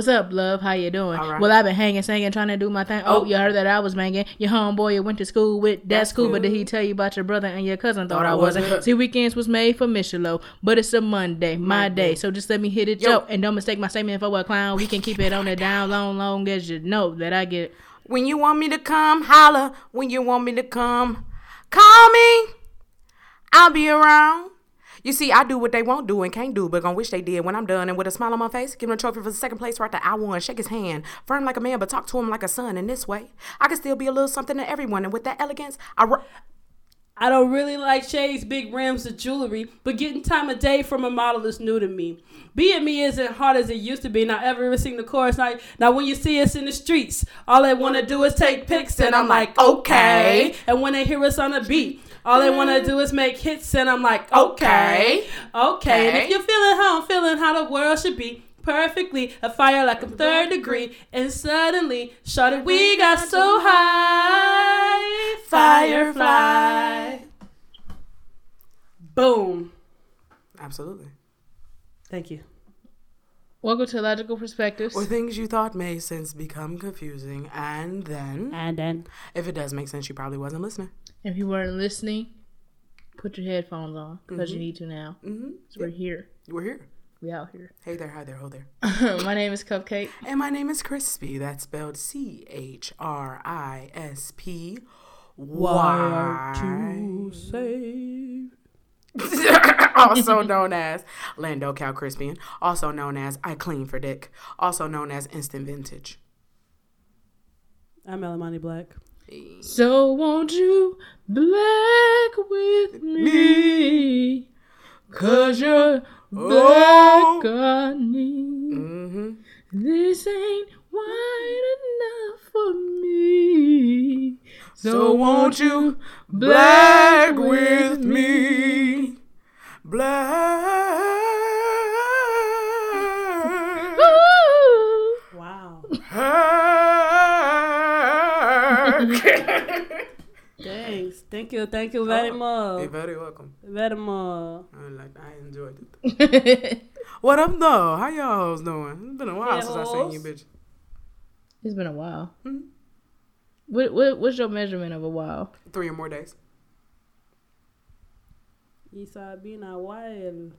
What's up, love? How you doing? Right. Well, I've been hanging, singing, trying to do my thing. Oh, Oh. you heard that I was banging. Your homeboy you went to school with. That's, That's cool, but did he tell you about your brother and your cousin? Thought, Thought I wasn't. wasn't. See, weekends was made for Michelob, but it's a Monday, my My day. So just let me hit it, Yo. yo. And don't mistake my statement for a clown. We can keep it on the down, long, long as you know that I get. When you want me to come, holla. When you want me to come, call me. I'll be around. You see, I do what they won't do and can't do, but gonna wish they did. When I'm done and with a smile on my face, give him a trophy for the second place right there. I won. Shake his hand, firm like a man, but talk to him like a son. In this way, I can still be a little something to everyone, and with that elegance, I. I don't really like shades, big rims, or jewelry, but getting time of day from a model is new to me. Being me isn't hard as it used to be. not ever ever sing the chorus like, now when you see us in the streets, all they want to do is take pics, and I'm like, okay. And when they hear us on the beat, all they want to mm. do is make hits, and I'm like, okay, okay. And if you're feeling how I'm feeling, how the world should be. Perfectly, a fire like a third degree, and suddenly, shorty, we got so high, firefly. Boom. Absolutely. Thank you. Welcome to Illogical Perspectives. Or things you thought made sense become confusing, and then, And then if it does make sense, you probably wasn't listening. If you weren't listening, put your headphones on because you need to now. Mm-hmm. 'Cause We're here. We're here. We out here. Hey there, hi there, ho there. My name is Cupcake. And my name is Chrispy. That's spelled C H R I S P Y. save? also known as Lando Cal Crispian. Also known as I Clean for Dick. Also known as Instant Vintage. I'm Ellamani Black. So won't you black with me? Cause you're Oh. black on me. Mm-hmm. This ain't white enough for me. So won't you black with me? Black. Ooh. Wow. Thanks. Thank you. Thank you very oh, much. You're very welcome. Very much. I like I enjoyed it. What up though? How y'all doing? It's been a while Yeah, since I seen you bitch. It's been a while. Mhm. What, what what's your measurement of a while? Three or more days. Isa being a wild.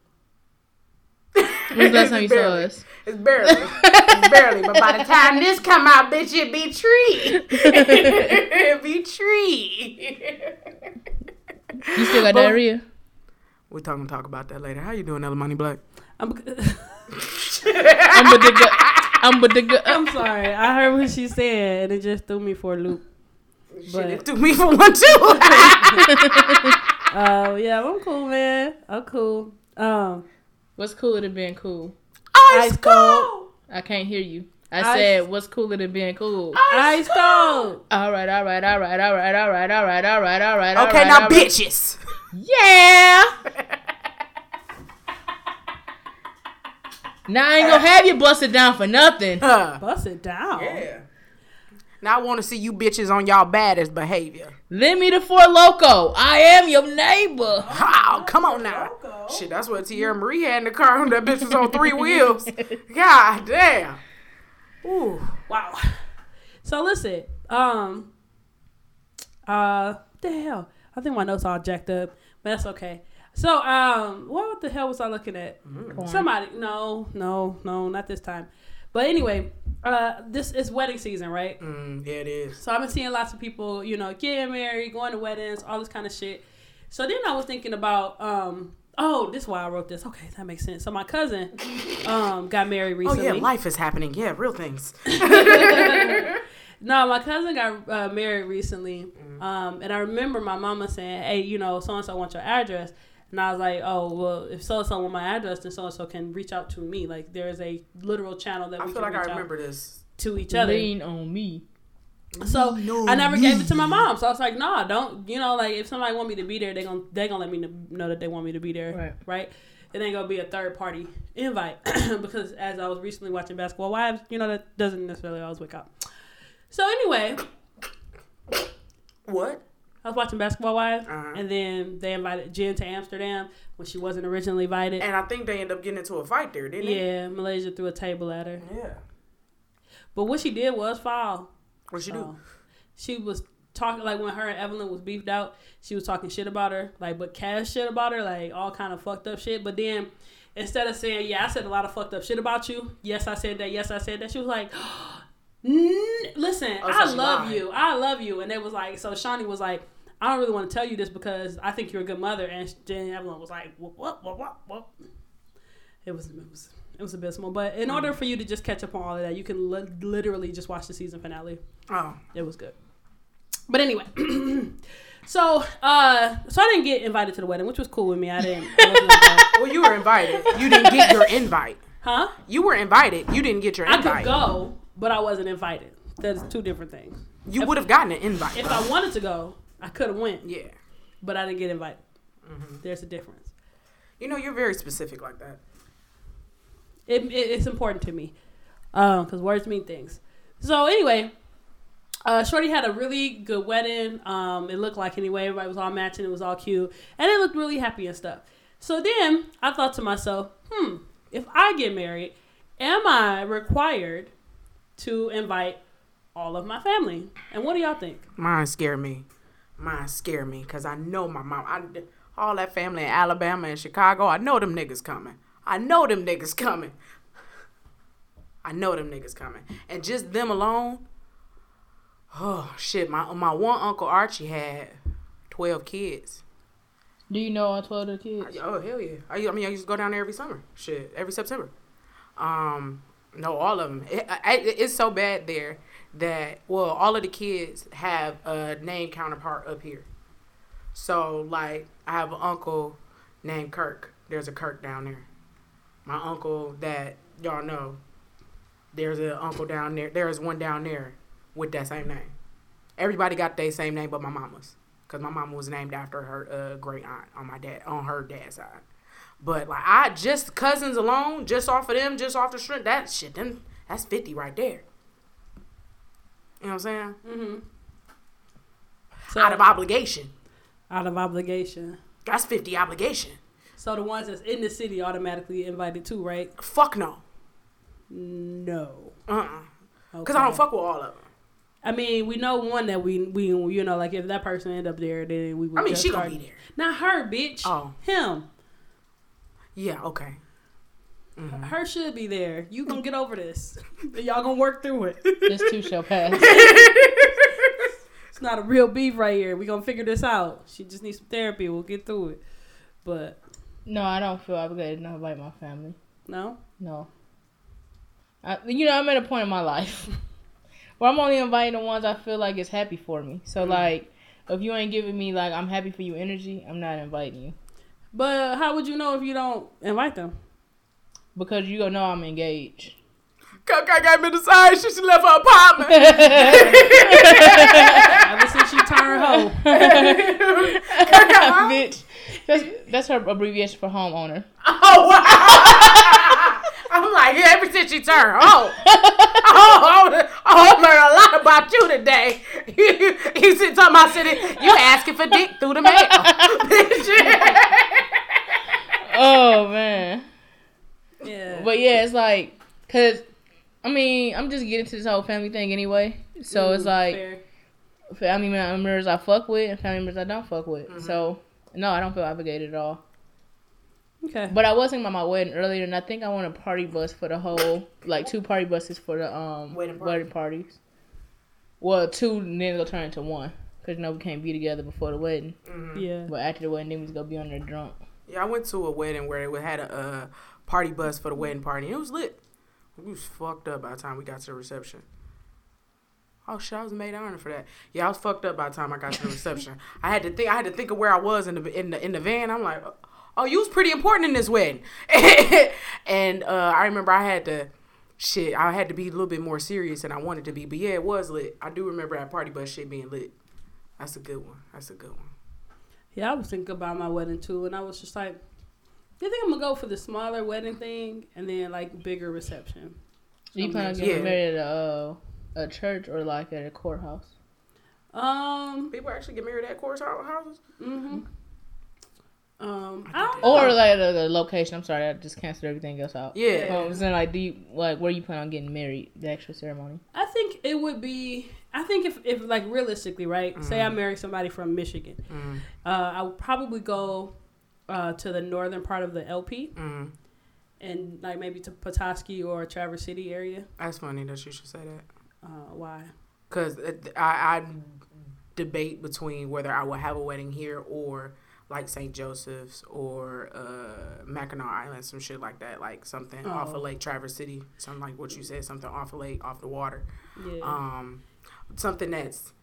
When's the last time you saw us? It's barely. it's barely. But by the time this come out, bitch, it be tree. it be tree. You still got But- diarrhea? We're talking talk about that later. How you doing, Ellamani Black? I'm, I'm but the gu- I'm but the gu- I'm sorry. I heard what she said and it just threw me for a loop. Shit, But- it threw me for one too. Oh yeah, I'm cool, man. I'm cool. Um, What's cooler than being cool? Ice Ice cold. I can't hear you. I Ice- said, what's cooler than being cool? ice cold. All right, all right, all right, all right, all right, all right, all right, all right. all Okay, right, now all right. bitches. Yeah. now I ain't gonna have you bust it down for nothing. Huh. Bust it down. Yeah. Now I want to see you bitches on y'all baddest behavior. Lend me the Four Loko. I am your neighbor. Oh, come on now. Shit, that's what Tierra Marie had in the car. When that bitch was on three wheels. God damn. Ooh. Wow. So listen, um, uh, the hell? I think my notes all jacked up, but that's okay. So, um, what the hell was I looking at? Somebody? No, no, no, not this time. But anyway, uh, this is wedding season, right? Mm, yeah, it is. So I've been seeing lots of people, you know, getting married, going to weddings, all this kind of shit. So then I was thinking about, um, oh, this is why I wrote this. Okay, that makes sense. So my cousin, um, got married recently. Oh yeah, life is happening. Yeah, real things. No, my cousin got uh, married recently, um, and I remember my mama saying, "Hey, you know, so and so wants your address," and I was like, "Oh, well, if so and so want my address, then so and so can reach out to me. Like, there is a literal channel that I we feel can like I reach remember out this. to each other." Lean on me. So No, I never gave it to my mom. So I was like, "Nah, don't. You know, like if somebody want me to be there, they gon' they gonna let me know that they want me to be there, Right. right? It ain't gonna be a third party invite because as I was recently watching Basketball Wives, you know that doesn't necessarily always wake up. So anyway, What? I was watching Basketball Wives, Uh-huh. and then they invited Jen to Amsterdam when she wasn't originally invited. And I think they ended up getting into a fight there, didn't they? yeah, Malaysia threw a table at her. Yeah. But what she did was foul. What she do? She was talking like when her and Evelyn was beefed out, she was talking shit about her, like but cash shit about her, like all kind of fucked up shit. But then instead of saying, Yeah, I said a lot of fucked up shit about you, yes I said that, yes I said that, she was like "N- listen, Oh, so I love you. I love you. And it was like so Shaunie was like, I don't really want to tell you this because I think you're a good mother and then Evelyn was like, What what what what it was it was it was abysmal. But in order for you to just catch up on all of that, you can li- literally just watch the season finale. Oh, It was good. But anyway, so uh, so I didn't get invited to the wedding, which was cool with me. I didn't. I well, you were invited. You didn't get your invite. Huh? You were invited. You didn't get your I invite. could go, but I wasn't invited. That's two different things. You would have gotten an invite. If I wanted to go, I could have went, yeah. but I didn't get invited. Mm-hmm. There's a difference. You know, you're very specific like that. It, it it's important to me, because words mean things. So anyway, uh, Shorty had a really good wedding. Um, it looked like anyway, everybody was all matching. It was all cute, and it looked really happy and stuff. So then I thought to myself, hmm, if I get married, am I required to invite all of my family? And what do y'all think? Mine scare me. Mine scare me because I know my mom. I, all that family in Alabama and Chicago. I know them niggas coming. I know them niggas coming. I know them niggas coming. And just them alone. Oh shit! My my one uncle Archie had twelve kids. Do you know all twelve of the kids? Oh hell yeah! I, I mean, I used to go down there every summer. Shit, every September. Um, no, all of them. It, I, it's so bad there that well, all of the kids have a name counterpart up here. So like, I have an uncle named Kirk. There's a Kirk down there. My uncle that y'all know. There's an uncle down there. There is one down there with that same name. Everybody got their same name, but my mama's, cause my mama was named after her uh, great aunt on my dad on her dad's side. But like I just cousins alone, just off of them, just off the strength, that shit, then that's fifty right there. You know what I'm saying? Mm-hmm. So, Out of obligation, out of obligation. that's fifty obligation. So the ones that's in the city automatically invited too, right? Fuck no, No. uh, uh cause I don't fuck with all of them. I mean, we know one that we we you know like if that person end up there, then we. Would I mean, just she gonna start- be there. Not her, bitch. Oh. him. Yeah, okay. Mm-hmm. Her should be there. You gonna get over this. Y'all gonna work through it. This too shall pass. It's not a real beef right here. We gonna figure this out. She just needs some therapy. We'll get through it. But No, I don't feel obligated to invite my family. no, No. I, you know, I'm at a point in my life where I'm only inviting the ones I feel like is happy for me. So mm-hmm. like, if you ain't giving me like I'm happy for you energy, I'm not inviting you but how would you know if you don't invite them? because you gonna know I'm engaged. Kaka got me the side. She should left her apartment. Ever since she turned hoe. Bitch, that's that's her abbreviation for homeowner. oh wow! I'm like, yeah, ever since she turned, oh, oh, oh, I learned a lot about you today. You, you sit talking about sitting, you asking for dick through the mail. Oh man. Yeah. But yeah, it's like, cause I mean, I'm just getting to this whole family thing anyway. So it's like fair. family members I fuck with and family members I don't fuck with. Mm-hmm. So no, I don't feel obligated at all. Okay. But I was thinking about my wedding earlier, and I think I want a party bus for the whole, like two party buses for the um Wedding party. wedding parties. Well, two, and then it'll turn into one, cause you know we can't be together before the wedding. yeah. But after the wedding, then we just gonna be on there drunk. Yeah, I went to a wedding where it had a uh, party bus for the wedding party. and It was lit. We was fucked up by the time we got to the reception. Oh shit, I was made honor for that. Yeah, I was fucked up by the time I got to the reception. I had to think. I had to think of where I was in the in the in the van. I'm like, oh, you was pretty important in this wedding. and uh, I remember I had to. Shit, I had to be a little bit more serious than I wanted to be. But yeah, it was lit. I do remember that party bus shit being lit. That's a good one. That's a good one. Yeah, I was thinking about my wedding too, and I was just like, I think I'm gonna go for the smaller wedding thing and then like bigger reception. Do you plan on getting Yeah. married at a uh, a church or like at a courthouse? Um. People actually get married at course houses. Um, I don't know. Or like the, the location. I'm sorry, I just canceled everything else out. Yeah. So I was saying like, do you like where you plan on getting married? The actual ceremony. I think it would be. I think if, if like realistically, right? Say Mm-hmm. I marry somebody from Michigan, Mm, uh, I would probably go uh, to the northern part of the LP mm. and like maybe to Petoskey or Traverse City area. That's funny that you should say that. Uh, why? Because I, I debate between whether I will have a wedding here or like St. Joseph's or uh, Mackinac Island, some shit like that, like something off Oh. of Lake Traverse City, something like what you said, something off of lake, off the water, Yeah. um, something that's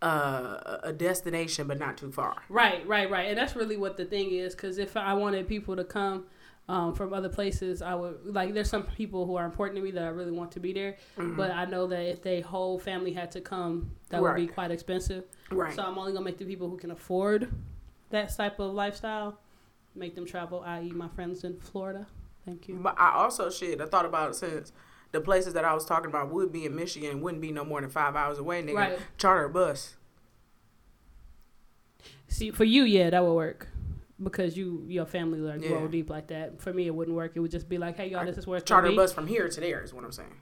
uh, a destination but not too far. Right, right, right. And that's really what the thing is. Because if I wanted people to come um, from other places, I would like. There's some people who are important to me that I really want to be there, Mhm. but I know that if they whole family had to come, that would be quite expensive. right. So I'm only gonna make the people who can afford that type of lifestyle make them travel. I.e., my friends in Florida. Thank you. But I also shit. I thought about it since the places that I was talking about would be in Michigan, wouldn't be no more than five hours away. Nigga, Right. charter a bus. See, for you, yeah, that would work. Because you, your family like Yeah. grow deep like that. For me, it wouldn't work. It would just be like, "Hey, y'all, this is where it's Charter a be." bus from here to there is what I'm saying.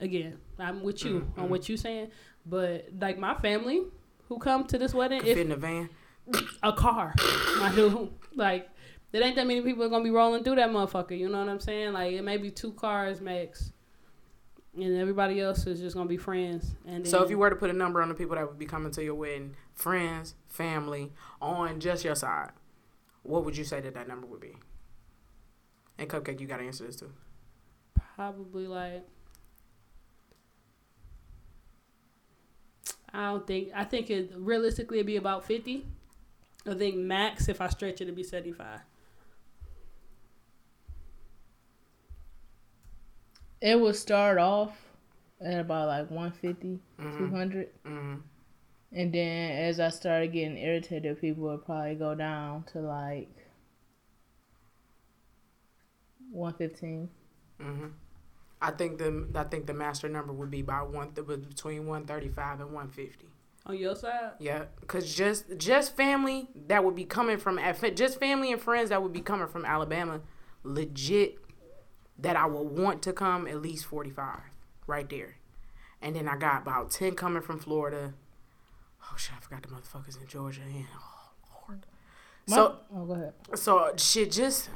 again, I'm with you Mhm, on mhm. what you're saying, but like my family who come to this wedding, Could fit if in the van. A car, I do like there ain't that many people are gonna be rolling through that motherfucker. You know what I'm saying? Like it may be two cars max, and everybody else is just gonna be friends. And So if you were to put a number on the people that would be coming to your wedding, friends, family, on just your side, what would you say that that number would be? And Cupcake, you got to answer this too. probably like. I don't think. I think it realistically it'd be about fifty. I think max if I stretch it, it'd be seventy five. It would start off at about like 150, Mm-hmm. 200. Mm-hmm. And then as I started getting irritated, people would probably go down to like 115. Mm-hmm. I think the I think the master number would be about one between one thirty five and one fifty. On your side, Yeah, cause just just family that would be coming from just family and friends that would be coming from Alabama, legit, that I would want to come at least forty five, right there, and then I got about ten coming from Florida. Oh shit, I forgot the motherfuckers in Georgia. And, oh lord. My- So oh, go ahead. so shit, just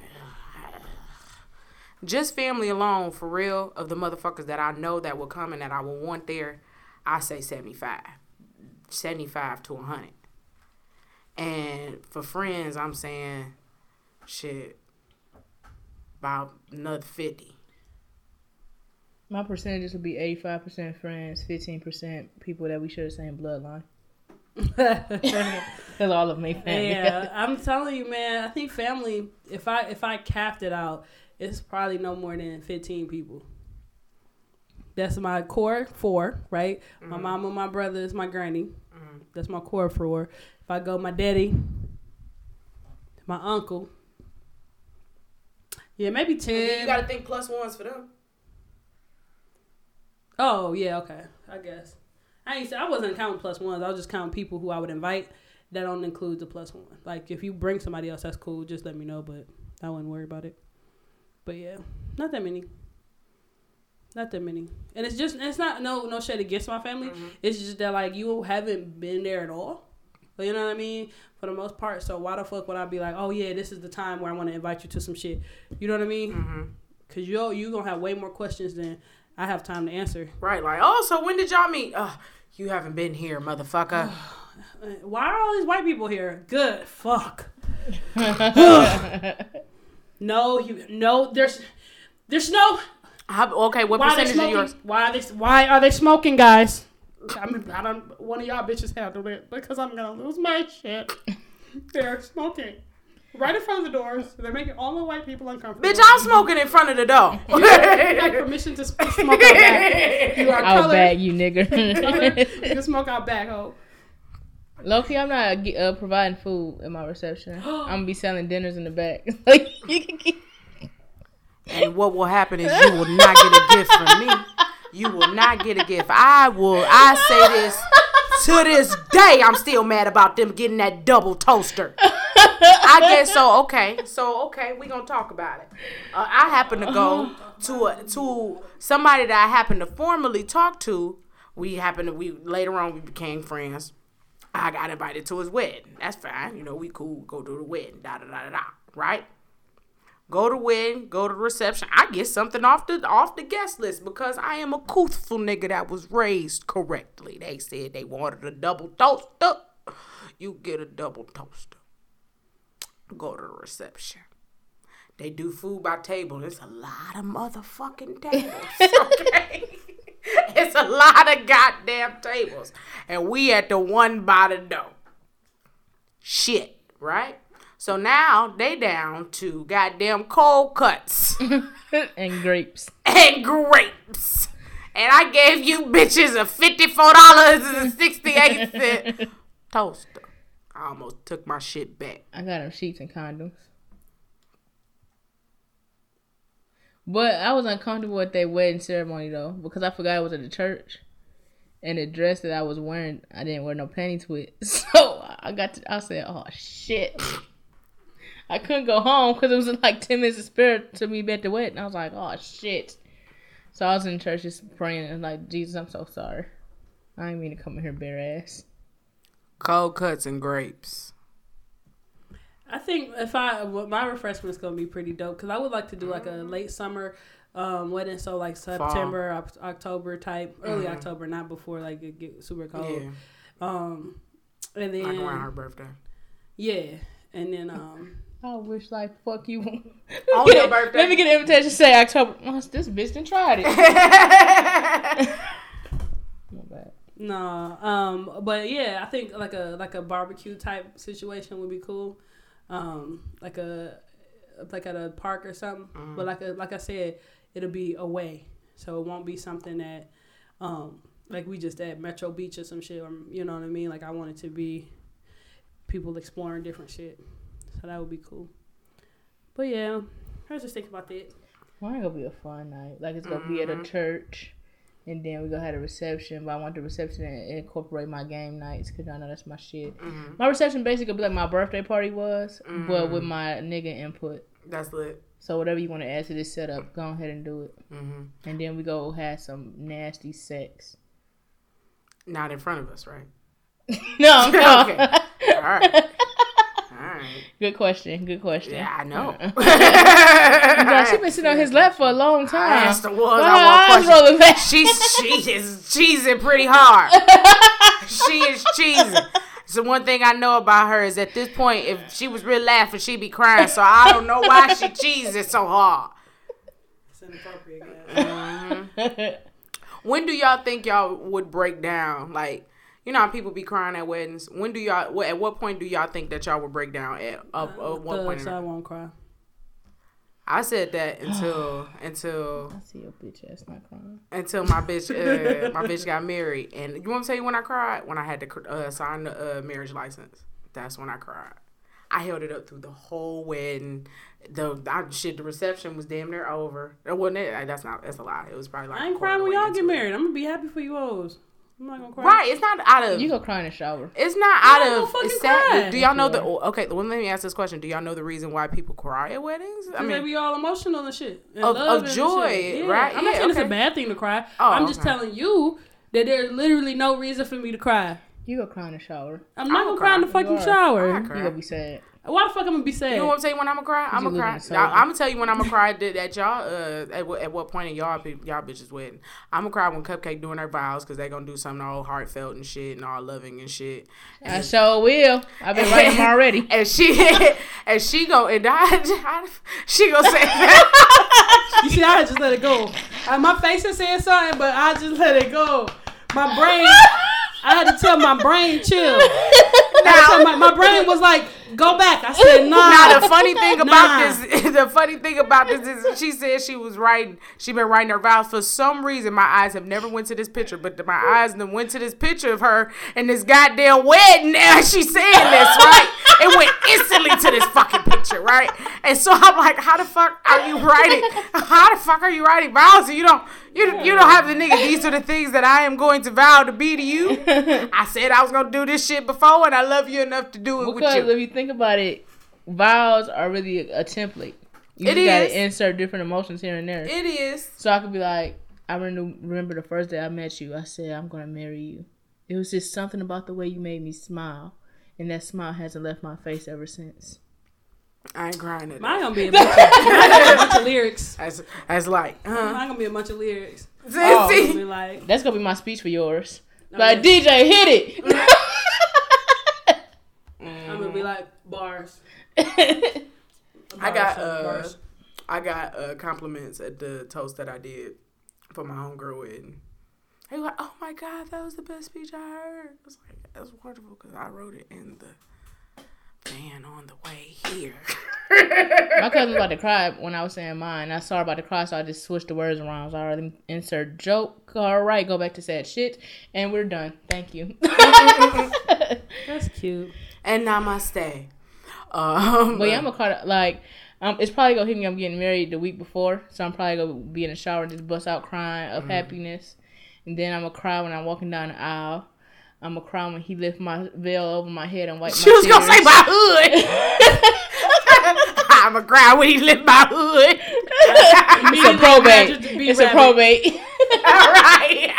just family alone for real of the motherfuckers that I know that will come and that I will want there. I say 75, 75 to hundred. And for friends, I'm saying shit about another fifty. My percentages would be 85% friends, 15% people that we share the same bloodline. Because all of me family. yeah, I'm telling you, man. I think family. If I if I capped it out, it's probably no more than fifteen people. That's my core four, right? My mama, my brothers, my granny. Mhm. That's my core four. If I go, my daddy, my uncle. Yeah, maybe ten. you gotta think plus ones for them. Oh yeah, okay. I guess. I ain't. I wasn't counting plus ones. I was just counting people who I would invite. That don't include the plus one. Like if you bring somebody else, that's cool. Just let me know. But I wouldn't worry about it. But yeah, not that many. Not that many. And it's just it's not no no shade against my family. Mhm. It's just that like you haven't been there at all. You know what I mean? For the most part. So why the fuck would I be like, oh yeah, this is the time where I want to invite you to some shit? You know what I mean? Mm-hmm. Cause you you gonna have way more questions than I have time to answer. Right, like oh, so when did y'all meet? Uh, you haven't been here, motherfucker. Why are all these white people here? Good fuck. No, you no. There's there's no. How, okay, what why are they percentage of smoking? yours? Why are they Why are they smoking, guys? I mean, I don't. One of y'all bitches handle it because I'm gonna lose my shit. They're smoking right in front of the doors. They're making all the white people uncomfortable. Bitch, I'm smoking in front of the door. You have permission to smoke out back. You are I'll colored. bag you, colored. You can smoke out back, ho. Loki, I'm not uh, uh, providing food at my reception. I'm gonna be selling dinners in the back. like you can keep. And what will happen is you will not get a gift from me. You will not get a gift. I will. I say this to this day, I'm still mad about them getting that double toaster. I guess so. Okay, so okay, we gonna talk about it. Uh, I happen to go to a, to somebody that I happen to formally talk to. We happen to we later on we became friends. I got invited to his wedding. That's fine. You know, we cool. Go to the wedding. Da da da da da. Right. Go to wedding, go to the reception. I get something off the off the guest list because I am a truthful nigga that was raised correctly. They said they wanted a double toaster. You get a double toaster. Go to the reception. They do food by table. It's a lot of motherfucking tables. Okay. it's a lot of goddamn tables. And we at the one by the door. Shit, right? So now they down to goddamn cold cuts and grapes. and grapes. And I gave you bitches a $54.68 toaster. I almost took my shit back. I got them sheets and condoms. But I was uncomfortable at their wedding ceremony though because I forgot I was at the church, and the dress that I was wearing I didn't wear no panties with. So I got to, I said, oh shit. I couldn't go home because it was like ten minutes of spirit to me at the wedding. And I was like, oh shit. So I was in church just praying and like, Jesus, I'm so sorry. I didn't mean to come in here bare ass. Cold cuts and grapes. I think if I well, my refreshment's gonna be pretty dope because I would like to do like a late summer um, wedding, so like September, Oc- October type, early October, not before like it get super cold. Yeah. Um, and then Like around her birthday. yeah, and then um, I wish like fuck you. On your birthday. Let me get an invitation. To say October. Oh, this bitch done tried it. My bad. no, um, but yeah, I think like a like a barbecue type situation would be cool. Um, like a like at a park or something. But like a, like I said, it'll be away, so it won't be something that um like we just at Metro Beach or some shit. Or you know what I mean? Like I want it to be people exploring different shit. So that would be cool. But yeah, I was just thinking about that. Mine gonna be a fun night. Like it's gonna be at a mm-hmm. church, and then we gonna have a reception. But I want the reception to incorporate my game nights because I know that's my shit. Mm-hmm. My reception basically gonna be like my birthday party was, but with mm. my nigga input. That's lit. So whatever you want to add to this setup, go ahead and do it. hmm And then we go have some nasty sex. Not in front of us, right? no, no. Okay. All right. All right. Good question. Good question. Yeah, I know. Girl, she been sitting on his lap for a long I time. asked the ones Why I want rolling back? She's she is cheesing pretty hard. she is cheesing. So one thing I know about her is at this point, if she was real laughing, she'd be crying. So I don't know why she cheesing so hard. It's inappropriate, guys. Mm-hmm. When do y'all think y'all would break down? Like, you know how people be crying at weddings. When do y'all? What, at what point do y'all think that y'all would break down? At, of, of what point? I won't cry. I said that until until I see your bitch ass not crying. until my bitch uh, my bitch got married. And you want to tell you when I cried? When I had to uh, sign the uh, marriage license. That's when I cried. I held it up through the whole wedding. The I, shit, the reception was damn near over. It wasn't it? That's not. That's a lie. It was probably like. I ain't crying when y'all get it. married. I'm gonna be happy for you hoes. I'm not gonna cry. Right. It's not out of. You go cry in the shower. It's not out not gonna of. fucking It's sad. cry. Do y'all know the? Sure. Okay. Well, let me ask this question. Do y'all know the reason why people cry at weddings? I I mean, they mean, be all emotional and shit. And Of- of and joy, shit. Yeah. right? I'm not Yeah, saying it's a bad thing to cry. Oh, I'm just okay. telling you that there's literally no reason for me to cry. You go cry in the shower. I'm not I'ma gonna cry in the fucking shower. You cry. gonna be sad. Why the fuck I'm gonna be sad? You know what I'm saying? When I'm gonna cry, I'm gonna cry. losing the soul. I'm gonna tell you when I'm gonna cry that, that y'all uh at, what- at what point in y'all y'all bitches wedding. I'm gonna cry when Cupcake doing her vows because they gonna do something all heartfelt and shit and all loving and shit. And, I sure will. I've been writing them already. And she and she go and I, she gonna say that. You see, I just let it go. Uh, my face is saying something, but I just let it go. My brain, I had to tell my brain chill. I had to tell my, my brain was like, go back. I said, nah. Now the funny thing about Nah. this, the funny thing about this is she said she was writing. She been writing her vows for some reason. My eyes have never went to this picture, but my eyes then went to this picture of her and this goddamn wedding. And she's saying this right. It went instantly to this fucking picture, right? And so I'm like, how the fuck are you writing? How the fuck are you writing vows? And you don't, You, you don't have the nigga. These are the things that I am going to vow to be to you. I said I was gonna do this shit before, and I love you enough to do it Because with you. if you think about it, vows are really a, a template. You It just gotta insert different emotions here and there. It is. so I could be like, I remember, remember the first day I met you. I said I'm gonna marry you. It was just something about the way you made me smile, and that smile hasn't left my face ever since. I ain't crying at Mine gonna be a bunch of, mine gonna be a bunch of lyrics. As, as like, uh, Mine gonna be a bunch of lyrics. see, Gonna be like, That's gonna be my speech for yours. No, like yeah. DJ, hit it. I'm gonna be like bars. I got uh, bars. I got uh, compliments at the toast that I did for my homegirl wedding. They were like, "Oh my god, that was the best speech I heard." I was like, "That's wonderful," because I wrote it in the van on the way here. My cousin was about to cry when I was saying mine. I saw her about to cry, so I just switched the words around. So I already insert joke. All right, go back to sad shit, and we're done. Thank you. That's cute. and namaste. Um, but yeah, I'm gonna call it like. Um, it's probably gonna hit me. I'm getting married the week before, so I'm probably gonna be in the shower and just bust out crying of happiness, and then I'm gonna cry when I'm walking down the aisle. I'm gonna cry when he lift my veil over my head and wipe she my was gonna say my hood. I'm a cry when he lift my hood. It's a probate. Imagine to be It's a probate. All right.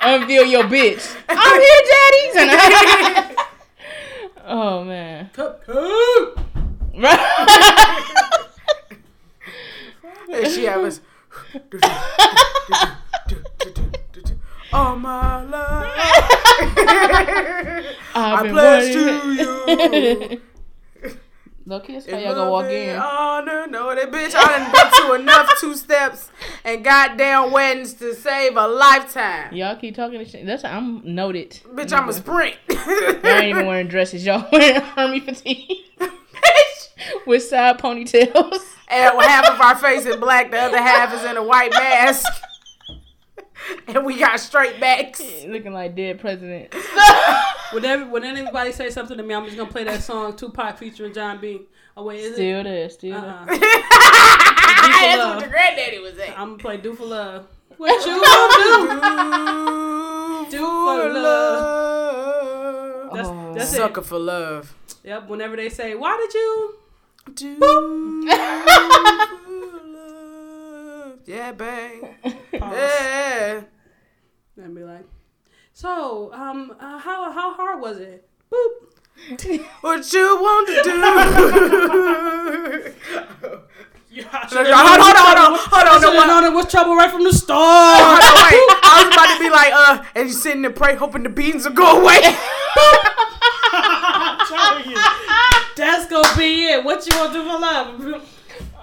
Unveil your bitch. I'm here, daddies. oh man. Cup, cup. She was. All my life, I been pledge wanting- to you. Look, that's how y'all gonna walk in. Honor, no, no, that bitch. I done been to enough two steps and goddamn weddings to save a lifetime. Y'all keep talking this shit. That's I'm noted. Bitch, I'm a sprint. I ain't even wearing dresses. Y'all wearing army fatigue bitch. with side ponytails. And half of our face is black, the other half is in a white mask. and we got straight backs. Looking like dead president. Whenever, when anybody say something to me, I'm just gonna play that song Tupac featuring Jon B. Oh wait, is it? Still there, still there. Uh-uh. That's love. what your granddaddy was at. I'm gonna play Do for Love. What you gonna Do, Do for love. That's, Oh. that's Sucker it. for love. Yep. Whenever they say, "Why did you?" Do for love. Yeah, babe. Yeah. And be like, "So, um, uh, how how hard was it?" Boop. What you want to do? Yeah, hold on, hold on, hold on, hold on. I no, should what- have known it was trouble right from the Hold start. on, wait. I was about to be like, uh, and you sitting there pray, hoping the beans will go away. I'm telling you, that's gonna be it. What you want to do for love?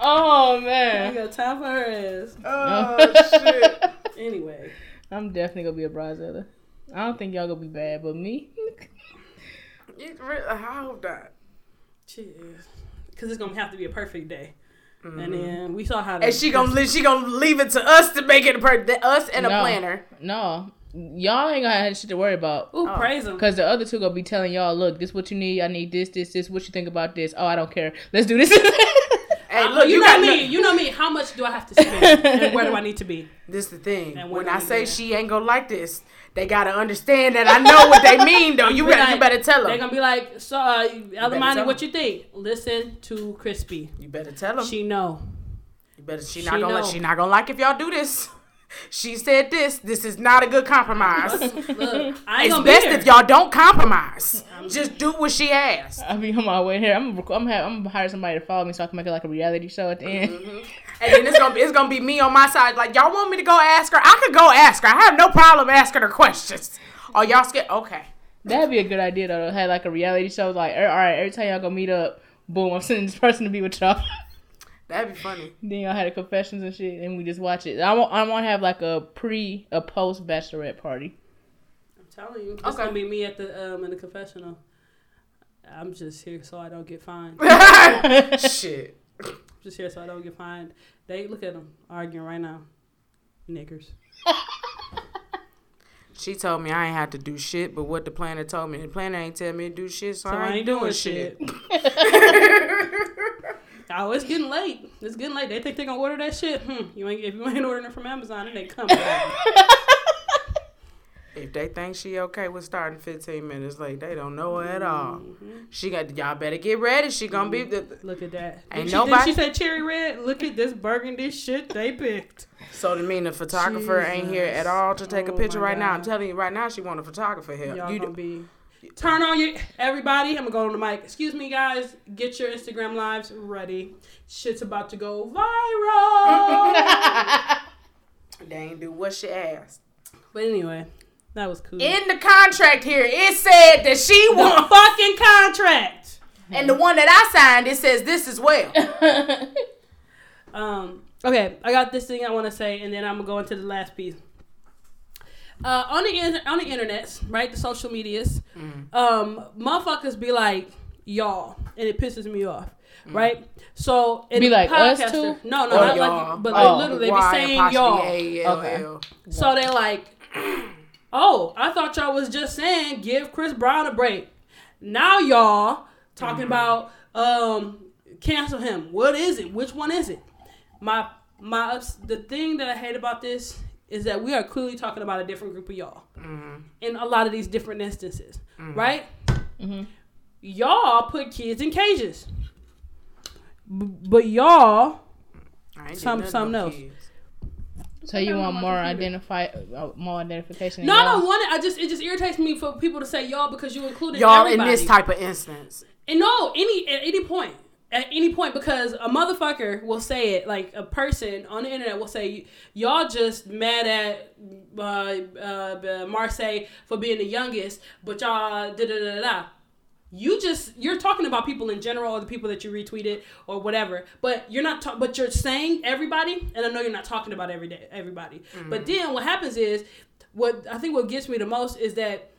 Oh I man. got time for her ass. oh shit. Anyway, I'm definitely gonna be a bridezilla. I don't think y'all gonna be bad, but me. You really- I hope not. cheers. Because it's gonna have to be a perfect day. And mm-hmm. then we saw how. The, And she gonna li- she gonna leave it to us to make it a per- the- us and a No. planner. No, y'all ain't gonna have shit to worry about. Ooh, Oh. praise him. Cause the other two gonna be telling y'all, look, this what you need. I need this, this, this. What you think about this? Oh, I don't care. Let's do this. Hey, look, you, you, know got me. You know me. How much do I have to spend? and where do I need to be? This is the thing. And When I say she ain't gonna like this, they gotta understand that I know what they mean. Though you Be better you better tell them. They're gonna be like, so, uh, tell Ellamani, 'em. what you think? Listen to Chrispy. You better tell them. She know. You better. She she not gonna. know. She not gonna like if y'all do this. She said this. This is not a good compromise. Look, I ain't it's gonna best be if y'all don't compromise. Just do what she asked. I be on my way here. I'm gonna, I'm gonna, have, I'm gonna hire somebody to follow me so I can make it like a reality show at the end. Mm-hmm. And then it's gonna be it's gonna be me on my side. Like y'all want me to go ask her? I could go ask her. I have no problem asking her questions. Oh y'all scared? Okay. That'd be a good idea though. To have like a reality show. Like, er, all right, every time y'all go meet up, boom, I'm sending this person to be with y'all. That'd be funny. then y'all had the confessions and shit, and we just watch it. I want, I want to have like a pre, a post bachelorette party. I'm telling you, it's Okay. gonna be me at the um in the confessional. I'm just here so I don't get fined. Shit. just here so I don't get fined. They look at them arguing right now, niggers. She told me I ain't had to do shit, but what the planner told me, the planner ain't tell me to do shit, so, So I ain't doing, shit. Oh, it's getting late. It's getting late. They think they're gonna order that shit. Hmm. You ain't if you ain't ordering it from Amazon, it ain't coming. If they think she okay with starting 15 minutes late, they don't know her at all. She got y'all better get ready. She gonna be the, Look at that. Ain't she, nobody- she said cherry red? Look at this burgundy shit they picked. so to mean the photographer ain't here at all to take a Oh picture my right now. I'm telling you right now, she want a photographer here. Y'all You gonna be. Turn on your everybody. I'm gonna go on the mic. Excuse me, guys. Get your Instagram lives ready. Shit's about to go viral. they ain't do what she asked. but anyway, that was cool. In the contract here, it said that she the won, fucking contract. and the one that I signed, it says this as well. Um. Okay, I got this thing I want to say, and then I'm gonna go into the last piece. Uh, on the in- on the internets, right, the social medias, um, motherfuckers be like y'all, and it pisses me off, right? So and Be the like us too? No, no, Or not y'all. like, but Oh. like literally they be saying y'all. A-L-L. So they like, oh, I thought y'all was just saying give Chris Brown a break. Now y'all talking about um cancel him. What is it? Which one is it? My my ups- the thing that I hate about this is that we are clearly talking about a different group of y'all mm-hmm. in a lot of these different instances, mm-hmm. right? Mm-hmm. Y'all put kids in cages, B- but y'all some Some- nothing no else. kids. So you want more identify, uh, more identification? no, I don't want it. I just it just irritates me for people to say y'all because you included Y'all in this type of instance. And no, any at any point, at any point, because a motherfucker will say it, like a person on the internet will say, "Y'all just mad at uh, uh, Marseille for being the youngest, but y'all da da da da." You just you're talking about people in general, or the people that you retweeted or whatever, but you're not. Ta- but you're saying everybody, and I know you're not talking about every day everybody. But then what happens is, what I think what gets me the most is that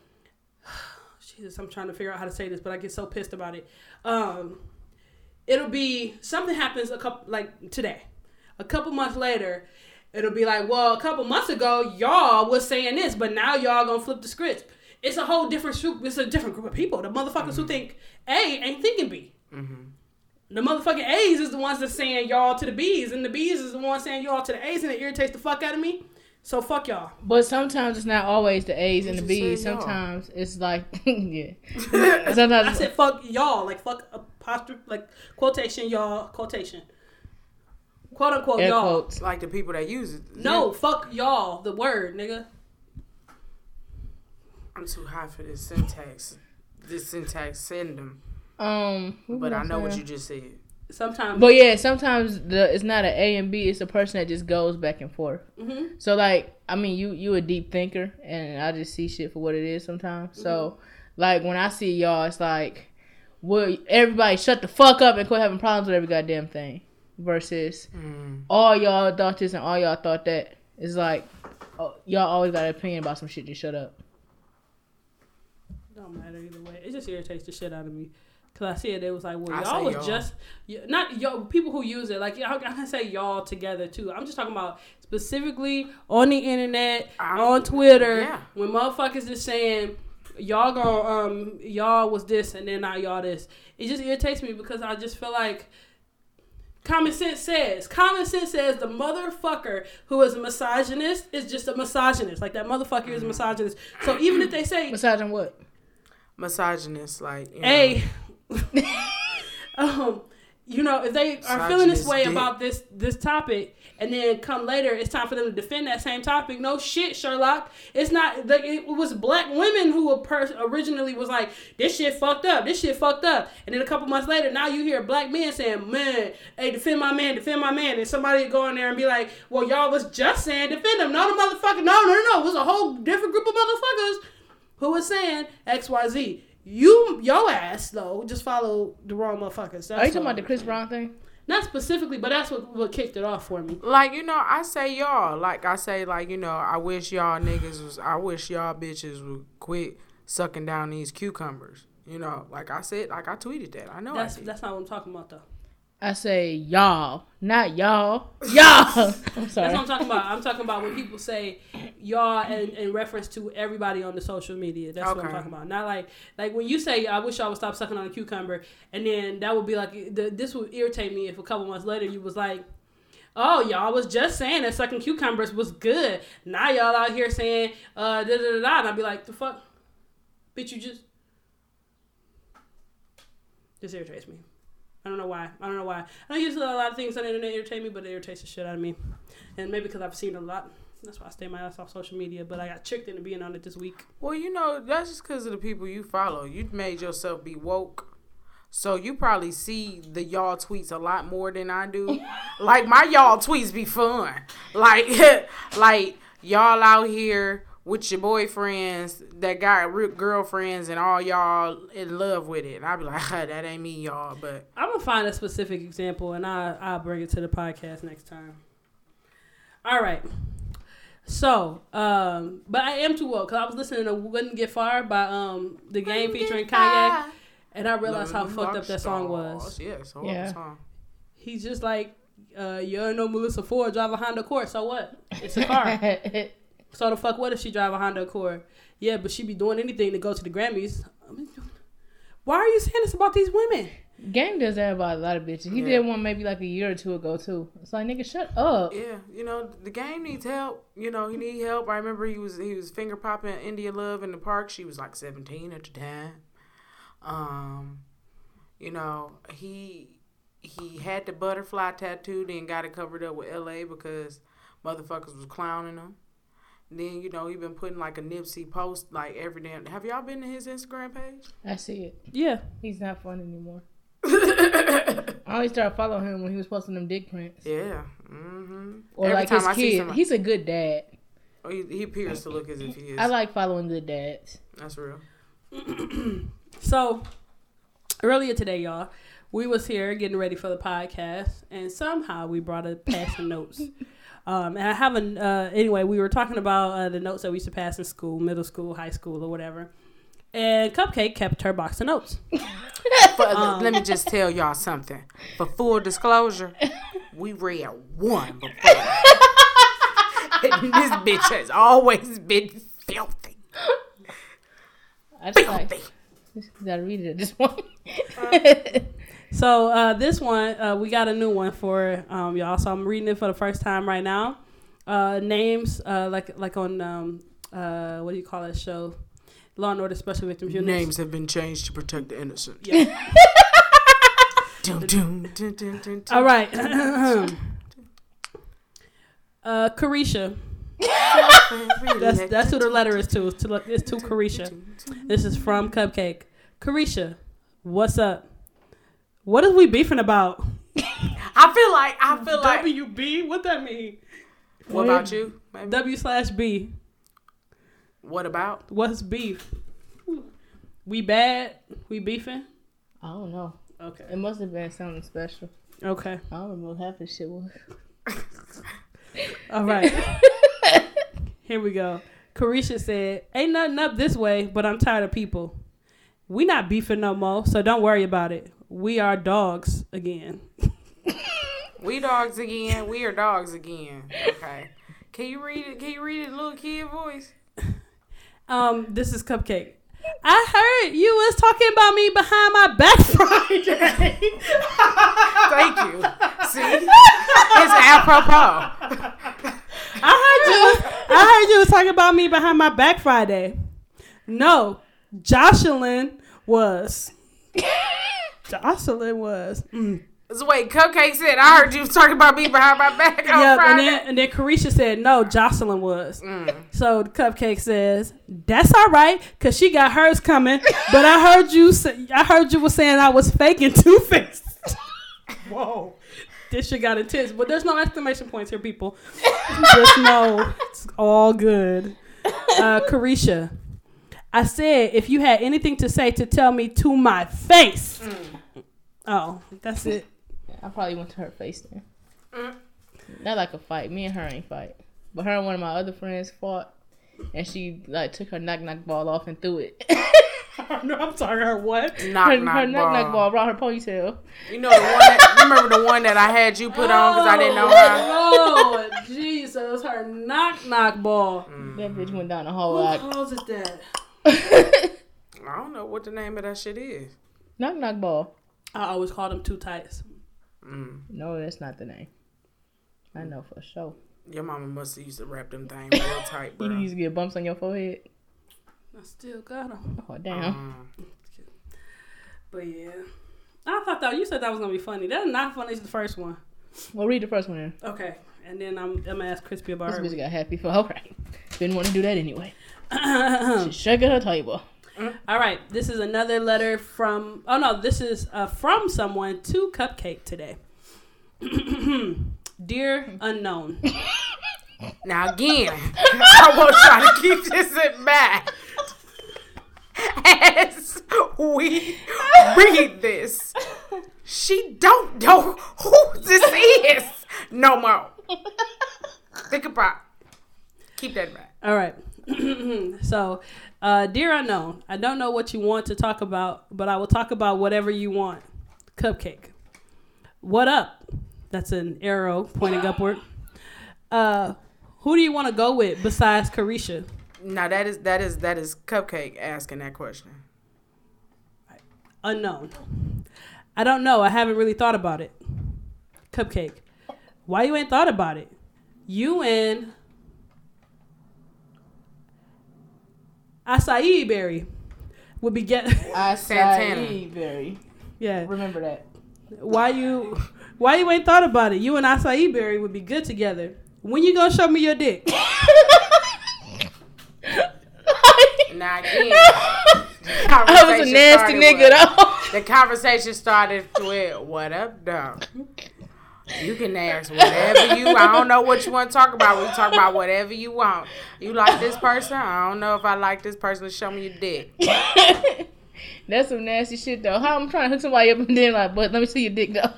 Jesus, I'm trying to figure out how to say this, but I get so pissed about it. Um, it'll be something happens a couple like today, a couple months later. It'll be like, well, a couple months ago, y'all was saying this, but now y'all gonna flip the script. It's a whole different group. It's a different group of people. The motherfuckers who think A ain't thinking B. The motherfucking A's is the ones that's saying y'all to the B's, and the B's is the ones saying y'all to the A's, and it irritates the fuck out of me. So fuck y'all. But sometimes it's not always the A's and the B's. say y'all. Sometimes it's like, yeah. Sometimes I said fuck y'all, like fuck apostrophe, like quotation y'all, quotation, quote unquote air y'all. quotes. Like the people that use it. No, fuck y'all, the word, nigga. I'm too high for this syntax. This syntax send them. Um, But I know what you just said. Sometimes, But yeah, sometimes the it's not an A and B. It's a person that just goes back and forth. Mhm. So like, I mean, you you a deep thinker, and I just see shit for what it is sometimes. So like when I see y'all, it's like, well, everybody shut the fuck up and quit having problems with every goddamn thing. Versus mm. all y'all thought this and all y'all thought that. It's like, oh, y'all always got an opinion about some shit. Just shut up. don't matter either way. It just irritates the shit out of me. Cause I see it, it was like, well, I y'all say was y'all. just not y'all people who use it. Like I, I can say y'all together too. I'm just talking about specifically on the internet, I'm- on Twitter, yeah. when motherfuckers is saying y'all go um y'all was this and then now y'all this. It just irritates me because I just feel like common sense says common sense says the motherfucker who is a misogynist is just a misogynist. Like that motherfucker is a misogynist. So even if they say Besides, what? Misogynist, like you know, Hey, um, you know, if they are feeling this way dick. about this this topic, and then come later, it's time for them to defend that same topic. No shit, Sherlock. It's not. Like, it was black women who pers- originally was like, this shit fucked up. This shit fucked up. And then a couple months later, now you hear black men saying, man, hey, defend my man, defend my man, and somebody go in there and be like, well, y'all was just saying defend him. No, the motherfucker. No, no, no, no. It was a whole different group of motherfuckers who was saying X Y Z. You, your ass though, just follow the wrong motherfuckers. That's Are you talking about the Chris Brown thing? Not specifically, but that's what what kicked it off for me. Like you know, I say y'all. Like I say, like you know, I wish y'all niggas was. I wish y'all bitches would quit sucking down these cucumbers. You know, like I said, like I tweeted that. I know That's that's not what I'm talking about though. I say y'all, not y'all. Y'all. I'm That's sorry. what I'm talking about. I'm talking about when people say y'all in, in reference to everybody on the social media. That's what I'm talking about. Not like like when you say I wish y'all would stop sucking on a cucumber, and then that would be like the, this would irritate me if a couple months later you was like. Oh, y'all was just saying that sucking cucumbers was good. Now y'all out here saying uh da da da da. And I'd be like, the fuck, bitch, you just this irritates me. I don't know why. I don't know why. I don't use a lot of things on the internet irritate me, but it irritates the shit out of me. And maybe because I've seen a lot. That's why I stay my ass off social media. But I got tricked into being on it this week. Well, you know, that's just because of the people you follow. You made yourself be woke. So you probably see the y'all tweets a lot more than I do. like my y'all tweets be fun. Like like y'all out here with your boyfriends that got real girlfriends and all y'all in love with it. And I be like, that ain't me, y'all. But I'm gonna find a specific example and I I'll bring it to the podcast next time. All right. So, um, but I am too woke because I was listening to "Wouldn't Get Far" by um the game featuring Kanye, and I realized how fucked up that song was. Yeah, it's a horrible Yeah. song. He's just like, uh, you don't know Melyssa Ford drive a Honda Accord, so what? It's a car. So the fuck what if she drive a Honda Accord? Yeah, but she be doing anything to go to the Grammys. Why are you saying this about these women? Gang does that about a lot of bitches. He Yeah. did one maybe like a year or two ago too. It's like nigga, shut up. Yeah, you know the game needs help. You know he need help. I remember he was he was finger popping India Love in the park. She was like seventeen at the time. Um, you know he he had the butterfly tattoo, then got it covered up with L.A. because motherfuckers was clowning him. Then you know he been putting like a Nipsey post like every damn. Have y'all been to his Instagram page? I see it. Yeah. He's not fun anymore. I only started following him when he was posting them dick prints. Yeah. Mm-hmm. Or Every like time his I see kid. somebody- He's a good dad. Oh, he, he appears to look as if he is. I like following good dads. That's real. So earlier today, y'all, we was here getting ready for the podcast, and somehow we brought a passing notes. Um, and I haven't. Uh, anyway, we were talking about uh, the notes that we used to pass in school, middle school, high school, or whatever. And Cupcake kept her box of notes. For, Um, let me just tell y'all something. For full disclosure, we read one before. and this bitch has always been filthy. I just like Filthy. you gotta read it at this point. So uh, this one, uh, we got a new one for um, y'all. So I'm reading it for the first time right now. Uh, names uh, like like on um, uh, what do you call that show? Law and Order Special Victims Unit. Names have been changed to protect the innocent. Yeah. Dun, dun, dun, dun, dun, dun. All right. uh, Carisha. That's that's who the letter is to. It's to, it's to Carisha. This is from Cupcake. Carisha, what's up? What is we beefing about? I feel like I feel like. WB? What that mean? What about you? Maybe? W slash B. What about? What's beef? We bad? We beefing? I don't know. Okay. It must have been something special. Okay. I don't remember what half this shit was. All right. Here we go. Carisha said, Ain't nothing up this way, but I'm tired of people. We not beefing no more, so don't worry about it. We are dogs again. We dogs again. We are dogs again. Okay. Can you read it? Can you read it little kid voice? Um, this is Cupcake. I heard you was talking about me behind my back Friday. Thank you. See, it's apropos. I heard you I heard you was talking about me behind my back Friday. No, Jocelyn was. Jocelyn was. Mm. So wait, Cupcake said, I heard you was talking about me behind my back on Yep, and then and then Carisha said no, Jocelyn was. Mm. So cupcake says that's all right, cause she got hers coming. but I heard you say, I heard you was saying I was faking Two Face. Whoa, this shit got intense. But there's no exclamation points here, people. Just know it's all good. Uh, Carisha, I said if you had anything to say to tell me to my face. Oh, that's it. I probably went to her face then. Mm. Not like a fight. Me and her ain't fight. But her and one of my other friends fought. And she like took her knock knock ball off and threw it. no, I'm sorry. Her what? Knock her, knock her knock knock ball. brought her ponytail. You know the one. That, you remember the one that I had you put on because I didn't know how. Oh, Jesus. Her knock knock ball. That bitch went down the hall. Who Like, calls it that? I don't know what the name of that shit is. knock knock ball. I always call them two tights. Mm. No, that's not the name. I know for sure. Your mama must have used to wrap them things real tight, You bro. used to get bumps on your forehead. I still got them. Oh damn. Mm. But yeah. I thought that you said that was gonna be funny. That's not funny as the first one. Well, read the first one then. Okay, and then I'm, I'm gonna ask Chrispy about This her. bitch got happy for all right. Didn't want to do that anyway. She's shaking her table. All right, this is another letter from. Oh no, this is uh, from someone to Cupcake today. Dear unknown, Now again, I will try to keep this in mind as we read this. She don't know who this is no more. Think about. Keep that in mind. all right. so, uh, dear unknown, I don't know what you want to talk about, but I will talk about whatever you want. Cupcake, what up? That's an arrow pointing upward. Uh, who do you want to go with besides Carisha? Now that is that is that is Cupcake asking that question. Unknown. I don't know. I haven't really thought about it. Cupcake. Why you ain't thought about it? You and acai berry would be get. I Santana. Berry. yeah. Remember that. Why you? Why you ain't thought about it? You and acai berry would be good together. When you gonna show me your dick? Now again, I was a nasty nigga though. The conversation started with "What up, dog?" You can ask whatever you. I don't know what you want to talk about. We talk about whatever you want. You like this person? I don't know if I like this person. Show me your dick. That's some nasty shit though. How I'm trying to hook somebody up and then like, but let me see your dick though.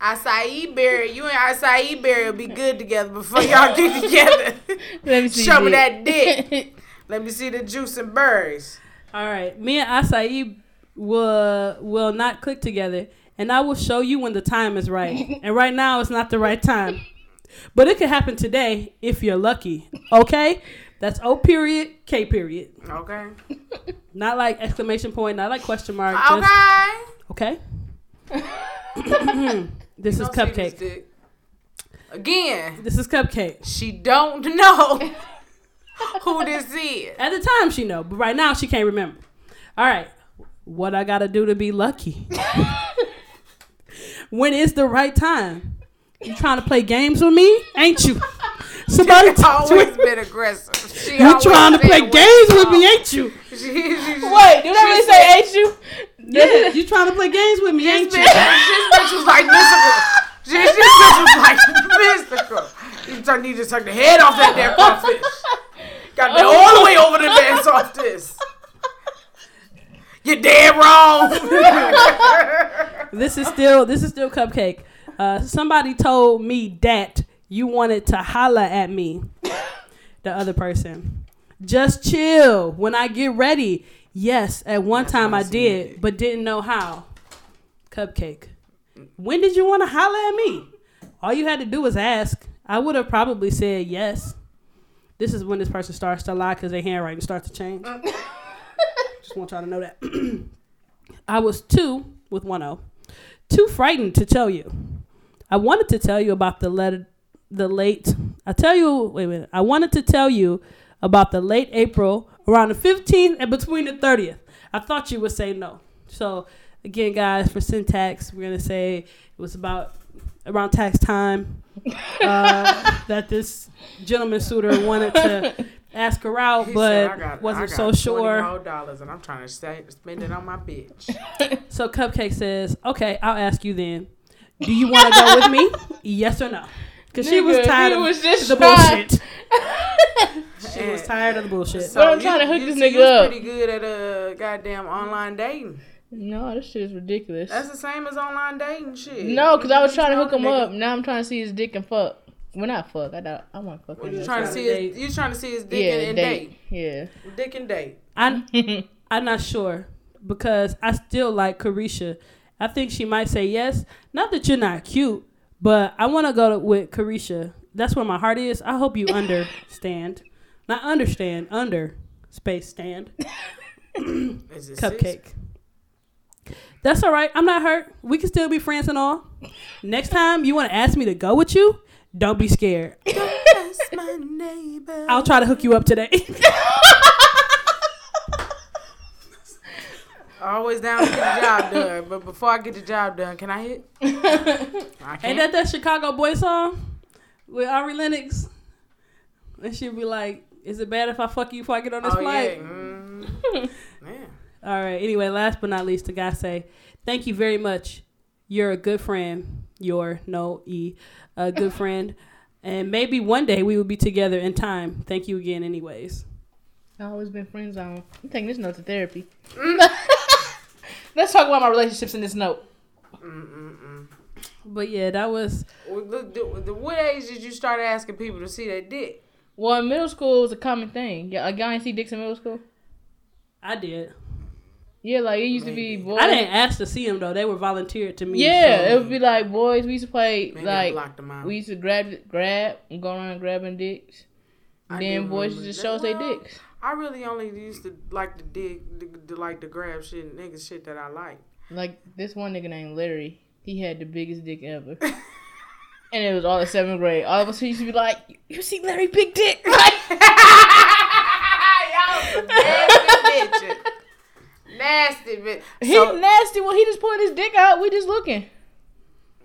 Acai berry, you and acai berry will be good together before y'all get together. Let me see. Show me dick. that dick. Let me see the juice and berries. All right, me and acai will will not click together, and I will show you when the time is right. and right now, it's not the right time, but it could happen today if you're lucky. Okay, that's O period K period. Okay. Not like exclamation point, not like question mark. Just, Okay. okay. this is Don't this cupcake. Again, This is cupcake. she don't know who this is. At the time, she know, but right now she can't remember. All right, what I gotta do to be lucky? When is the right time? You trying to play games with me? Ain't you? Somebody She's talk to always me. been aggressive. She You trying to play games with me? Ain't you? She, she, she, Wait, did I really say ain't you? Yeah, you trying to play games with me? Ain't you? this bitch was like mystical. This, this bitch was like mystical. You just need to suck the head off that damn crawfish. Got that oh. all the way over the man's off this. You're dead wrong. This is still this is still cupcake. Uh, somebody told me that you wanted to holla at me. The other person. Just chill when I get ready. Yes, at one time I did, but didn't know how. Cupcake. When did you want to holla at me? All you had to do was ask. I would have probably said yes. This is when this person starts to lie because their handwriting starts to change. Just want y'all to know that. I was two with one O, too frightened to tell you. I wanted to tell you about the letter, the late. I tell you, wait a minute. I wanted to tell you about the late April, around the fifteenth and between the thirtieth. I thought you would say no. So again, guys, for syntax, we're gonna say it was about around tax time uh, that this gentleman suitor wanted to ask her out, He but said, "I got- wasn't so got sure. $20 and I'm trying to say, spend it on my bitch. So Cupcake says, "Okay, I'll ask you then. Do you want to go with me? Yes or no?" Because she was tired he of was just the trying- bullshit. She was tired of the bullshit. So But I'm you- trying to hook you- this nigga was up. pretty good at uh, goddamn online dating. No, this shit is ridiculous. That's the same as online dating shit. no, because I was trying to hook him Nigga. up. Now I'm trying to see his dick and fuck. Well, not fuck. I don't. I want to fuck What you up. trying to see to his, you trying to see his dick Yeah, and, and date. date. Yeah. Dick and date. I I'm not sure because I still like Carisha. I think she might say yes. Not that you're not cute, but I want to go to, with Carisha. That's where my heart is. I hope you understand. Not understand, under space stand. Is it Cupcake. That's all right. I'm not hurt. We can still be friends and all. Next time you want to ask me to go with you, don't be scared. That's my neighbor. I'll try to hook you up today. Always down to get the job done, but before I get the job done, can I hit? I Ain't that that Chicago boy song with Ari Lennox? And she'll be like, "Is it bad if I fuck you before I get on this oh yeah. flight?" Mm. Man. All right. Anyway, last but not least, the guy say, "Thank you very much. You're a good friend. You're no e, a good friend, and maybe one day we will be together in time. Thank you again, anyways." I've always been friend zone. I'm taking this note to therapy. Let's talk about my relationships in this note. Mm-mm-mm. But yeah, that was the, the, the, what age did you start asking people to see their dick? Well, in middle school, it was a common thing. Yeah, a guy ain't see dicks in middle school. I did. Yeah, like it used to be boys. I didn't ask to see them though; they were volunteered to me. Yeah, so- it would be like boys. We used to play Maybe like them out. we used to grab, grab, and go around grabbing dicks. I then boys remember just that. show us their dicks. I really only used to like to dig, the, the, like to grab shit, nigga shit that I like. Like this one nigga named Larry. He had the biggest dick ever. and it was all in seventh grade. All of us used to be like, "You see Larry big dick?" Like, Y'all some nasty bitches. Nasty bitch. he So, nasty. Well, he just pulling his dick out. We just looking.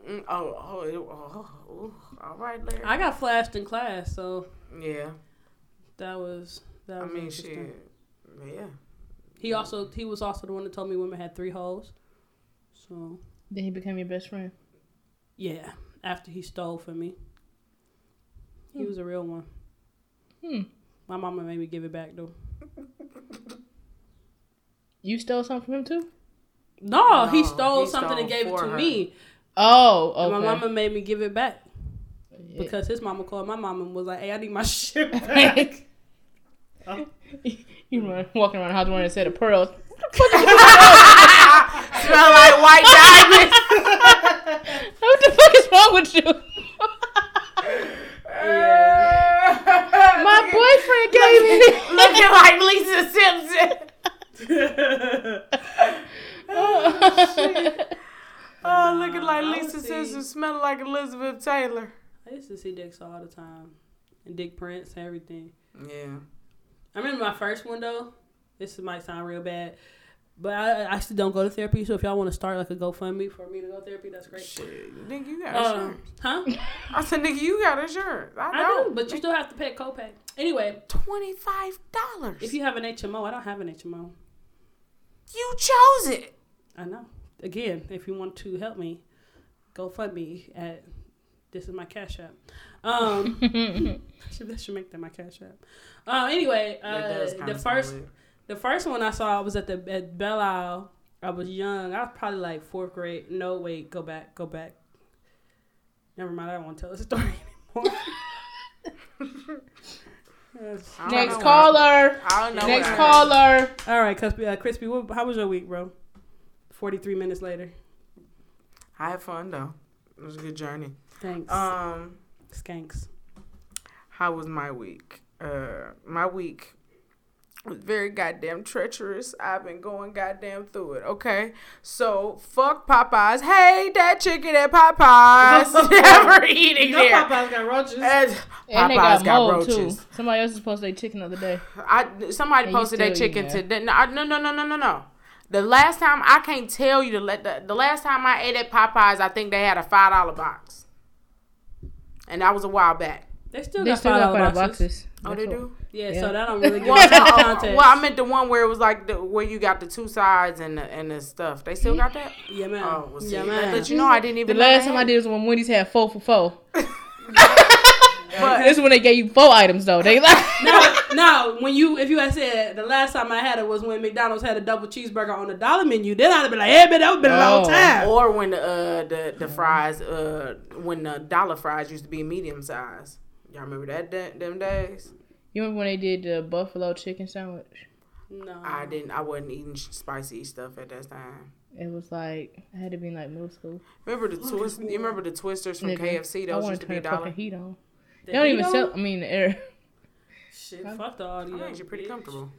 mm, oh, oh, oh, oh, all right, Larry. I got flashed in class, so yeah, that was that I was mean, interesting. shit. Yeah. He also he was also the one that told me women had three holes. So Then he became your best friend. yeah, after he stole from me, he Hmm. was a real one. Hmm. My mama made me give it back though. You stole something from him too? No, he stole he something and gave it to her. me. Oh, And my mama made me give it back Yeah. because his mama called my mama and was like, "Hey, I need my shit back." you run walking around the house wearing a set of pearls. Smell like white diamonds. what the fuck is wrong with you? My boyfriend gave me. Looking like Lisa Simpson. Oh, oh, looking like I Lisa would see- Simpson, smelling like Elizabeth Taylor. I used to see dicks all the time, and dick prints, and everything. Yeah. I remember my first one though. This might sound real bad, but I, I actually don't go to therapy. So if y'all want to start like a GoFundMe for me to go to therapy, that's great. Shit, nigga, you got Um, insurance. huh? I said, nigga, you got insurance. I, I don't. do, but you still have to pay a copay. Anyway, Twenty five dollars. if you have an HMO, I don't have an HMO. You chose it. I know. Again, if you want to help me, go fund me at this is my cash app. Um, should, that should make that my cash app. Uh, anyway, uh, the first weird. the first one I saw was at the at Belle Isle. I was young. I was probably like fourth grade. No, wait, go back, go back. Never mind. I don't want to tell the story anymore. Yes. I don't Next caller. I don't know. Next caller. All right, Chrispy. Uh, Chrispy, what, how was your week, bro? Forty-three minutes later. I had fun though. It was a good journey. Thanks. Um, Skanks. how was my week? Uh, my week was very goddamn treacherous. I've been going goddamn through it. Okay, so fuck Popeyes. Hey, that chicken at Popeyes. Never eating there. Popeyes got roaches. And And they Popeyes got, got mold roaches. too. Somebody else posted supposed to eat chicken the other day. I somebody And posted that still chicken eating today. No, no, no, no, no, no, no. The last time I can't tell you the la- the, the last time I ate at Popeyes, I think they had a five dollar box, and that was a while back. They still They got still five got dollar five boxes. boxes. Oh, That's they what- do. Yeah, Yeah. so that don't really give Well, us no, any oh, context. well, I meant the one where it was like the, where you got the two sides and the and the stuff. They still got that. yeah, man. Oh, well, see, yeah, man. let you know I didn't even. know last they time I did was when Wendy's had four for four. But- this is when they gave you four items though. They like no, no. When you, if you had said the last time I had it was when McDonald's had a double cheeseburger on the dollar menu, then I'd have been like, "Hey, man, that would have been a long Oh. time." Or when the uh, the the fries uh when the dollar fries used to be medium size. Y'all remember that da- them days? You remember when they did the buffalo chicken sandwich? No. I didn't. I wasn't eating spicy stuff at that time. It was like I had to be in like middle school. Remember the twist? You remember the twisters from Nigga, KFC? Those want used to to be a dollar. heat on. The They don't heat even on? sell. I mean, the air. Shit, fuck the audio. I made you pretty bitch. comfortable.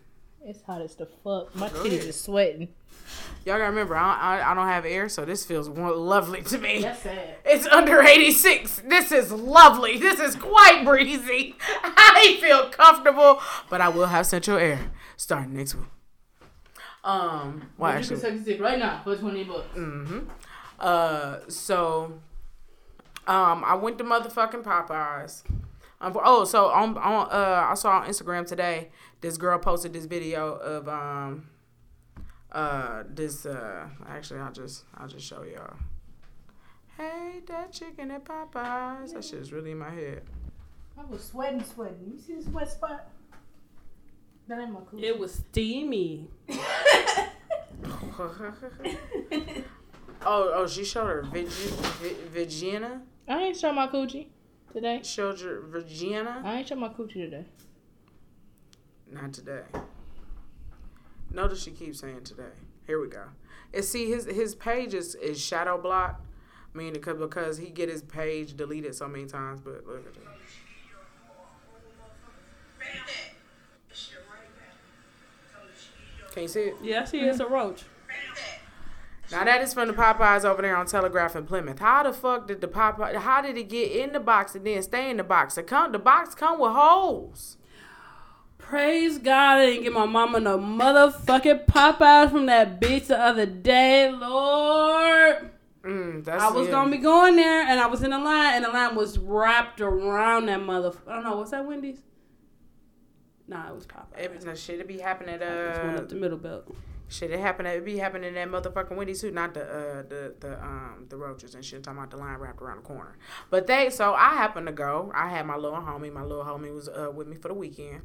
It's hot as the fuck. My Go titties ahead. is sweating. Y'all gotta remember, I, I I don't have air, so this feels lovely to me. sad. It's under 86. This is lovely. This is quite breezy. I feel comfortable, but I will have central air starting next week. Um, well, you can actually, suck a dick right now for twenty bucks. mm-hmm. Uh, so, um, I went to motherfucking Popeyes. Um, oh, so on, on uh, I saw on Instagram today this girl posted this video of um, uh, this uh, actually I'll just I'll just show y'all. Hey, that chicken at Popeyes. That shit is really in my head. I was sweating, sweating. You see this wet spot? That ain't my cool. It was steamy. oh, oh, she showed her Virgi- Vi- Virginia. I ain't show my coochie today. Showed your Virginia. I ain't show my coochie today. Not today. Notice she keeps saying today. Here we go. And see his his page is, is shadow blocked. I mean because because he get his page deleted so many times, but look at that. Can you see it? Yeah, I see it's a roach. Now that is from the Popeyes over there on Telegraph in Plymouth. How the fuck did the Popeye? How did it get in the box and then stay in the box? The come the box come with holes. Praise God, I didn't get my mama no motherfucking Popeyes from that bitch the other day, Lord. Mm, that's I was it. gonna be going there, and I was in the line, and the line was wrapped around that motherfucker. I don't know, what's that Wendy's? Nah, it was Popeyes. It, that shit it be happening at uh up the middle belt. Shit it happen it be happening at motherfucking Wendy's too, not the uh the the um the roaches and shit. I'm talking about the line wrapped around the corner. But they so I happened to go. I had my little homie. My little homie was uh with me for the weekend.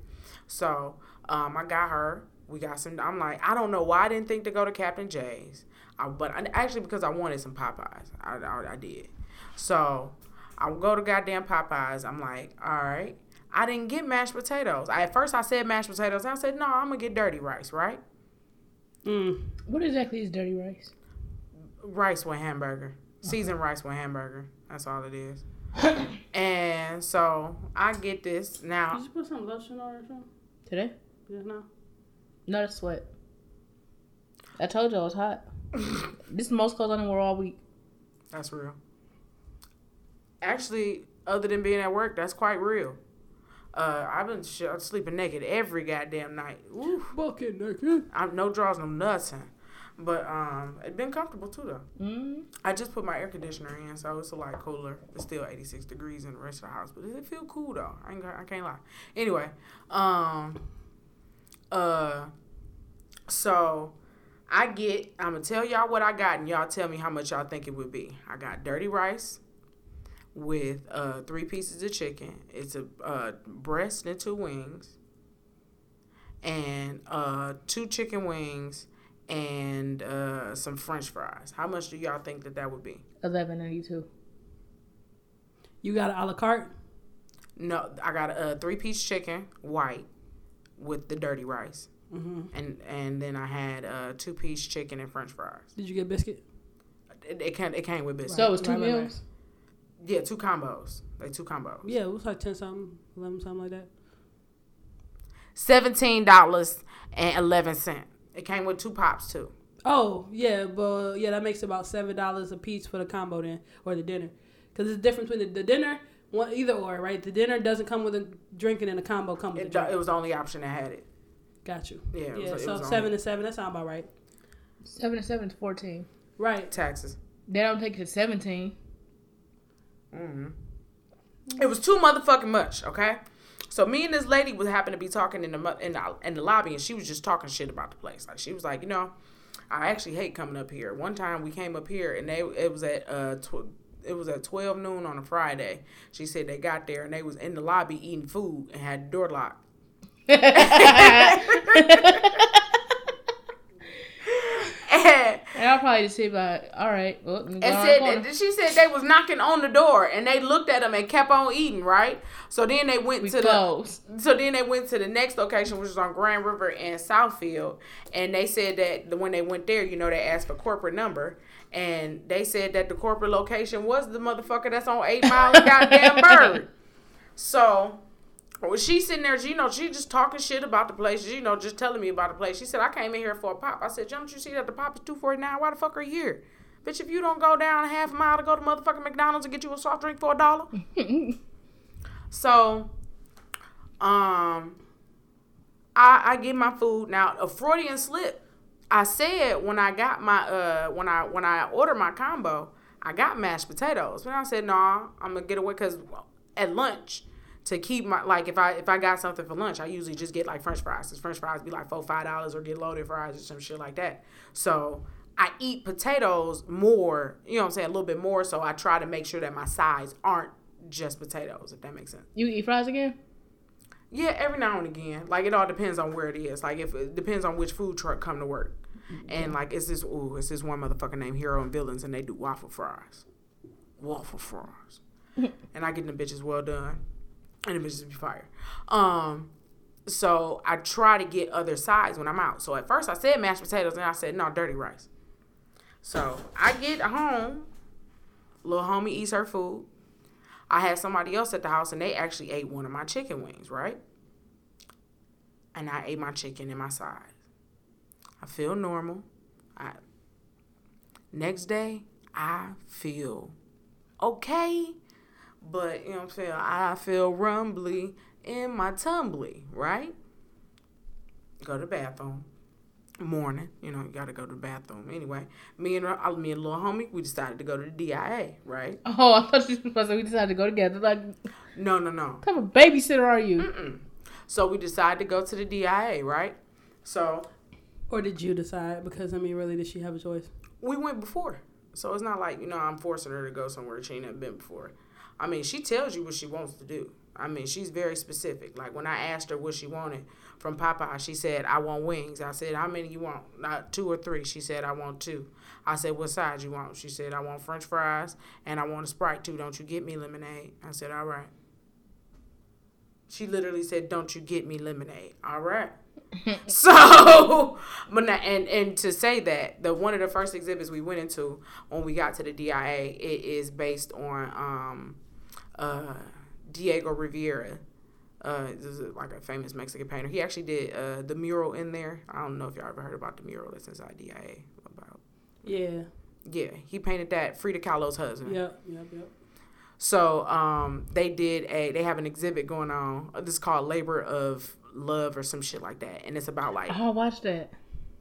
So um I got her. We got some. I'm like I don't know why I didn't think to go to Captain Jay's. I, but I, actually because I wanted some Popeyes. I, I I did. So I go to goddamn Popeyes. I'm like all right. I didn't get mashed potatoes. I, at first I said mashed potatoes. I said no. I'm gonna get dirty rice. Right. Mm. What exactly is dirty rice? rice with hamburger. Seasoned rice with hamburger. That's all it is. and so I get this now. Did you put some lotion on or something? Today? Just now? Not a sweat. I told you I was hot. this is the most clothes I done wore all week. That's real. Actually, other than being at work, that's quite real. Uh, I've been sh- sleeping naked every goddamn night. Oof. Bucket naked. I'm no draws, no nothing. But um, it's been comfortable too though. Mm. I just put my air conditioner in, so it's a lot cooler. It's still 86 degrees in the rest of the house, but it feel cool though. I ain't, I can't lie. Anyway, um, uh, so I get. I'm gonna tell y'all what I got, and y'all tell me how much y'all think it would be. I got dirty rice with uh three pieces of chicken. It's a uh, breast and two wings, and uh two chicken wings and uh, some French fries. How much do y'all think that that would be? Eleven ninety two. You got an a la carte? No, I got a, uh three piece chicken, white, with the dirty rice, Mm-hmm. and and then I had a two piece chicken and French fries. Did you get biscuit? It, it came it came with biscuit. So it was two Right, right, right. Meals. yeah, two combos, like two combos. Yeah, it was like 10 something, 11 something like that. Seventeen dollars and eleven cent. It came with two pops too. Oh, yeah, but yeah, that makes about $7 a piece for the combo then, or the dinner. Because it's different between the, the dinner, one, either or, right? The dinner doesn't come with a drinking and the combo comes with a It, drink. it was the only option that had it. Got you. Yeah, it was- yeah, it so was 7 only- to 7, that sounds about right. Seven to seven is fourteen. Right. Taxes. They don't take it to seventeen. Hmm It was too motherfucking much. Okay. So me and this lady was happened to be talking in the in the in the lobby, and she was just talking shit about the place. Like she was like, you know, I actually hate coming up here. One time we came up here, and they it was at uh tw- it was at twelve noon on a Friday. She said they got there and they was in the lobby eating food and had the door locked. and, And I'll probably just say like, all right, well, let me go and around the corner. said she said they was knocking on the door and they looked at them and kept on eating right so then they went we to closed. the so then they went to the next location which was on grand river and southfield and they said that the- when they went there you know they asked for corporate number and they said that the corporate location was the motherfucker that's on eight mile goddamn bird so she's sitting there, you know, she just talking shit about the place, you know, just telling me about the place. She said, I came in here for a pop. I said, don't you see that the pop is 249 Why the fuck are you here? Bitch, if you don't go down a half a mile to go to motherfucking McDonald's and get you a soft drink for a dollar. so, um, I, I get my food. Now, a Freudian slip. I said when I got my uh when I when I ordered my combo, I got mashed potatoes. But I said, nah, I'm gonna get away because at lunch to keep my like if I if I got something for lunch, I usually just get like French fries. Cause French fries be like four five dollars or get loaded fries or some shit like that. So I eat potatoes more, you know what I'm saying, a little bit more. So I try to make sure that my sides aren't just potatoes, if that makes sense. You eat fries again? Yeah, every now and again. Like it all depends on where it is. Like if it depends on which food truck come to work. Mm-hmm. And like it's this ooh, it's this one motherfucker named Hero and Villains and they do waffle fries. Waffle fries. and I get them bitches well done. And the bitches be fire. Um so I try to get other sides when I'm out. So at first I said mashed potatoes and I said no dirty rice. So I get home, little homie eats her food. I had somebody else at the house and they actually ate one of my chicken wings, right? And I ate my chicken and my sides. I feel normal. I next day I feel okay, but you know what I'm saying. I feel rumbly in my tumbly, right? Go to the bathroom. Morning, you know, you gotta go to the bathroom. Anyway, me and uh, me and little homie, we decided to go to the DIA, right? Oh, I thought you were supposed to. We decided to go together. Like, no, No, no, no. type of babysitter are you? Mm-mm. So we decided to go to the DIA, right? So Or did you decide? Because I mean, really, did she have a choice? we went before. So it's not like, you know, I'm forcing her to go somewhere she ain't never been before. I mean, she tells you what she wants to do. I mean, she's very specific. Like when I asked her what she wanted from Popeye, she said, I want wings. I said, How many you want? Not two or three. She said, I want two. I said, What size you want? She said, I want French fries and I want a Sprite too. Don't you get me lemonade? I said, All right. She literally said, "Don't you get me lemonade?" All right. so, but not, and and to say that the one of the first exhibits we went into when we got to the DIA, it is based on um, uh, Diego Rivera. Uh, this is like a famous Mexican painter. He actually did uh, the mural in there. I don't know if y'all ever heard about the mural that's inside DIA. About Yeah. yeah, he painted that Frida Kahlo's husband. Yep. Yep. Yep. So um, they did a they have an exhibit going on. uh, This is called Labor of Love or some shit like that, and it's about like Oh, I watched that.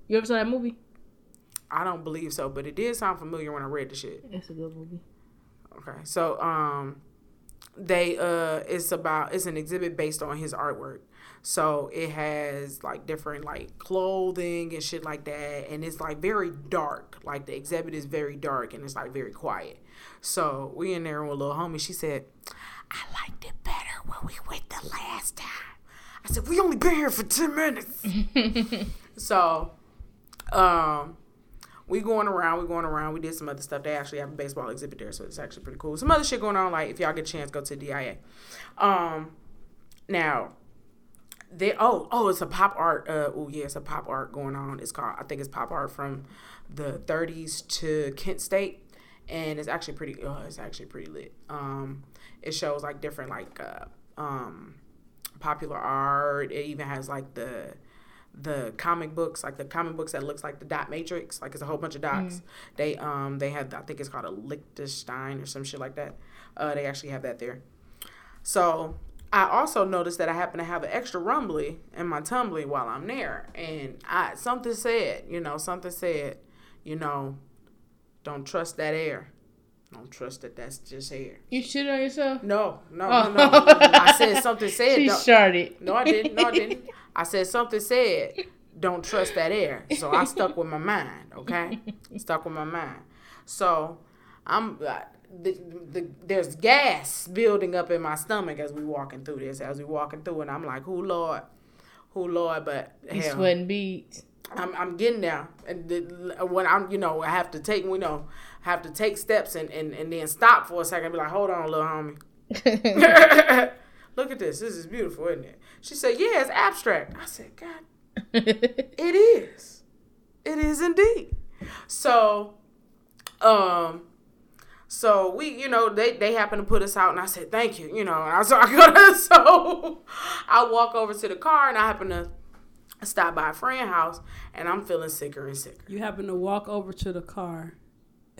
You ever saw that movie? I don't believe so, but it did sound familiar when I read the shit. It's a good movie. Okay, so um, they uh, it's about it's an exhibit based on his artwork. So it has like different like clothing and shit like that, and it's like very dark. Like the exhibit is very dark and it's like very quiet. So we in there with a little homie. She said, "I liked it better when we went the last time." I said, "We only been here for ten minutes." so, um, we going around, we going around. We did some other stuff. They actually have a baseball exhibit there, so it's actually pretty cool. Some other shit going on. Like if y'all get a chance, go to DIA. Um, now, they oh oh it's a pop art. Uh, oh yeah, it's a pop art going on. It's called I think it's pop art from the 30s to Kent State, and it's actually pretty. Oh, it's actually pretty lit. Um, it shows like different like uh um popular art. It even has like the the comic books, like the comic books that looks like the dot matrix, like it's a whole bunch of dots. They um they had I think it's called a Lichtenstein or some shit like that. Uh, they actually have that there. So I also noticed that I happen to have an extra rumbly in my tumbly while I'm there, and I something said, you know, something said, you know, don't trust that air. Don't trust that that's just air. You shit on yourself? No, no, Oh. no, no. I said something said. She don't- sharted. no, I didn't. No, I didn't. I said something said, don't trust that air. So I stuck with my mind, okay? Stuck with my mind. So I'm, uh, the, the, there's gas building up in my stomach as we walking through this, as we walking through, and I'm like, who Lord? Who Lord? But You hell, sweating beads. I'm, I'm getting there, and the, when I'm, you know, I have to take, you know, have to take steps and, and, and then stop for a second and be like, hold on, little homie. Look at this. This is beautiful, isn't it? She said, yeah, it's abstract. I said, God, it is. It is indeed. So, um, so we, you know, they they happened to put us out, and I said thank you, you know. And I so I go so I walk over to the car, and I happen to stop by a friend house, and I'm feeling sicker and sicker. You happen to walk over to the car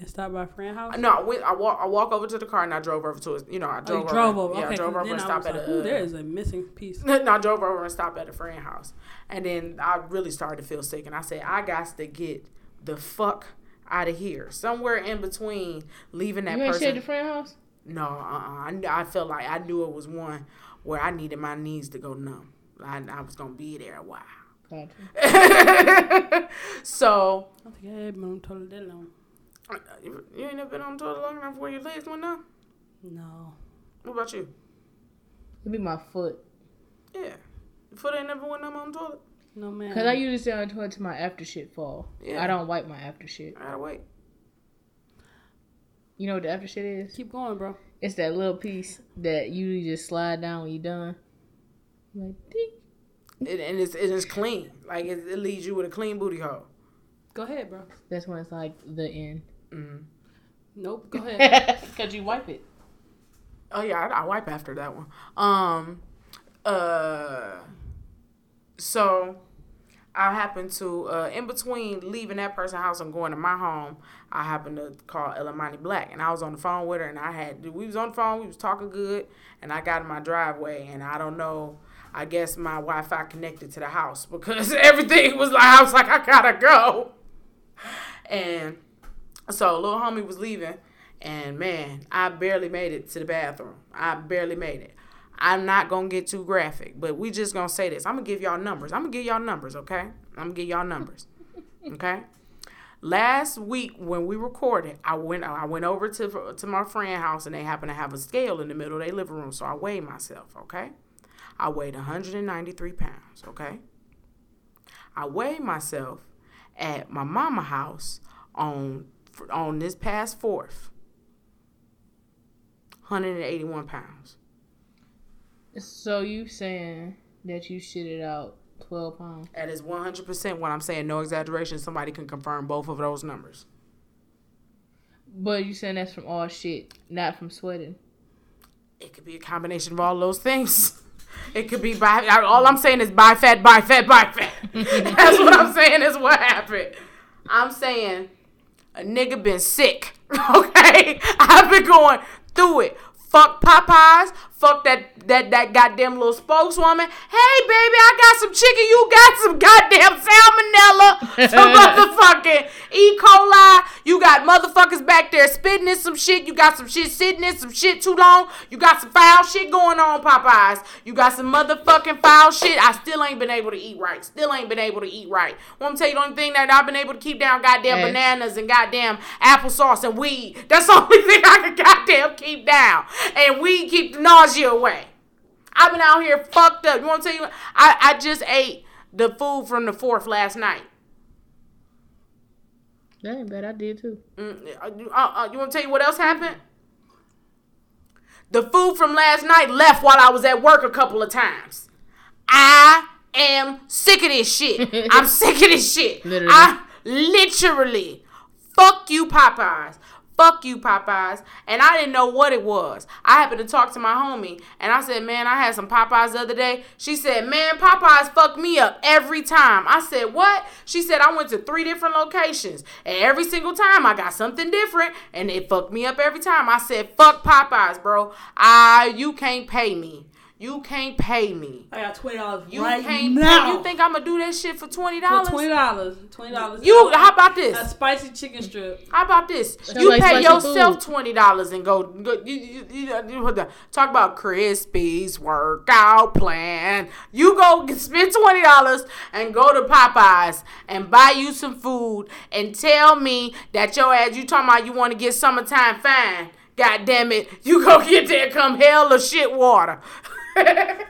and stop by a friend house. No, I, went, I walk I walk over to the car, and I drove over to it. You know, I Oh, drove you drove over. over. Yeah, okay, I drove 'cause over then and I stopped was at like, a. Ooh, uh, there is a missing piece. no, I drove over and stopped at a friend house, and then I really started to feel sick, and I said I got to get the fuck out of here. Somewhere in between leaving that you ain't person. shit at the friend house? No, uh-uh. I, kn- I felt like I knew it was one where I needed my knees to go numb. I, I was gonna be there a while. Gotcha. so I don't think I had been on toilet that long. You, you ain't never been on toilet long enough where your legs went numb. No. What about you? It'd be my foot. Yeah, your foot ain't never went numb on the toilet. No man. Cause I usually stay on the toilet till my after shit fall. Yeah. I don't wipe my after shit. I gotta wait. You know what the after shit is? keep going, bro. It's that little piece that you just slide down when you're done. Like, ding. It, and it's it is clean. Like it, it leaves you with a clean booty hole. Go ahead, bro. That's when it's like the end. Hmm Nope. Go ahead. Cause you wipe it. Oh yeah, I, I wipe after that one. Um, uh, so I happened to uh, in between leaving that person's house and going to my home, I happened to call Ellamani Black, and I was on the phone with her, and I had we was on the phone, we was talking good, and I got in my driveway, and I don't know. I guess my Wi-Fi connected to the house because everything was like I was like I gotta go, and so little homie was leaving, and man, I barely made it to the bathroom. I barely made it. I'm not gonna get too graphic, but we just gonna say this. I'm gonna give y'all numbers. I'm gonna give y'all numbers, okay? I'm gonna give y'all numbers, okay? Last week when we recorded, I went I went over to to my friend house and they happen to have a scale in the middle of their living room, so I weighed myself, okay? I weighed 193 pounds, okay? I weighed myself at my mama house on on this past fourth. 181 pounds. So you saying that you shitted out twelve pounds? That is 100% what I'm saying. No exaggeration. Somebody can confirm both of those numbers. But you saying that's from all shit, not from sweating. It could be a combination of all those things. It could be by all I'm saying is by fat, by fat, by fat. That's what I'm saying is what happened. I'm saying a nigga been sick. Okay? I've been going through it. Fuck Popeyes. Fuck that that that goddamn little spokeswoman. Hey baby, I got some chicken. You got some goddamn salmonella. Some motherfucking E. coli. You got motherfuckers back there spitting in some shit. You got some shit sitting in some shit too long. You got some foul shit going on, Popeyes. You got some motherfucking foul shit. I still ain't been able to eat right. Still ain't been able to eat right. Want to tell you the only thing that I've been able to keep down goddamn Yes. bananas and goddamn applesauce and weed. That's the only thing I can goddamn keep down. And weed keep the nausea away. I've been out here fucked up. You want to tell you? I, I just ate the food from the fourth last night. That ain't bad. I did too. Mm, uh, you- uh, uh, you want to tell you what else happened? The food from last night left while I was at work a couple of times. I am sick of this shit. I'm sick of this shit. Literally. I literally, fuck you, Popeyes. Fuck you, Popeyes. And I didn't know what it was. I happened to talk to my homie and I said, Man, I had some Popeyes the other day. She said, Man, Popeyes fucked me up every time. I said, What? She said, I went to three different locations and every single time I got something different and it fucked me up every time. I said, Fuck Popeyes, bro. I you can't pay me. You can't pay me. I got twenty dollars You right can't now. pay. You think I'm gonna do that shit for twenty for dollars? twenty dollars? Twenty dollars. You how about this? a spicy chicken strip? How about this? Sounds You like pay yourself food. twenty dollars and go. go you, you, you, you, what the- talk about Chrispy's workout plan. You go spend twenty dollars and go to Popeyes and buy you some food and tell me that your ass. You talking about you want to get summertime fine? God damn it! You go get there come hell or shit water.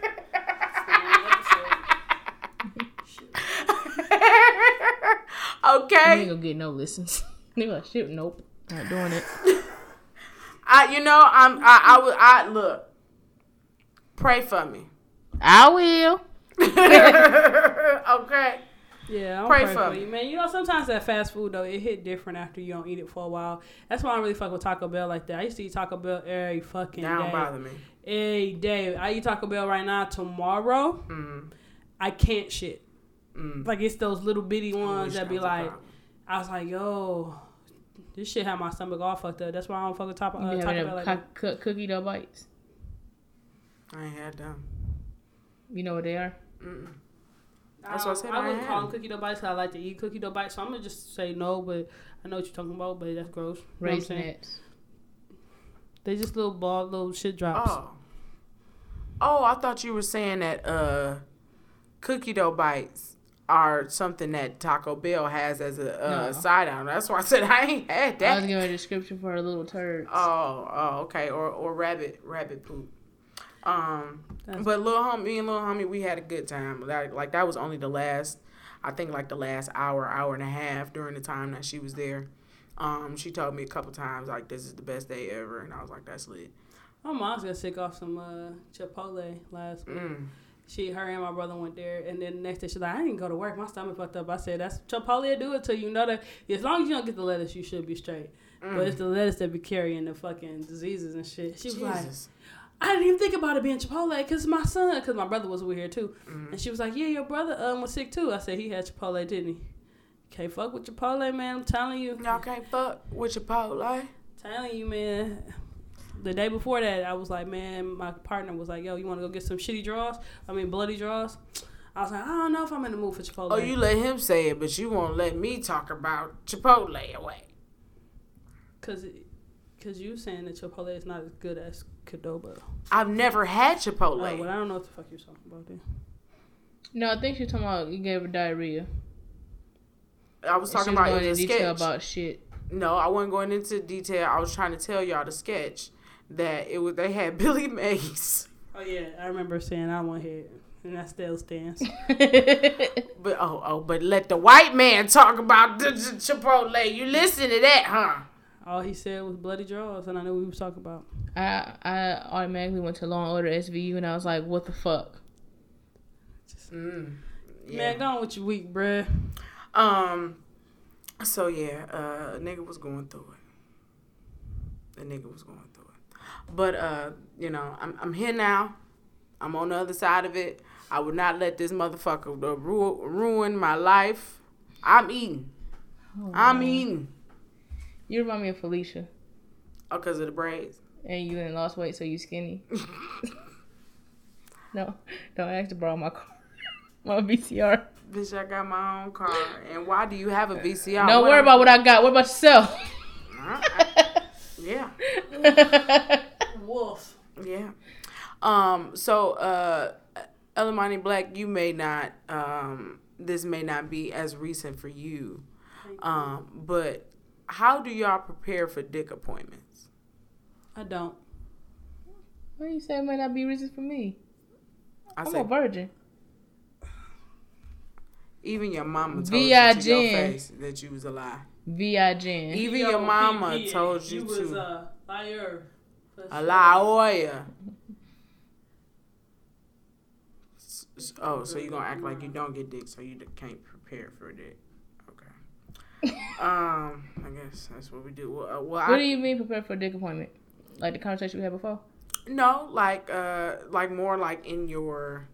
ain't gonna get no listens. they like, shit, nope, not doing it. I, you know, I'm, I, I would, I look. Pray for me. I will. okay. Yeah, I'm Pray pray, for for you, man. You know, sometimes that fast food though, it hit different after you don't eat it for a while. That's why I don't really fuck with Taco Bell like that. I used to eat Taco Bell every fucking day. That don't bother me. Every day. I eat Taco Bell right now. Tomorrow, Mm, I can't shit. mm. Like it's those little bitty ones that be like, problem. I was like, yo, this shit had my stomach all fucked up. That's why I don't fuck with Taco, uh, You Taco Bell like co- co- cookie dough bites. I ain't had them. You know what they are? Mm-mm. I, That's what I said, I I wouldn't call them them. cookie dough bites 'cause I like to eat cookie dough bites. So I'm gonna just say no, but I know what you're talking about. But that's gross. You know what I'm saying? Raisinets. They just little ball, little shit drops. Oh. Oh, I thought you were saying that uh, cookie dough bites are something that Taco Bell has as a uh, No. side out. That's why I said I ain't had that. I was that. giving a description for a little turd. Oh, oh, okay. Or or rabbit rabbit poop. Um, That's- but little homie, me and little homie, we had a good time. Like like that was only the last, I think like the last hour, hour and a half during the time that she was there. Um, she told me a couple times like this is the best day ever, and I was like that's lit. My mom's got sick off some uh, Chipotle last week. Mm. She, her, and my brother went there, and then the next day she's like, "I didn't go to work. My stomach fucked up." I said, "That's Chipotle do it to you. Know that as long as you don't get the lettuce, you should be straight. But it's the lettuce that be carrying the fucking diseases and shit." She was like, Jesus. I didn't even think about it being Chipotle because my son, because my brother was over here too. Mm. And she was like, Yeah, your brother um, was sick too. I said, He had Chipotle, didn't he? Can't fuck with Chipotle, man. I'm telling you. Y'all can't fuck with Chipotle. Telling you, man. The day before that, I was like, Man, my partner was like, Yo, you want to go get some shitty draws? I mean, bloody draws? I was like, I don't know if I'm in the mood for Chipotle. Oh, you let him say it, but you won't let me talk about Chipotle away. Because cause you saying that Chipotle is not as good as Qdoba. I've never had Oh, Chipotle. well, I don't know what the fuck you're talking about then. No, I think she's talking about you gave her diarrhea. I was talking about going it was a into detail sketch. about shit. No, I wasn't going into detail. I was trying to tell y'all the sketch that it was. They had Billy Mays, Oh, yeah. I remember saying I want head. And that still stands. but oh oh, but let the white man talk about the, the Chipotle. You listen to that, huh? All he said was bloody draws, and I knew what he was talking about. I I automatically went to Law and Order SVU and I was like, what the fuck? Mm. Man, go on with your week, bruh. Um. So yeah, uh, a nigga was going through it. A nigga was going through it. But uh, you know, I'm I'm here now. I'm on the other side of it. I would not let this motherfucker ru- ruin my life. I'm eating. I'm eating. You remind me of Felicia. Oh, cause of the braids. And you didn't lost weight, so you skinny. no, don't ask to borrow my car, my VCR. Bitch, I got my own car. And why do you have a VCR? Don't What worry I'm- about what I got. What about yourself? Yeah. Wolf. Yeah. Um. So, uh, Ellamani Black, you may not. Um. This may not be as recent for you. Um. But how do y'all prepare for dick appointments? I don't. What you say it might not be reason for me? I I'm say a virgin. even your mama told V.I. you to your face that you was a lie. V.I. Jen. Even your mama PP, told you, you was to a liar. For a liar. S- s- Oh, so you're gonna act like you don't get dick, so you can't prepare for a dick? Okay. um, I guess that's what we do. Well, uh, well What I, do you mean prepare for a dick appointment? Like the conversation we had before? No, like uh like more like in your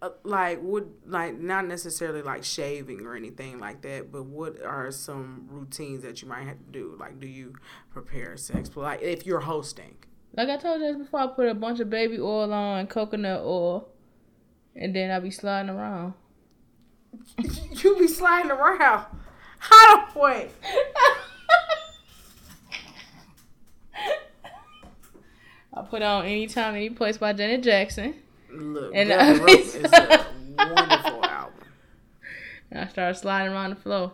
uh, like would like not necessarily like shaving or anything like that, but what are some routines that you might have to do? Like do you prepare sex like if you're hosting? Like I told you before, I put a bunch of baby oil on, coconut oil, and then I be sliding around. you be sliding around. How the way? I put on anytime, any place by Janet Jackson, Look, And and I- is a wonderful album. and I started sliding around the floor.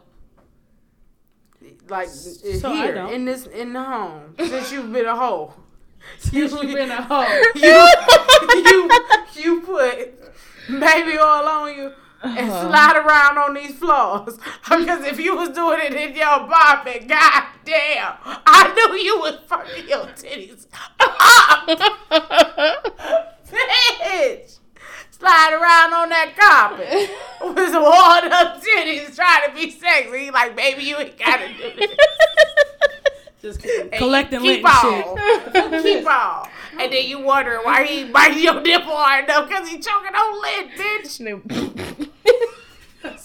Like So here in this in the home since you've been a hoe. Since you've been a hoe. you you you put baby oil on you. And uh-huh. slide around on these floors. Because if you was doing it in your apartment, god damn, I knew you was fucking your titties up. Bitch. Slide around on that carpet with some worn up titties trying to be sexy. Like, baby, you ain't gotta do this. Just kidding. Collecting you lint keep and shit. on. keep on. And then you wondering why he biting your nipple hard enough because he choking on lint, bitch.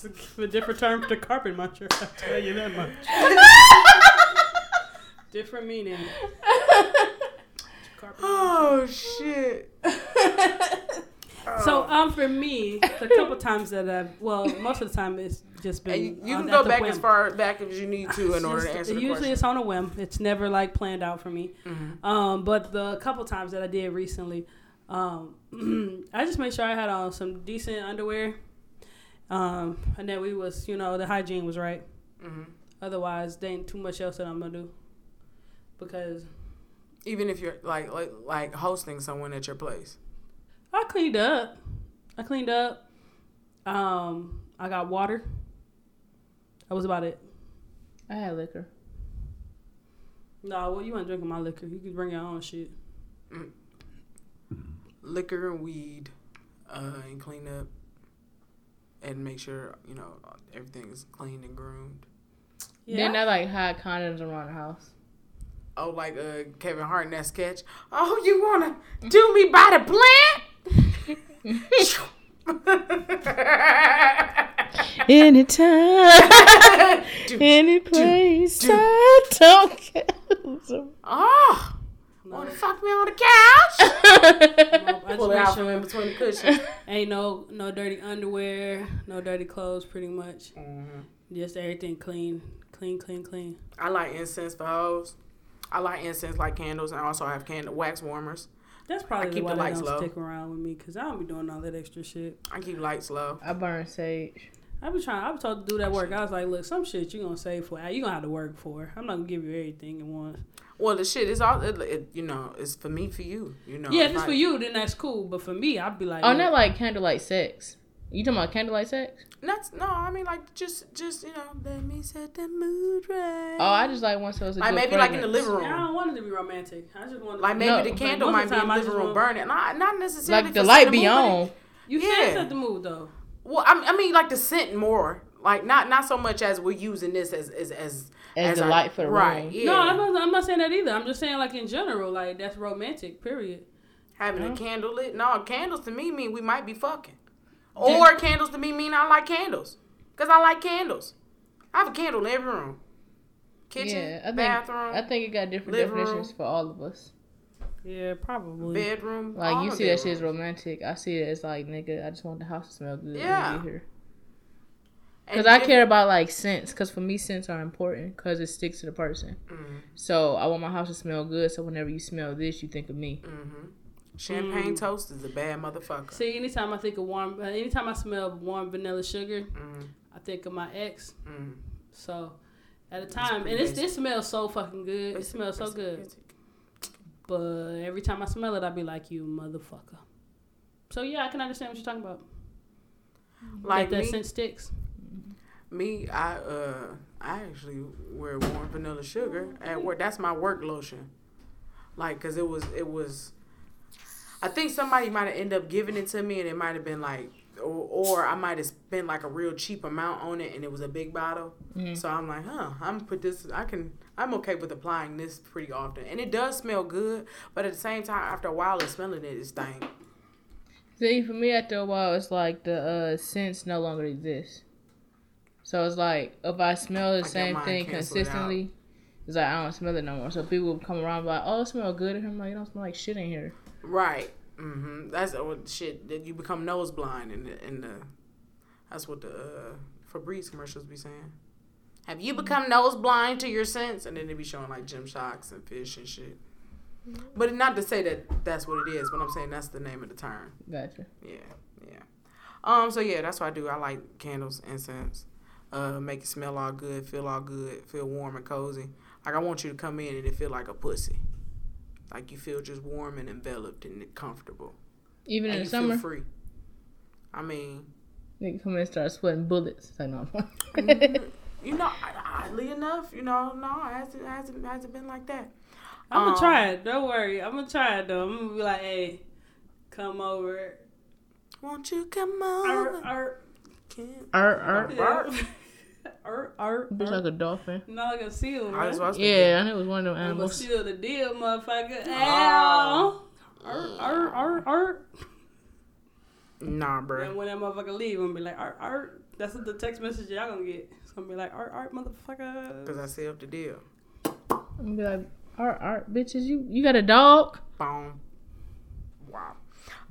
That's a different term for carpet muncher. I tell you that much. different meaning. Carpet Oh shit. So um, for me, the couple times that I've well, most of the time it's just been. And you, you can at go back whim. as far back as you need to in order just- to answer the usually question. it's on a whim. It's never like planned out for me. Mhm. Um, but the couple times that I did recently, um, I just made sure I had on some decent underwear, um, and that we was you know the hygiene was right. Mhm. Otherwise, there ain't too much else that I'm gonna do. Because Even if you're like, like like hosting someone at your place. I cleaned up. I cleaned up. Um, I got water. That was about it. I had liquor. No, well, you weren't drinking my liquor. You can bring your own shit. Liquor and weed, uh, and clean up, and make sure you know everything is clean and groomed. Then I like hide condoms around the house. Oh, like uh, Kevin Hart in that sketch. Oh, you wanna do me by the plant? Anytime, Dude, any place, dude. I don't care. oh, No, wanna fuck me on the couch? no, I Pull just it out from in between the cushions. ain't no no dirty underwear, no dirty clothes, pretty much. Mhm. Just everything clean, clean, clean, clean. I like incense for hoes. I like incense like candles, and I also have candle wax warmers. That's probably keep why the they lights don't low. stick around with me because I don't be doing all that extra shit. I keep lights low. I burn sage. I be trying. I was told to do that work. I was like, look, some shit you gonna save for. You gonna have to work for. I'm not gonna give you everything at once. Well, the shit is all it, it, you know. It's for me, for you. You know. yeah, if it's like- for you, then that's cool. But for me, I'd be like, Oh, look, not like candlelight sex. You talking about candlelight sex? Not no. I mean, like just, just you know, let me set the mood right. Oh, I just like one so it's a like good maybe like in the fragrance. living Yeah, I don't want it to be romantic. I just want Like maybe No, the candle might of be in the living room burning. Not not necessarily Like the light setting be mood, but it- on. You Yeah. can set the mood though. Well, I, I mean, like the scent more. Like not not so much as we're using this as as as, As the our- light for the right. room. Yeah. No, I'm not, I'm not saying that either. I'm just saying like in general, like that's romantic. Period. Having Huh? a candle lit. No, candles to me mean we might be fucking. Or candles to me mean I like candles. Because I like candles. I have a candle in every room. Kitchen, yeah, I think bathroom, I think it got different definitions room. for all of us. Yeah, probably. bedroom. Like you see that shit as romantic. I see it as like nigga. I just want the house to smell good. Yeah. when you get here. And Cause I care about like scents. Cause for me, scents are important. Cause it sticks to the person. Mhm, So I want my house to smell good. So whenever you smell this, you think of me. mhm. Champagne Mm. toast is a bad motherfucker. See, anytime I think of warm, uh, anytime I smell warm vanilla sugar, Mhm, I think of my ex. mhm. So, at a time, and it's, basic. it smells so fucking good. It smells so good. But every time I smell it, I be like, you motherfucker. So yeah, I can understand what you're talking about. Like that, that me, scent sticks. Me, I uh, I actually wear warm vanilla sugar at work. That's my work lotion. Like, cause it was, it was. I think somebody might have ended up giving it to me, and it might have been like, or, or I might have spent like a real cheap amount on it, and it was a big bottle. Mhm. So I'm like, huh, I'm put this. I can. I'm okay with applying this pretty often, and it does smell good. But at the same time, after a while of smelling it, it stank. See, for me, after a while, it's like the uh, scents no longer exist. So it's like if I smell the got same thing canceled out. consistently, it's like I don't smell it no more. So people will come around and be like, "Oh, it smells good," and I'm like, "It don't smell like shit in here." Right. hmm That's what shit that you become nose blind in the in the. That's what the uh, Febreze commercials be saying. Have you become nose blind to your sense? And then they be showing like gym shocks and fish and shit. But not to say that that's what it is, but I'm saying that's the name of the term. Gotcha. Yeah, yeah. Um. So yeah, that's what I do. I like candles, incense. Uh, make it smell all good, feel all good, feel warm and cozy. Like I want you to come in and it feel like a pussy. Like you feel just warm and enveloped and comfortable. Even and in you the summer. feel free. I mean, Nigga come in and start sweating bullets. It's like, no. You know, oddly enough, you know, no, it hasn't hasn't hasn't been like that. I'm gonna Um, try it. Don't worry. I'm gonna try it though. I'm gonna be like, hey, come over. Won't you come Ar, over? ar, Can't- Art, art. yeah. ar, ar, Bitch like a dolphin. Not like a seal, I right? I was Yeah, I knew it was one of them I'm animals. seal the deal, motherfucker. Oh. Ow. Ar. thinking, Nah, bro. And when that motherfucker leave, I'm gonna be like, art, art. That's what the text message y'all gonna get. It's gonna be like, art, art, motherfucker. Because I sealed the deal. I'm gonna be like, art, art, bitches, you you got a dog? Boom. Wow.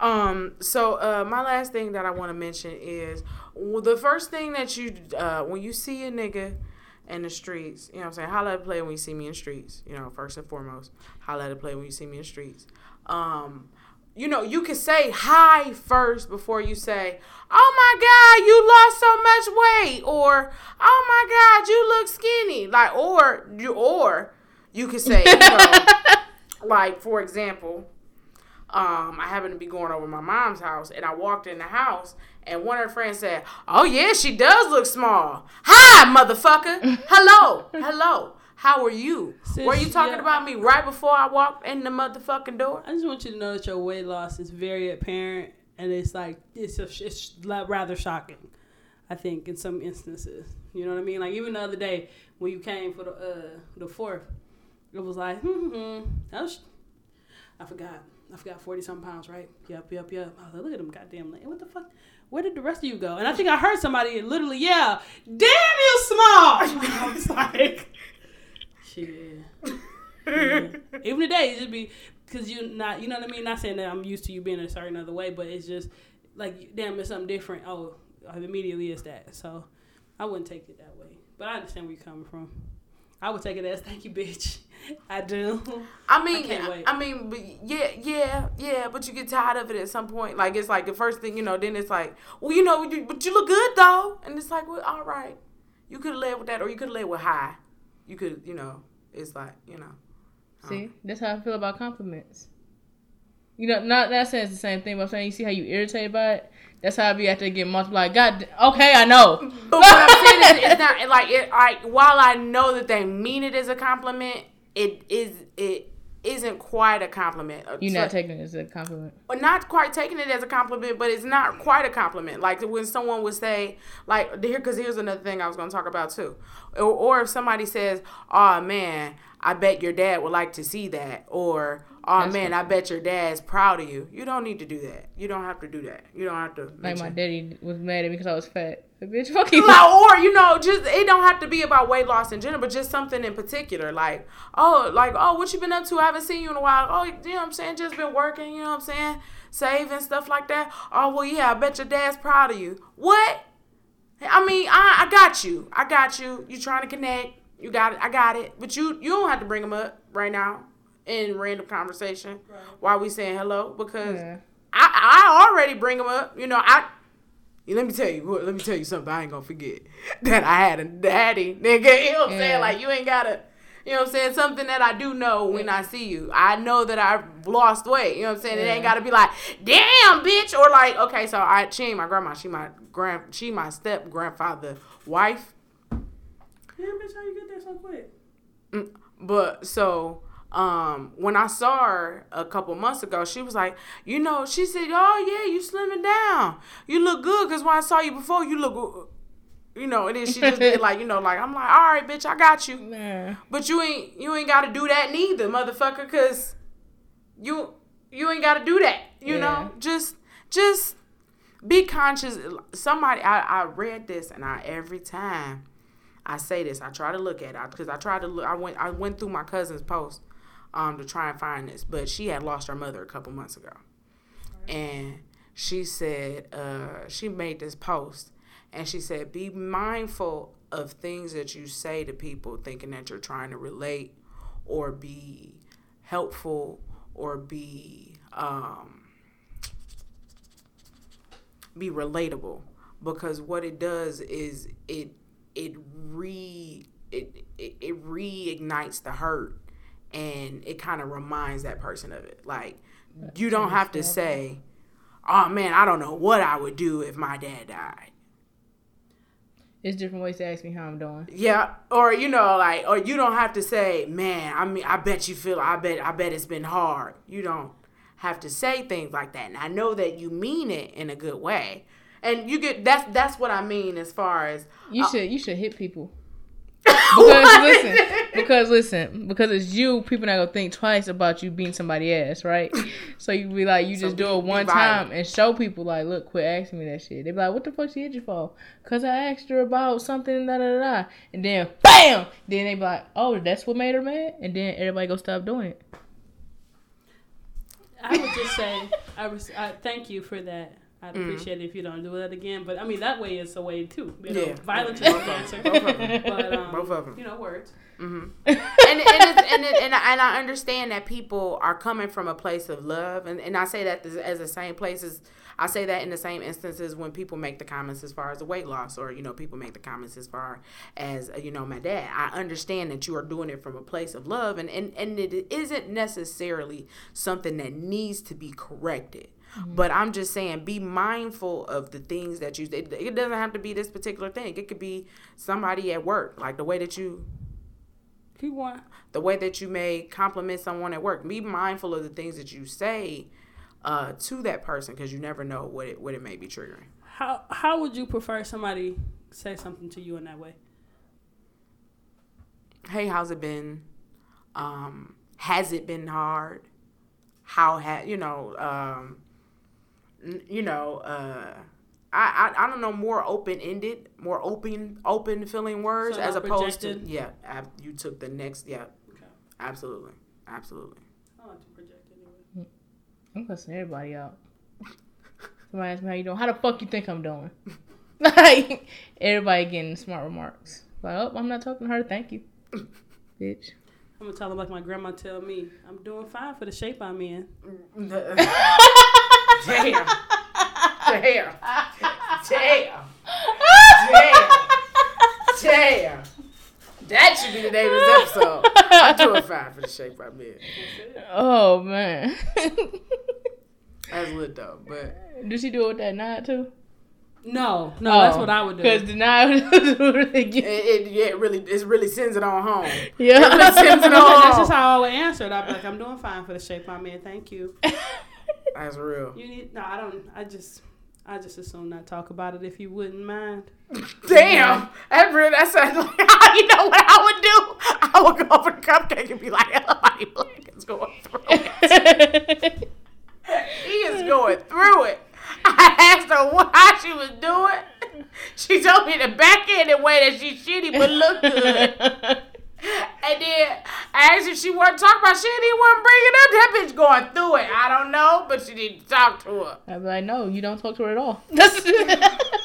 Um. So, uh, my last thing that I want to mention is well, the first thing that you, uh, when you see a nigga in the streets, you know what I'm saying? Holla at a player when you see me in the streets. You know, first and foremost, holla at a player when you see me in the streets. Um. You know, you can say hi first before you say, "Oh my God, you lost so much weight," or "Oh my God, you look skinny." Like, or you, or you could say, you know, like for example, um, I happened to be going over my mom's house, and I walked in the house, and one of her friends said, "Oh yeah, she does look small." Hi, motherfucker. Hello, hello. How are you? Sis, Were you talking yeah. about me right before I walked in the motherfucking door? I just want you to know that your weight loss is very apparent, and it's like it's a, it's rather shocking. I think in some instances, you know what I mean. Like even the other day when you came for the uh the fourth, it was like, hmm, hmm, was, I forgot, I forgot forty something pounds, right? Yep, yep, yep. I was like, look at them goddamn, like, what the fuck? Where did the rest of you go? And I think I heard somebody literally, yeah, damn you small. I was like, shit. Yeah. Even today, it just be because you not, you know what I mean. Not saying that I'm used to you being a certain other way, but it's just like, damn, it's something different. Oh, immediately it's that. So I wouldn't take it that way, but I understand where you're coming from. I would take it as thank you, bitch. I do. I mean, I can't I, wait. I mean, but yeah, yeah, yeah. But you get tired of it at some point. Like it's like the first thing you know. Then it's like, well, you know, you, but you look good though. And it's like, well, all right. You could have led with that, or you could have led with high. You could, you know, it's like, you know. See, that's how I feel about compliments. You know, not that saying it's the same thing, but I'm saying you see how you irritated by it. That's how I be after get multiplied. God, okay, I know. But what I'm saying is, it's not like it. Like while I know that they mean it as a compliment, it is it isn't quite a compliment. Uh, You're So- not taking it as a compliment. not quite taking it as a compliment, but it's not quite a compliment. Like when someone would say, like here, because here's another thing I was going to talk about too, or, or if somebody says, "Oh man, I bet your dad would like to see that," or "Oh That's man, I bet your dad's proud of you." You don't need to do that. You don't have to do that. You don't have to. Like my daddy was mad at me because I was fat. Like, bitch, fuck you. like, or you know, just it don't have to be about weight loss in general, but just something in particular. Like, oh, like, oh, what you been up to? I haven't seen you in a while. Oh, you know what I'm saying? Just been working. You know what I'm saying? Saving stuff like that. Oh, well, yeah. I bet your dad's proud of you. What? I mean, I, I got you. I got you. You trying to connect? You got it. I got it. But you you don't have to bring them up right now in random conversation while we saying hello because Yeah. I I already bring them up. You know I. Let me tell you. what- Let me tell you something. I ain't gonna forget that I had a daddy, nigga. You know what I'm Yeah. saying? Like you ain't gotta. You know what I'm saying? Something that I do know when I see you. I know that I've lost weight. You know what I'm saying? It ain't gotta be like, damn, bitch, or like, okay, so I she ain't my grandma. She my grand. She my step grandfather wife. Yeah, bitch, how you get there so quick? Mm, But so um when I saw her a couple months ago, she was like, you know, she said, "Oh yeah, you slimming down. You look good because when I saw you before, you look." good." You know, and then she just did like, you know, like I'm like, all right, bitch, I got you, Nah. but you ain't you ain't got to do that neither, motherfucker, cause you you ain't got to do that. You Yeah. know, just just be conscious. Somebody, I I read this, and I every time I say this. I try to look at it because I tried to look. I went. I went through my cousin's post um, to try and find this, but she had lost her mother a couple months ago, and she said uh, she made this post, and she said, "Be mindful of things that you say to people, thinking that you're trying to relate or be helpful or be um, be relatable." Because what it does is it it re it it, it reignites the hurt and it kind of reminds that person of it like you don't have to say oh man i don't know what i would do if my dad died It's different ways to ask me how I'm doing. Yeah, or you know, like, or you don't have to say, "Man, I mean, I bet you feel. I bet. I bet it's been hard." You don't have to say things like that. And I know that you mean it in a good way, and you get that's that's what I mean as far as You uh, should you should hit people. Because listen, because listen, because it's you. People not gonna think twice about you being somebody ass, right? So you be like, you So just do it one time and show people like, look, quit asking me that shit. They be like, what the fuck she hit you for? Cause I asked her about something, da da da. da. And then, bam! Then they be like, oh, that's what made her mad. And then everybody go stop doing it. I would just say, I, res- I thank you for that. I'd Mm. appreciate it if you don't do that again. But I mean, that way is a way too. You know, Yeah. violence is of the answer. Both of them. But um, Both of 'em. you know, words. and and and, and, I, and I understand that people are coming from a place of love, and, and I say that as, as the same places. I say that in the same instances when people make the comments as far as the weight loss, or you know, people make the comments as far as uh, you know, my dad. I understand that you are doing it from a place of love, and and and it isn't necessarily something that needs to be corrected. But I'm just saying, be mindful of the things that you. It, it doesn't have to be this particular thing. It could be somebody at work, like the way that you Keep one. the way that you may compliment someone at work. Be mindful of the things that you say uh, to that person because you never know what it what it may be triggering. How how would you prefer somebody say something to you in that way? Hey, how's it been? Um, has it been hard? How had you know? Um, you know. Uh, I, I, I don't know more open ended, more open open feeling words So as not opposed projected? to yeah. ab- You took the next yeah. Okay. Absolutely, absolutely. I like to project anyway. I'm cussing everybody out. Somebody ask me how you doing. How the fuck you think I'm doing? like everybody getting smart remarks. Like, oh, I'm not talking to her. Thank you, bitch. I'm gonna tell them like my grandma tell me. I'm doing fine for the shape I'm in. Mm, Damn. Damn. Damn. Damn. Damn. That should be the name of this episode. I'm doing fine for the shape I'm in. Oh man. That's lit though, but Did she do it with that nod too? No, no, that's oh, what I would do. Because the nod was it, it yeah, it really it really sends it on home. Yeah. sends it No, on that's just how I would answer it. I'd be like, I'm doing fine for the shape I'm in. Thank you. That's real. You need no, I don't. I just, I just assume not talk about it if you wouldn't mind. Damn, that really that sounds like you know what I would do. I would go over the cupcake and be like, "Everybody, black is going through it. He is going through it." I asked her what, how she was doing. She told me to back in the backhanded way that she's shitty but look good. And then I asked if she wanted to talk about shit. He wasn't bringing up that bitch going through it. I don't know, but she didn't talk to her. I'd be like, no, you don't talk to her at all.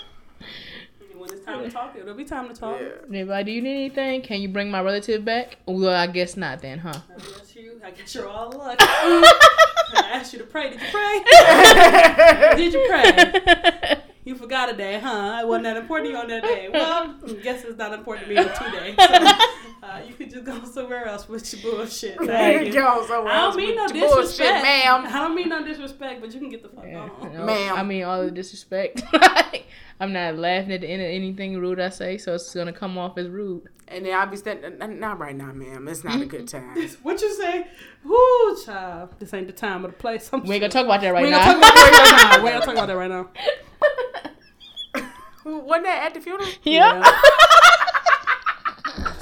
When it's time to talk, it'll be time to talk. Yeah. They be like, do you need anything? Can you bring my relative back? Well, I guess not then, huh? I guess you. I guess you're all luck. I asked you to pray. Did you pray? Did you pray? You forgot a day, huh? It wasn't that important to you on that day. Well, I guess it's not important to me on two days. So, uh, you could just go somewhere else with your bullshit. There Thank you you. go, somewhere I don't mean no with your bullshit, disrespect, ma'am. I don't mean no disrespect, but you can get the fuck Yeah, on. no, Ma'am. I mean, all the disrespect. Like, I'm not laughing at the end of anything rude I say, so it's gonna come off as rude. And then I'll be standing, not right now, ma'am. It's not a good time. What you say? Whoo, child. This ain't the time or the place. I'm We ain't gonna talk about that right we ain't now. gonna talk about that right now. We ain't gonna talk about that right now. Wasn't that at the funeral? yeah.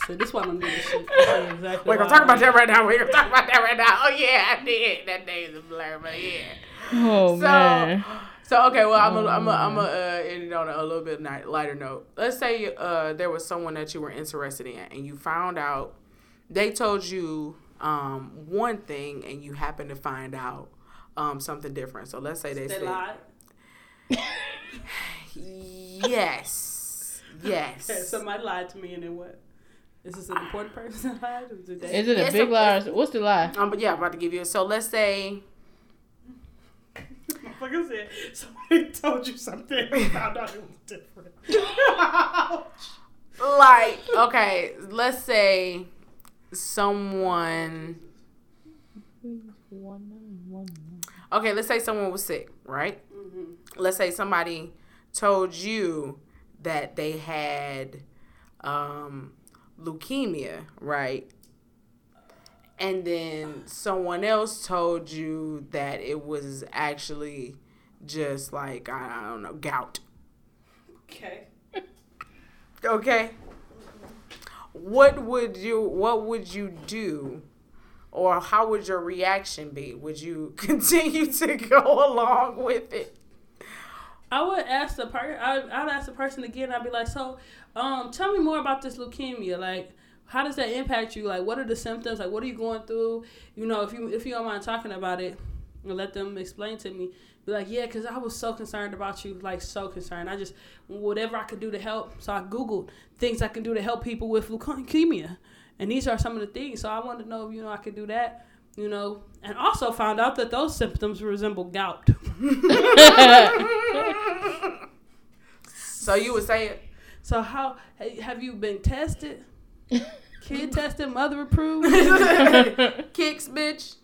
So this why I'm doing this shit. I say exactly We're gonna talk about that right now. We're gonna talk about that right now. Oh yeah, I did. That day is a blur, but yeah. Oh So, man. So okay. Well, I'm gonna I'm gonna I'm gonna uh, end it on a, a little bit ni- lighter note. Let's say uh, there was someone that you were interested in, and you found out they told you um, one thing, and you happen to find out um, something different. So let's say they, They said lied. yes, yes. Okay, somebody lied to me, and then what? Is this an important person that lied? Or Is it a It's big a- lie? or- What's the lie? Um, but yeah, I'm about to give you. So let's say Motherfucker said somebody told you something. and found out it was different. like okay let's say someone okay let's say someone was sick right let's say somebody told you that they had um, leukemia, right? And then someone else told you that it was actually just like I, I don't know gout. Okay. Okay. What would you What would you do, or how would your reaction be? Would you continue to go along with it? I would ask the person. I'd ask the person again. I'd be like, "So, um, tell me more about this leukemia. Like, how does that impact you? Like, what are the symptoms? Like, what are you going through? You know, if you if you don't mind talking about it, and let them explain to me. Be like, yeah, because I was so concerned about you, like so concerned. I just whatever I could do to help. So I googled things I can do to help people with leukemia, and these are some of the things. So I wanted to know if you know I could do that. You know, and also found out that those symptoms resemble gout. So you would say it. So how have you been tested? Kid tested, mother approved. Kicks, bitch.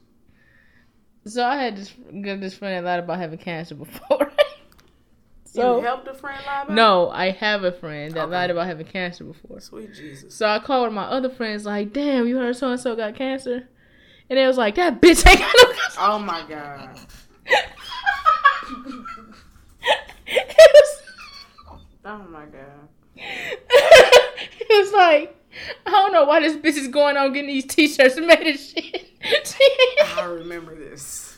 So I had this got this friend that lied about having cancer before. so you helped a friend lie about? no, I have a friend that Okay. lied about having cancer before. Sweet Jesus. So I called my other friends like, "Damn, you heard so and so got cancer," and they was like, "That bitch ain't got no cancer." Oh my God. it was. Oh my God. it was like, I don't know why this bitch is going on getting these t-shirts made and shit. I remember this.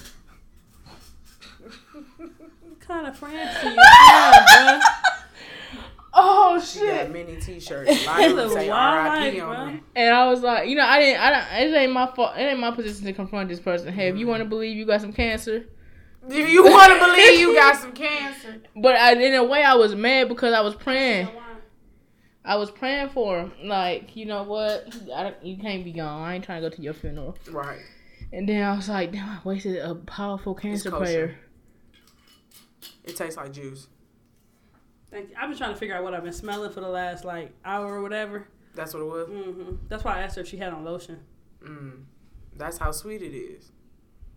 what kind of friends do you have, oh She got shit! many T-shirts. A lot of them It's a say wild R.I.P. life, on them. And I was like, you know, I didn't, I don't, it ain't my fault. It ain't my position to confront this person. Hey, if you want to believe you got some cancer, if you want to believe you got some cancer? but I, in a way, I was mad because I was praying. I was praying for him. Like, you know what? I don't, you can't be gone. I ain't trying to go to your funeral. Right. And then I was like, damn, I wasted a powerful cancer kosher. prayer. It tastes like juice. Thank you. I've been trying to figure out what I've been smelling for the last like hour or whatever. That's what it was. hmm That's why I asked her if she had on lotion. Mm. That's how sweet it is.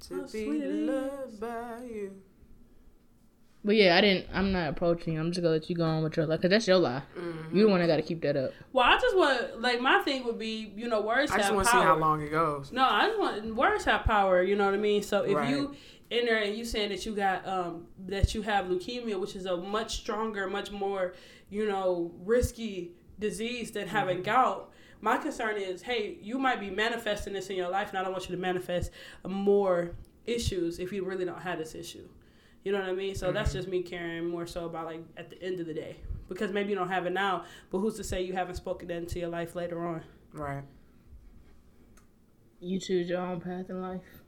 To How be sweet it is. loved by you. But yeah, I didn't. I'm not approaching. you. I'm just gonna let you go on with your life, cause that's your lie. Mhm. You the one that got to keep that up. Well, I just want like my thing would be you know words have power. I just want to see how long it goes. No, I just want words have power. You know what I mean. So if Right. you in there and you saying that you got um that you have leukemia, which is a much stronger, much more you know risky disease than having Mm-hmm. gout. My concern is, hey, you might be manifesting this in your life, and I don't want you to manifest more issues if you really don't have this issue. You know what I mean? So Mm-hmm. that's just me caring more so about like at the end of the day. Because maybe you don't have it now, but who's to say you haven't spoken that into your life later on? Right. You choose your own path in life.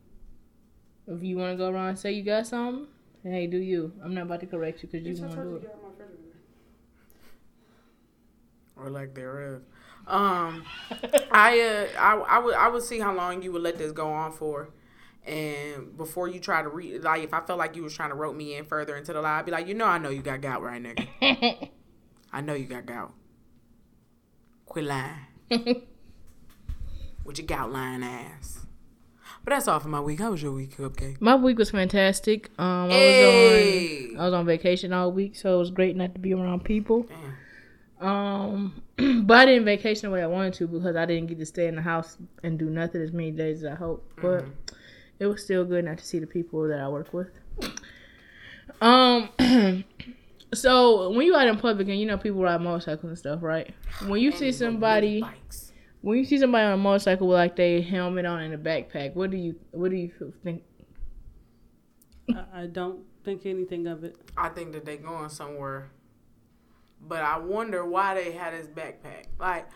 If you want to go around and say you got something, hey, do you? I'm not about to correct you because you want to do it. Or lack thereof. Um, I uh, I I would I would see how long you would let this go on for, and before you try to read, like if I felt like you was trying to rope me in further into the lie, I'd be like, you know, I know you got gout, right, nigga? I know you got gout. Quit lying with your gout lying ass. But that's all for my week. How was your week, Cupcake? My week was fantastic. Um, I Hey. was on I was on vacation all week, so it was great not to be around people. Damn. Um, but I didn't vacation the way I wanted to because I didn't get to stay in the house and do nothing as many days as I hoped. But it was still good not to see the people that I work with. Um, so when you out in public and you know people ride motorcycles and stuff, right? When you see somebody, bikes. when you see somebody on a motorcycle with like their helmet on and a backpack, what do you what do you think? I, I don't think anything of it. I think that they going somewhere. But I wonder why they had his backpack. Like,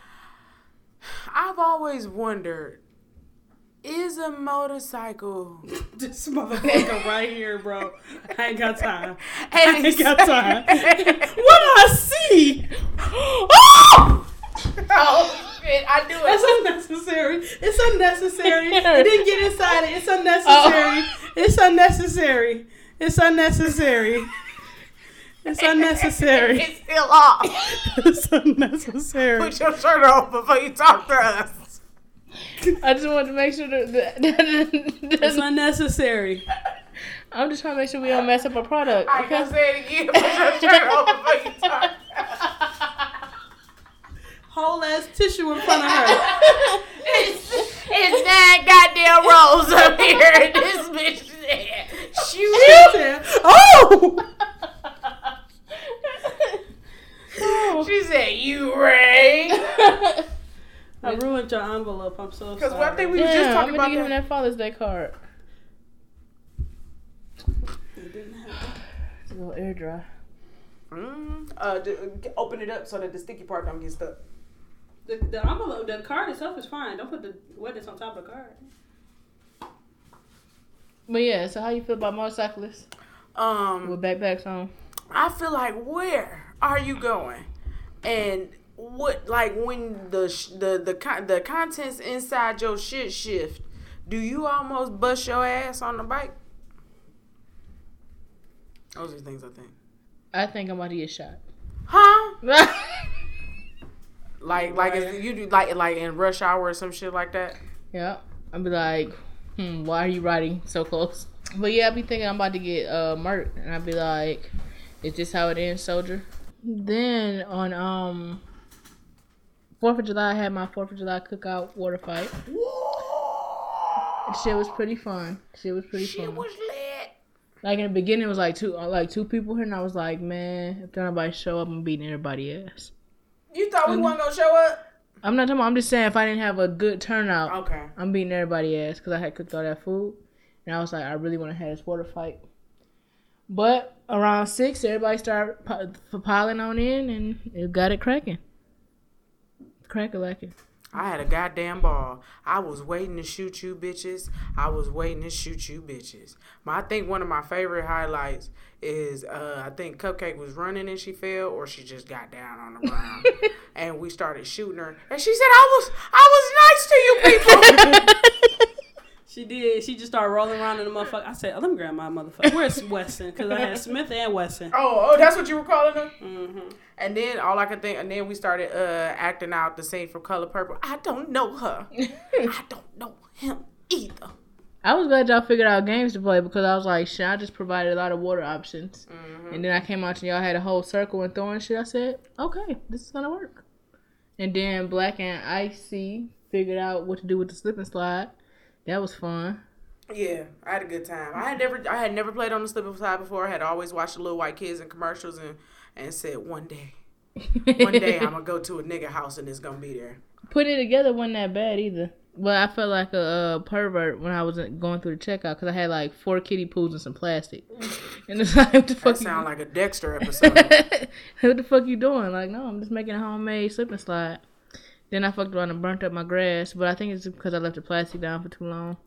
I've always wondered, is a motorcycle This motherfucker right here, bro. I ain't got time. I ain't got time. what I see? oh shit, I do It's it. unnecessary. It's unnecessary. It didn't get inside it. It's unnecessary. Oh. It's unnecessary. It's unnecessary. It's unnecessary. It's still off. It's unnecessary. Put your shirt off before you talk to us. I just wanted to make sure that, that, It's unnecessary. I'm just trying to make sure we don't mess up our product. I Okay? can say it again. Put your shirt on before you talk. tissue in front of her. It's, it's nine goddamn rolls up here. and This bitch said, shoot. oh! She said, you rang. I ruined your envelope. I'm so Because sorry. one thing we was Damn, just I'm talking about give him that. that Father's Day card. It's a little air dry. Mm, uh, d- g- open it up so that the sticky part don't get stuck. The, the envelope, the card itself is fine. Don't put the wetness on top of the card. But yeah, so how you feel about motorcyclists Um, with backpacks on? I feel like where are you going, and what like when the the the con- the contents inside your shit shift, do you almost bust your ass on the bike? Those are things I think. I think I'm about to get shot. Huh? Like like you do like like in rush hour or some shit like that. yeah, I'll be like, hmm, why are you riding so close? But yeah, I'd be thinking I'm about to get uh murked, and I'd be like, is this how it ends, soldier? Then on um Fourth of July, I had my Fourth of July cookout water fight. Whoa! Shit was pretty fun. Shit was pretty Shit fun. Shit was lit. Like in the beginning, it was like two, uh, like two people here, and I was like, man, if nobody show up, I'm beating everybody ass. You thought we Mm-hmm. wasn't gonna show up? I'm not talking. About, I'm just saying, if I didn't have a good turnout, Okay. I'm beating everybody ass because I had cooked all that food, and I was like, I really want to have this water fight. But around six, everybody started p- piling on in, and it got it cracking. Crack a lacking. I had a goddamn ball. I was waiting to shoot you bitches. I was waiting to shoot you bitches. My, I think one of my favorite highlights is uh, I think Cupcake was running and she fell, or she just got down on the ground, and we started shooting her, and she said, "I was I was nice to you people." She did. She just started rolling around in the motherfucker. I said, oh, let me grab my motherfucker. Where's Wesson? Because I had Smith and Wesson. oh, oh, that's what you were calling them. hmm And then all I could think, and then we started uh, acting out the scene from Color Purple. I don't know her. I don't know him either. I was glad y'all figured out games to play because I was like, shit, I just provided a lot of water options. Mm-hmm. And then I came out and y'all had a whole circle and throwing shit. I said, okay, this is gonna work. And then Black and Icy figured out what to do with the slip and slide. That was fun. Yeah, I had a good time. I had never, I had never played on the slip and slide before. I had always watched the little white kids in commercials and and said one day, one day I'm gonna go to a nigga house and it's gonna be there. Putting it together wasn't that bad either. But I felt like a, uh pervert when I was going through the checkout because I had like four kiddie pools and some plastic. And it's like, what the That fuck? sound you, like a Dexter episode. what the fuck you doing? Like, no, I'm just making a homemade slip and slide. Then I fucked around and burnt up my grass, but I think it's because I left the plastic down for too long.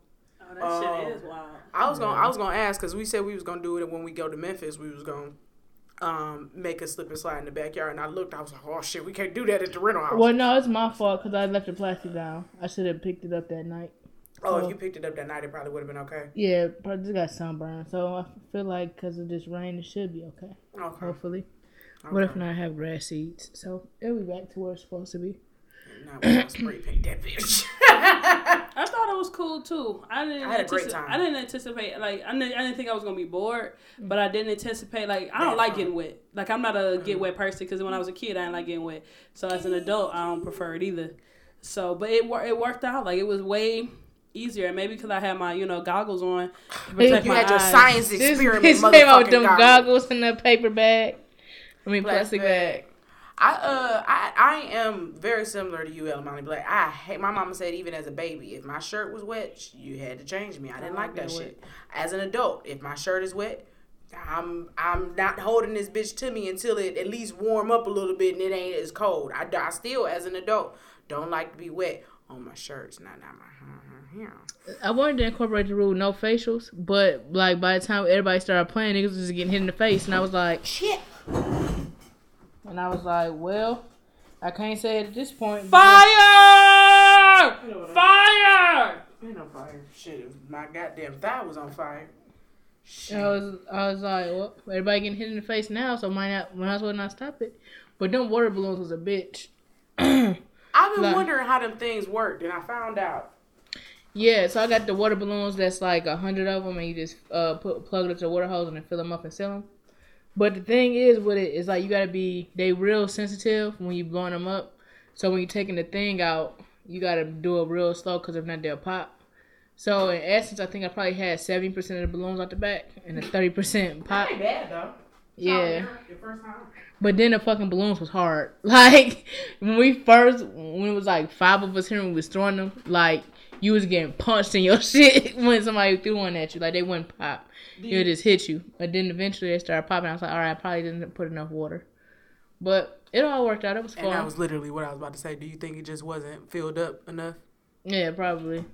Oh, that shit is wild. I was gonna, I was gonna ask because we said we was gonna do it when we go to Memphis. We was gonna um make a slip and slide in the backyard, and I looked. I was like, oh shit, we can't do that at the rental house. Well, no, it's my fault because I left the plastic down. I should have picked it up that night. oh, if you picked it up that night, it probably would have been okay. Yeah, but I just got sunburned, so I feel like because of this rain, it should be okay. Okay. Hopefully. What if not? I have grass seeds, so it'll be back to where it's supposed to be. Now we gonna spray paint that bitch. I thought it was cool too. I didn't. I had a great time. I didn't anticipate like I didn't, I didn't think I was gonna be bored, but I didn't anticipate like I don't That like fun. getting wet. Like I'm not a mm-hmm. get wet person because when I was a kid I didn't like getting wet. So as an adult I don't prefer it either. So but it wor- it worked out like it was way easier. Maybe because I had my you know goggles on to you my had your eyes. science experiment, bitch came out with them goggles. goggles in the paper bag. I mean, plastic, Plastic bag. I uh I I am very similar to you, Ellamani Black. I hate my mama said even as a baby, if my shirt was wet, you had to change me. I didn't I like that like shit. As an adult, if my shirt is wet, I'm I'm not holding this bitch to me until it at least warm up a little bit and it ain't as cold. I, I still as an adult don't like to be wet on my shirts. Not not my yeah. I wanted to incorporate the rule no facials, but like by the time everybody started playing, niggas was just getting hit in the face, and I was like, Shit. And I was like, well, I can't say it at this point. Fire! Fire! Ain't no fire. Shit, my goddamn thigh was on fire. Shit. I was, I was like, well, everybody getting hit in the face now, so might not, might as well not stop it. But them water balloons was a bitch. I've been Like- wondering how them things worked, and I found out. Yeah, so I got the water balloons. That's like a hundred of them, and you just uh put plug it up to a water hose and then fill them up and sell them. But the thing is with it is like you gotta be they real sensitive when you blowing them up. So when you're taking the thing out, you gotta do it real slow because if not, they'll pop. So in essence, I think I probably had seventy percent of the balloons out the back and a thirty percent pop. Ain't bad though. Yeah. Your first time. But then the fucking balloons was hard. Like when we first, when it was like five of us here and we was throwing them, like you was getting punched in your shit when somebody threw one at you. Like they wouldn't pop. It would just hit you. But then eventually they started popping. I was like, all right, I probably didn't put enough water. But it all worked out. It was And that was literally what I was about to say. Do you think it just wasn't filled up enough? Yeah, probably.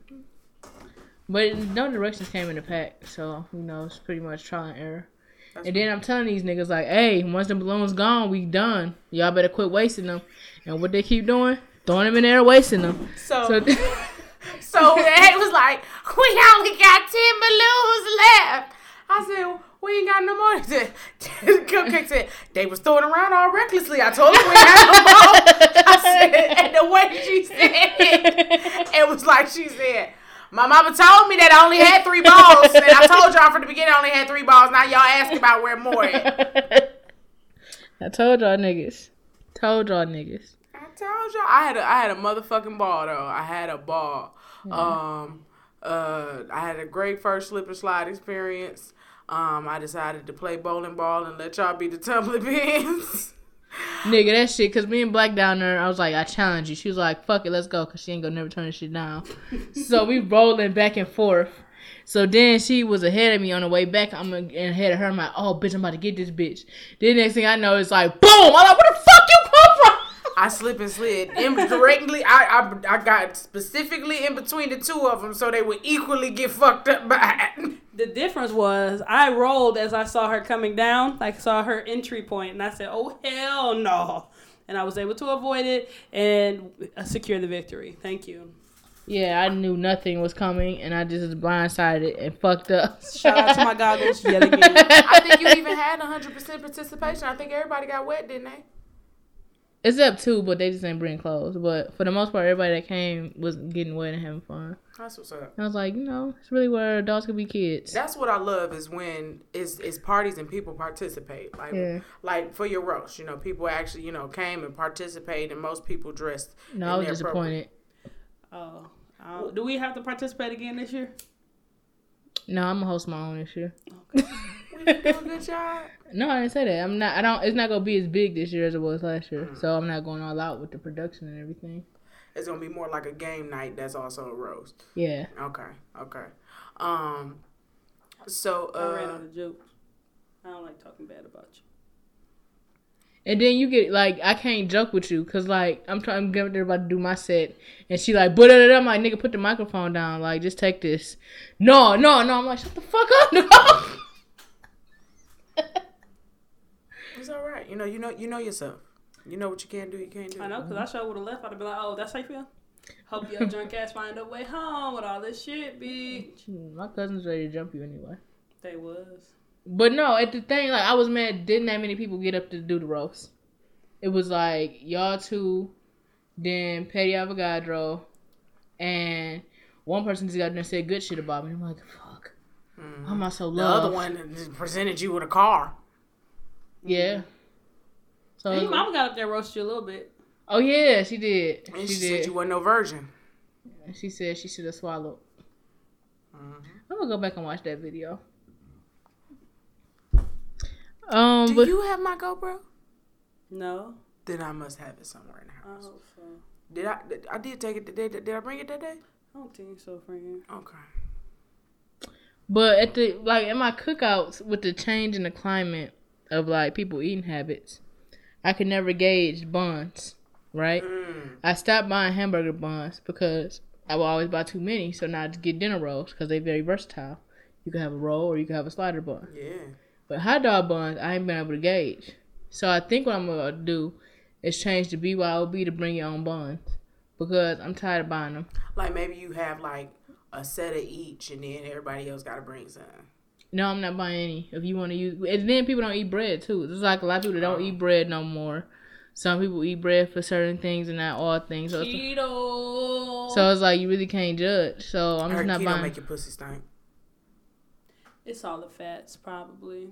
But no directions came in the pack, so you know it's pretty much trial and error. That's and then I'm telling these niggas like, hey, once the balloon's gone, we done. Y'all better quit wasting them. And what they keep doing? Throwing them in there, wasting them. So, So so it was like, we only got 10 balloons left. I said, we ain't got no more. He said, Cupcake said, they was throwing around all recklessly. I told them we ain't got no more. I said, and the way she said it, it was like she said, my mama told me that I only had three balls. And I told y'all from the beginning I only had three balls. Now y'all asking about where more at. I told y'all niggas. Told y'all niggas. I told y'all I had a I had a motherfucking ball though. I had a ball. Um uh I had a great first slip and slide experience. Um I decided to play bowling ball and let y'all be the tumbling pins. Nigga, that shit, cause me and Black down there, I was like, I challenge you. She was like, fuck it, let's go, cause she ain't gonna never turn this shit down. so we rolling back and forth. So then she was ahead of me on the way back. I'm ahead of her. I'm like, oh, bitch, I'm about to get this bitch. Then next thing I know, it's like, boom! I'm like, where the fuck you come from? I slip and slid in directly. I, I I got specifically in between the two of them so they would equally get fucked up by it. The difference was I rolled as I saw her coming down, like saw her entry point, and I said, "Oh hell no!" And I was able to avoid it and uh, secure the victory. Thank you. Yeah, I knew nothing was coming, and I just was blindsided and fucked up. Shout out to my goggles yet again. I think you even had 100% participation. I think everybody got wet, didn't they? Except two, but they just didn't bring clothes. But for the most part, everybody that came was getting wet and having fun. That's what's up. And I was like, you know, it's really where adults can be kids. That's what I love is when is is parties and people participate. Like Yeah. like for your roast, you know, people actually, you know, came and participated and most people dressed. No, in I was their disappointed. Oh, uh, do we have to participate again this year? No, I'm gonna host my own this year. We didn't do a good job. No, I didn't say that. I'm not. I don't. It's not gonna be as big this year as it was last year. So I'm not going all out with the production and everything. It's gonna be more like a game night that's also a roast. Yeah. Okay, okay. Um so I ran uh out of jokes. I don't like talking bad about you. And then you get like, I can't joke with you because like I'm trying. I'm getting there about to do my set, and she like, but I'm like, nigga, put the microphone down. Like, just take this. No, no, no. I'm like, shut the fuck up. nigga." it's all right. You know, you know you know yourself. You know what you can't do, you can't do. I know, cause I sure would have left. I'd have been like, "Oh, that's how you feel." Hope your drunk ass find a way home with all this shit, bitch. my cousin's ready to jump you anyway. They was. But no, at the thing, like I was mad. Didn't that many people get up to do the roast? It was like y'all two, then Petty Avogadro, and one person just got in there and said good shit about me. I'm like, fuck. How am I so Mm-hmm. The other one presented you with a car. Yeah. So And your mama got up there roasted you a little bit. oh yeah, she did. And She she, did. said you wasn't no virgin. She said she should have swallowed. Mm-hmm. I'm gonna go back and watch that video. Um, Do but you have my GoPro? No. Then I must have it somewhere in the I house. hope so. Did I? Did, I did take it today. Did, did I bring it that day? I don't think so, friend. Okay. But at the like in my cookouts with the change in the climate of like people eating habits, I could never gauge buns. Right? Mm. I stopped buying hamburger buns because I would always buy too many. So now I just get dinner rolls because they're very versatile. You can have a roll or you can have a slider bun. Yeah. But hot dog buns, I ain't been able to gauge. So I think what I'm gonna do is change the BYOB to bring your own buns because I'm tired of buying them. Like maybe you have like a set of each, and then everybody else got to bring some. No, I'm not buying any. If you want to use, and then people don't eat bread too. There's like a lot of people that don't eat oh. bread no more. Some people eat bread for certain things and not all things. So it's, Keto. so it's like you really can't judge. So I'm just heard not keto buying. make your pussy stink. it's all the fats, probably.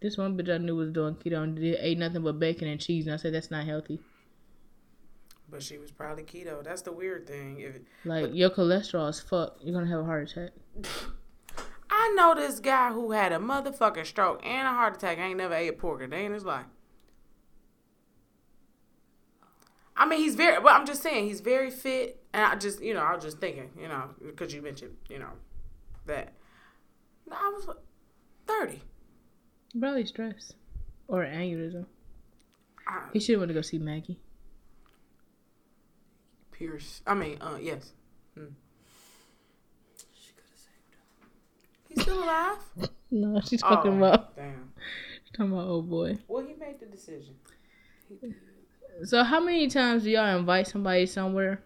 This one bitch I knew was doing keto and did, ate nothing but bacon and cheese, and I said that's not healthy. But she was probably keto. That's the weird thing. If Like your cholesterol is fucked. You're gonna have a heart attack. I know this guy who had a motherfucking stroke and a heart attack ain't never ate pork a day in his life. I mean, he's very. Well, I'm just saying he's very fit, and I just, you know, I was just thinking, you know, because you mentioned, you know, that. I was thirty. Probably stress or aneurysm. I, He should have went to go see Maggie. Pierce. I mean, uh, yes, She could have saved him. He's still alive. No, she's talking Oh, about damn. she's talking about old boy. Well, he made the decision. So how many times do y'all invite somebody somewhere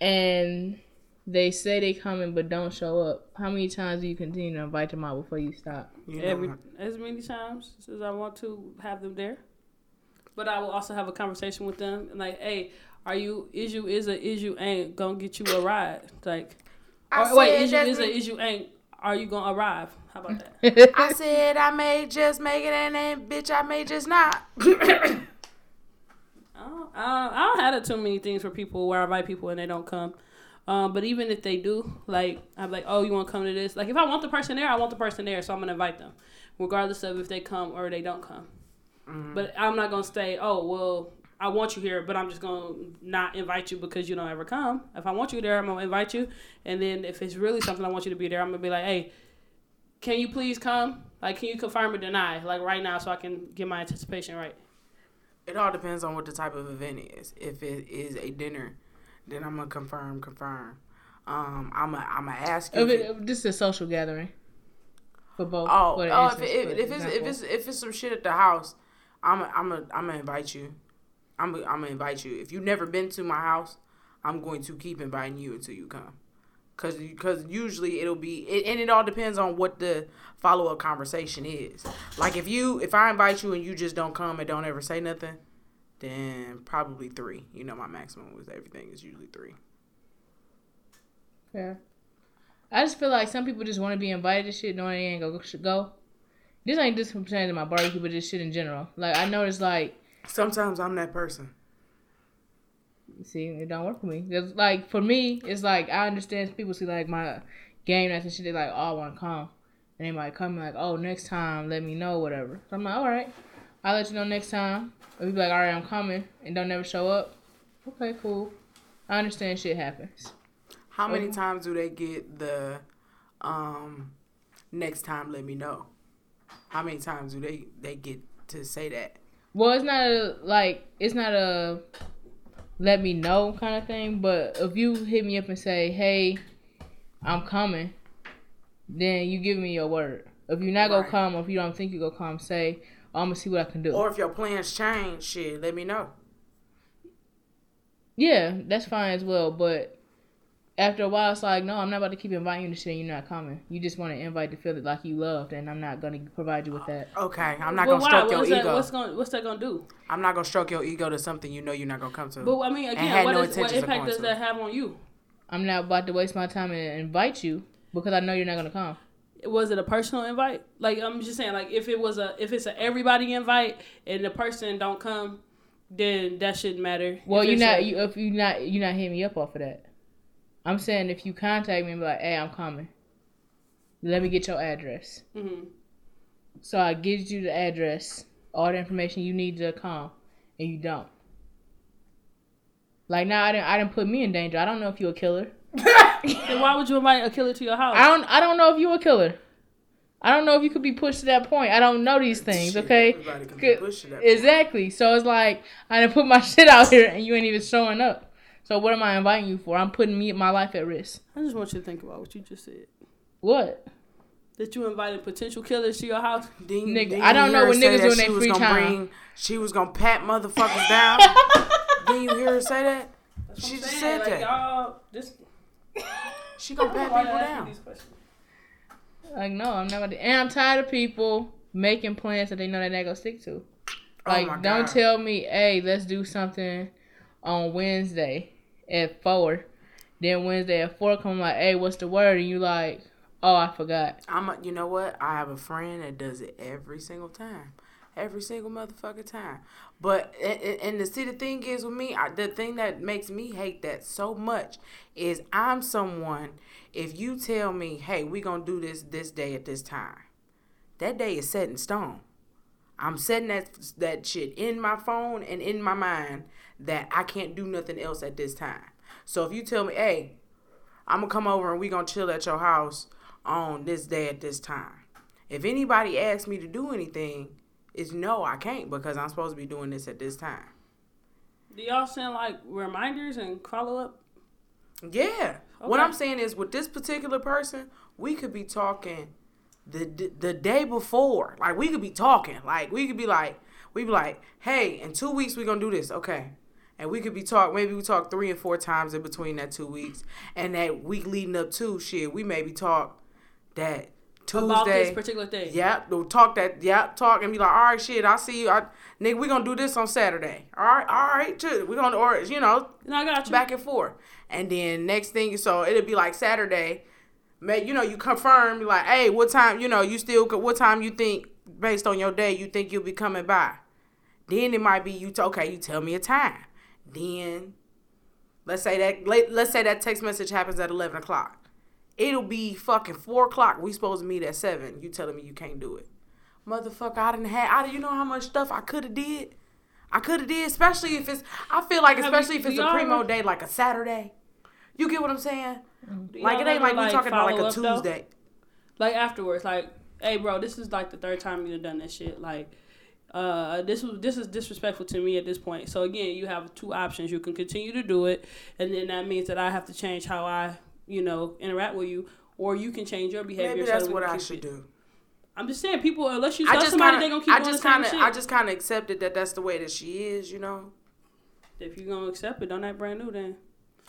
and they say they coming but don't show up? How many times do you continue to invite them out before you stop? You know, Every as many times as I want to have them there. But I will also have a conversation with them and like, hey, are you is you is a is you ain't gonna get you a ride? Like or, wait, is you is a is you ain't are you gonna arrive? How about that? I said I may just make it, and then bitch, I may just not. I don't, I don't, have too many things for people where I invite people and they don't come. Um, but even if they do, like I'm like, oh, you want to come to this? Like if I want the person there, I want the person there, so I'm gonna invite them, regardless of if they come or they don't come. But I'm not gonna stay. Oh well, I want you here, but I'm just gonna not invite you because you don't ever come. If I want you there, I'm gonna invite you, and then if it's really something I want you to be there, I'm gonna be like, hey, can you please come? Like, can you confirm or deny? Like right now, so I can get my anticipation right. It all depends on what the type of event is. If it is a dinner, then I'm gonna confirm, confirm. Um, I'm gonna, I'm gonna ask you. If it, if this is a social gathering for both. oh, for oh, if, it, if, if it's if it's if it's some shit at the house, I'm a, I'm a, I'm gonna invite you. I'm I'm gonna invite you. If you've never been to my house, I'm going to keep inviting you until you come. Cause, cause usually it'll be, it, and it all depends on what the follow up conversation is. Like if you, if I invite you and you just don't come and don't ever say nothing, then probably three. You know, my maximum with everything is usually three. Fair. I just feel like some people just want to be invited to shit knowing they ain't gonna go- go. This ain't just pertaining to my barbecue, but just shit in general. Like I noticed, like Sometimes I'm that person. see, it don't work for me. It's like for me, it's like I understand people see like my game nights and shit. They like, oh, I want to come, and they might come like, oh, next time, let me know, whatever. So I'm like, all right, I'll let you know next time. Or be like, all right, I'm coming, and don't never show up. Okay, cool. I understand shit happens. How many times do they get the um next time let me know? How many times do they they get to say that? Well, it's not a like it's not a let me know kind of thing. But if you hit me up and say, "Hey, I'm coming," then you give me your word. If you're not Right. gonna come, or if you don't think you're gonna come, say, oh, "I'm gonna see what I can do." Or if your plans change, shit, let me know. yeah, that's fine as well. But after a while, it's like, no, I'm not about to keep inviting you to shit. and You're not coming. You just want to invite to feel it like you loved, and I'm not gonna provide you with that. Okay, I'm not Well, gonna stroke your What's that, ego. what's going what's that gonna do? I'm not gonna stroke your ego to something you know you're not gonna come to. But I mean, again, what, no is, what impact does to. that have on you? I'm not about to waste my time and invite you because I know you're not gonna come. Was it a personal invite? Like I'm just saying, like if it was a if it's a everybody invite and the person don't come, then that shouldn't matter. Well, you're not. a- You, if you not, you're not hitting me up off of that. I'm saying if you contact me and be like, "Hey, I'm coming. Let me get your address." Mhm. So I give you the address, all the information you need to come, and you don't. Like now, I didn't. I didn't put me in danger. I don't know if you're a killer. Then why would you invite a killer to your house? I don't. I don't know if you're a killer. I don't know if you could be pushed to that point. I don't know these things. Shit, Okay. everybody can be pushed to that point. Exactly. So it's like I didn't put my shit out here, and you ain't even showing up. So what am I inviting you for? I'm putting me my life at risk. I just want you to think about what you just said. What? That you invited potential killers to your house. Then, Nigga, then I don't you know hear her what say niggas that do in she their was free gonna time. Bring, she was gonna pat motherfuckers down. then you hear her say that? That's She just saying, said like, that. Y'all, this, She gonna pat people did I ask you down. these questions? Like no, I'm not. About to, and I'm tired of people making plans that they know they're not gonna stick to. Oh like, oh don't tell me, hey, let's do something on Wednesday at four. Then Wednesday at four, come like, hey, what's the word? And you like, oh, I forgot. I'm a, you know what? I have a friend that does it every single time. every single motherfucking time. But and, and- the see the thing is with me, I, the thing that makes me hate that so much is I'm someone. If you tell me, hey, we gonna do this this day at this time, that day is set in stone. I'm setting that that shit in my phone and in my mind that I can't do nothing else at this time. So if you tell me, hey, I'm gonna come over and we gonna chill at your house on this day at this time. If anybody asks me to do anything, it's no, I can't because I'm supposed to be doing this at this time. Do y'all send like reminders and follow up? Yeah. Okay. What I'm saying is with this particular person, we could be talking the, the day before. Like we could be talking. Like we could be like we be like, "Hey, in 2 weeks we going to do this." Okay. And we could be talk maybe we talk 3 and 4 times in between that 2 weeks. And that week leading up to shit, we maybe talk that Tuesday About this particular thing. Yep, they'll talk that. Yep, talk and be like, all right, shit, I see you. I, nigga, we gonna do this on Saturday. All right, all right, too. We gonna or you know No, I got you. back and forth. And then next thing, so it'll be like Saturday. May you know you confirm, like, hey, what time? You know, you still what time you think based on your day you think you'll be coming by. Then it might be you. T- okay, you tell me a time. Then let's say that let, let's say that text message happens at eleven o'clock. It'll be fucking four o'clock. We supposed to meet at seven. You telling me you can't do it, motherfucker? I didn't have. I you know how much stuff I could have did. I could have did, especially if it's. I feel like, especially if it's a primo day, like a Saturday. You get what I'm saying? Do Like it ain't ever, like we talking about like a up, though? Tuesday. Like afterwards, like, hey, bro, this is like the third time you've done this shit. Like, uh, this was this is disrespectful to me at this point. So again, you have two options. You can continue to do it, and then that means that I have to change how I, you know, interact with you, or you can change your behavior. Maybe that's that we what I should it. do. I'm just saying, people, unless you tell somebody they're gonna keep I doing just the same kind of, shit. I just kind of accepted that that's the way that she is. You know, if you're gonna accept it, don't act brand new. Then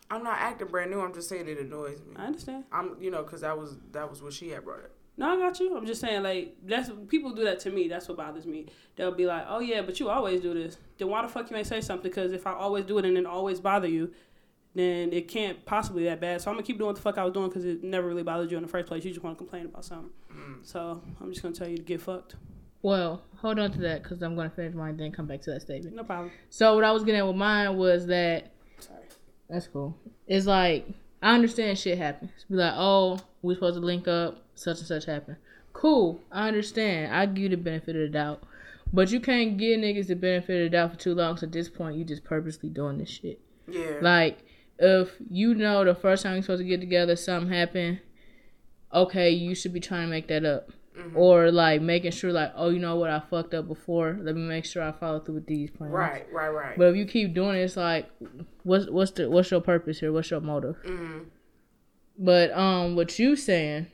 I'm not acting brand new. I'm just saying it annoys me. I understand. I'm, you know, because that was that was what she had brought up. No, I got you. I'm just saying, like, that's people do that to me. That's what bothers me. They'll be like, "Oh yeah, but you always do this." Then why the fuck you ain't say something? Because if I always do it and it always bother you, then it can't possibly be that bad. So I'm gonna keep doing what the fuck I was doing because it never really bothered you in the first place. You just want to complain about something. Mm. So I'm just gonna tell you to get fucked. Well, hold on to that because I'm going to finish mine, then come back to that statement. No problem. So what I was getting at with mine was that Sorry. That's cool. It's like I understand shit happens. Be like, oh, we supposed to link up, such and such happened. Cool, I understand. I give you the benefit of the doubt, but you can't give niggas the benefit of the doubt for too long. So at this point, you just purposely doing this shit. Yeah. Like if you know the first time you're supposed to get together, something happened. Okay, you should be trying to make that up. Or like making sure, like, oh, you know what, I fucked up before. Let me make sure I follow through with these plans. right, right, right. But if you keep doing it, it's like, what's what's the what's your purpose here? What's your motive? mm But um, what you saying?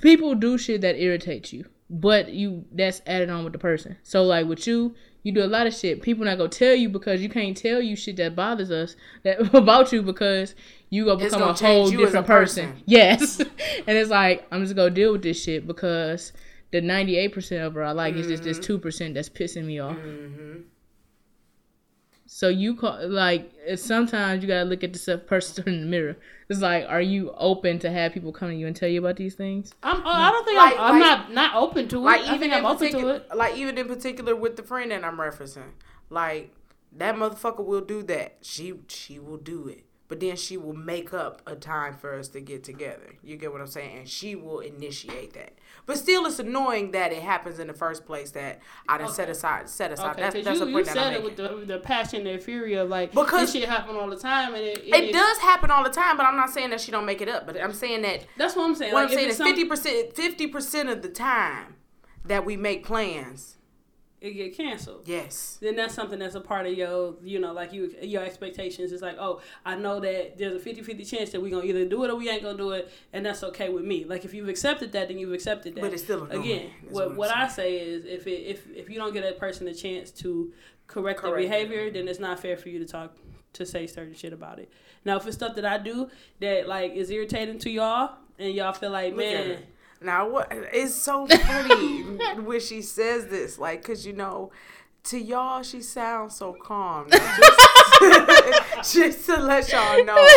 People do shit that irritates you, but you that's added on with the person. So like with you, you do a lot of shit. People not gonna tell you because you can't tell you shit that bothers us that about you because you gonna become a whole change a different person. person. Yes, and it's like I'm just gonna deal with this shit because the 98 percent of her I like is just this two percent that's pissing me off. hmm So you call like sometimes you gotta look at the self- person in the mirror. It's like, are you open to have people come to you and tell you about these things? I'm. Uh, I don't think Like- I'm. I'm like- not not open to it. Like I even think in I'm open to particular, it. like even in particular with the friend that I'm referencing, like that motherfucker will do that. She she will do it, but then she will make up a time for us to get together. You get what I'm saying? And she will initiate that. But still, it's annoying that it happens in the first place. That I done set aside set aside. Okay, that's that's you, you point that said I'm it making. with the, the passion and fury of like Because- this shit happen all the time, and it, It does happen all the time, but I'm not saying that she don't make it up. But I'm saying that That's what I'm saying. what like, I'm saying is fifty percent fifty percent of the time that we make plans. It get canceled. Yes. Then that's something that's a part of your, you know, like you your expectations. It's like, oh, I know that there's a 50-50 chance that we're gonna either do it or we ain't gonna do it, and that's okay with me. Like if you've accepted that, then you've accepted that. But it's still annoying, again. What what what I'm say is, if it, if if you don't give that person a chance to correct, their Correct it. behavior, then it's not fair for you to talk to say certain shit about it. Now, if it's stuff that I do that like is irritating to y'all, and y'all feel like, man. Now what? It's so funny when she says this, like, cause you know, to y'all, she sounds so calm. Just, just to let y'all know,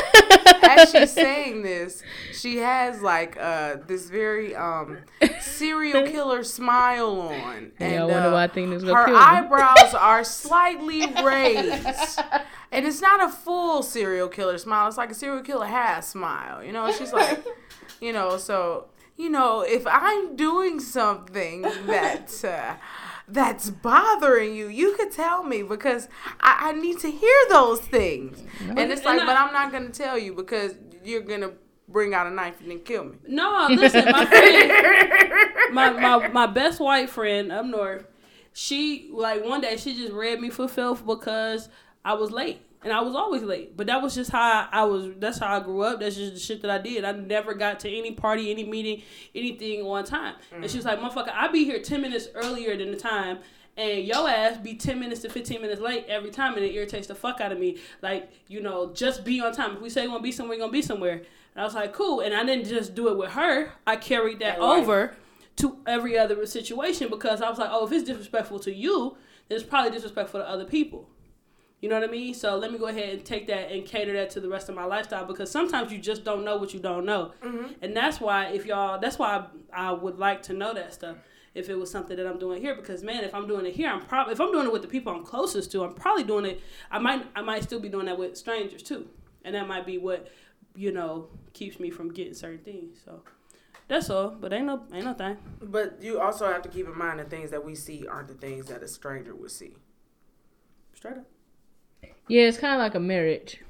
as she's saying this, she has like uh this very um serial killer smile on, Yeah, I and wonder uh, why I think this her eyebrows are slightly raised. And it's not a full serial killer smile. It's like a serial killer half smile. You know, she's like, you know, so you know, if I'm doing something that uh, that's bothering you, you could tell me because I, I need to hear those things. And it's like, And I- but I'm not gonna tell you because you're gonna bring out a knife and then kill me. No, listen, my friend, my, my my best white friend up north, she like one day she just read me for filth because I was late. And I was always late. But that was just how I, was that's how I grew up. That's just the shit that I did. I never got to any party, any meeting, anything on time. And mm. she was like, Motherfucker, I be here ten minutes earlier than the time and yo ass be 10 minutes to 15 minutes late every time and it irritates the fuck out of me like you know just be on time if we say we're gonna be somewhere we're gonna be somewhere and i was like cool and i didn't just do it with her i carried that Right. over to every other situation because i was like oh if it's disrespectful to you then it's probably disrespectful to other people you know what I mean? So let me go ahead and take that and cater that to the rest of my lifestyle because sometimes you just don't know what you don't know, mm-hmm. and that's why if y'all, that's why I, I would like to know that stuff. If it was something that I'm doing here, because man, if I'm doing it here, I'm probably if I'm doing it with the people I'm closest to, I'm probably doing it. I might I might still be doing that with strangers too, and that might be what you know keeps me from getting certain things. So that's all. But ain't no ain't no thing. But you also have to keep in mind the things that we see aren't the things that a stranger would see. Straight up. Yeah, it's kind of like a marriage.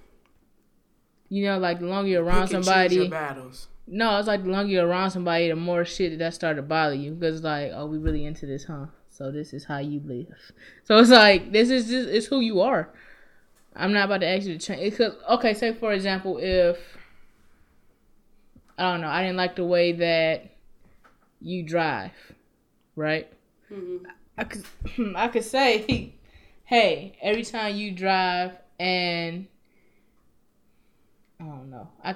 You know, like the longer you're around Pick somebody. battles. No, it's like the longer you're around somebody, the more shit that started to bother you. Because like, oh, we really into this, huh? So this is how you live. So it's like this is just it's who you are. I'm not about to ask you to change. It could okay. Say for example, if I don't know, I didn't like the way that you drive, right? I could I could say, hey, every time you drive and I don't know, I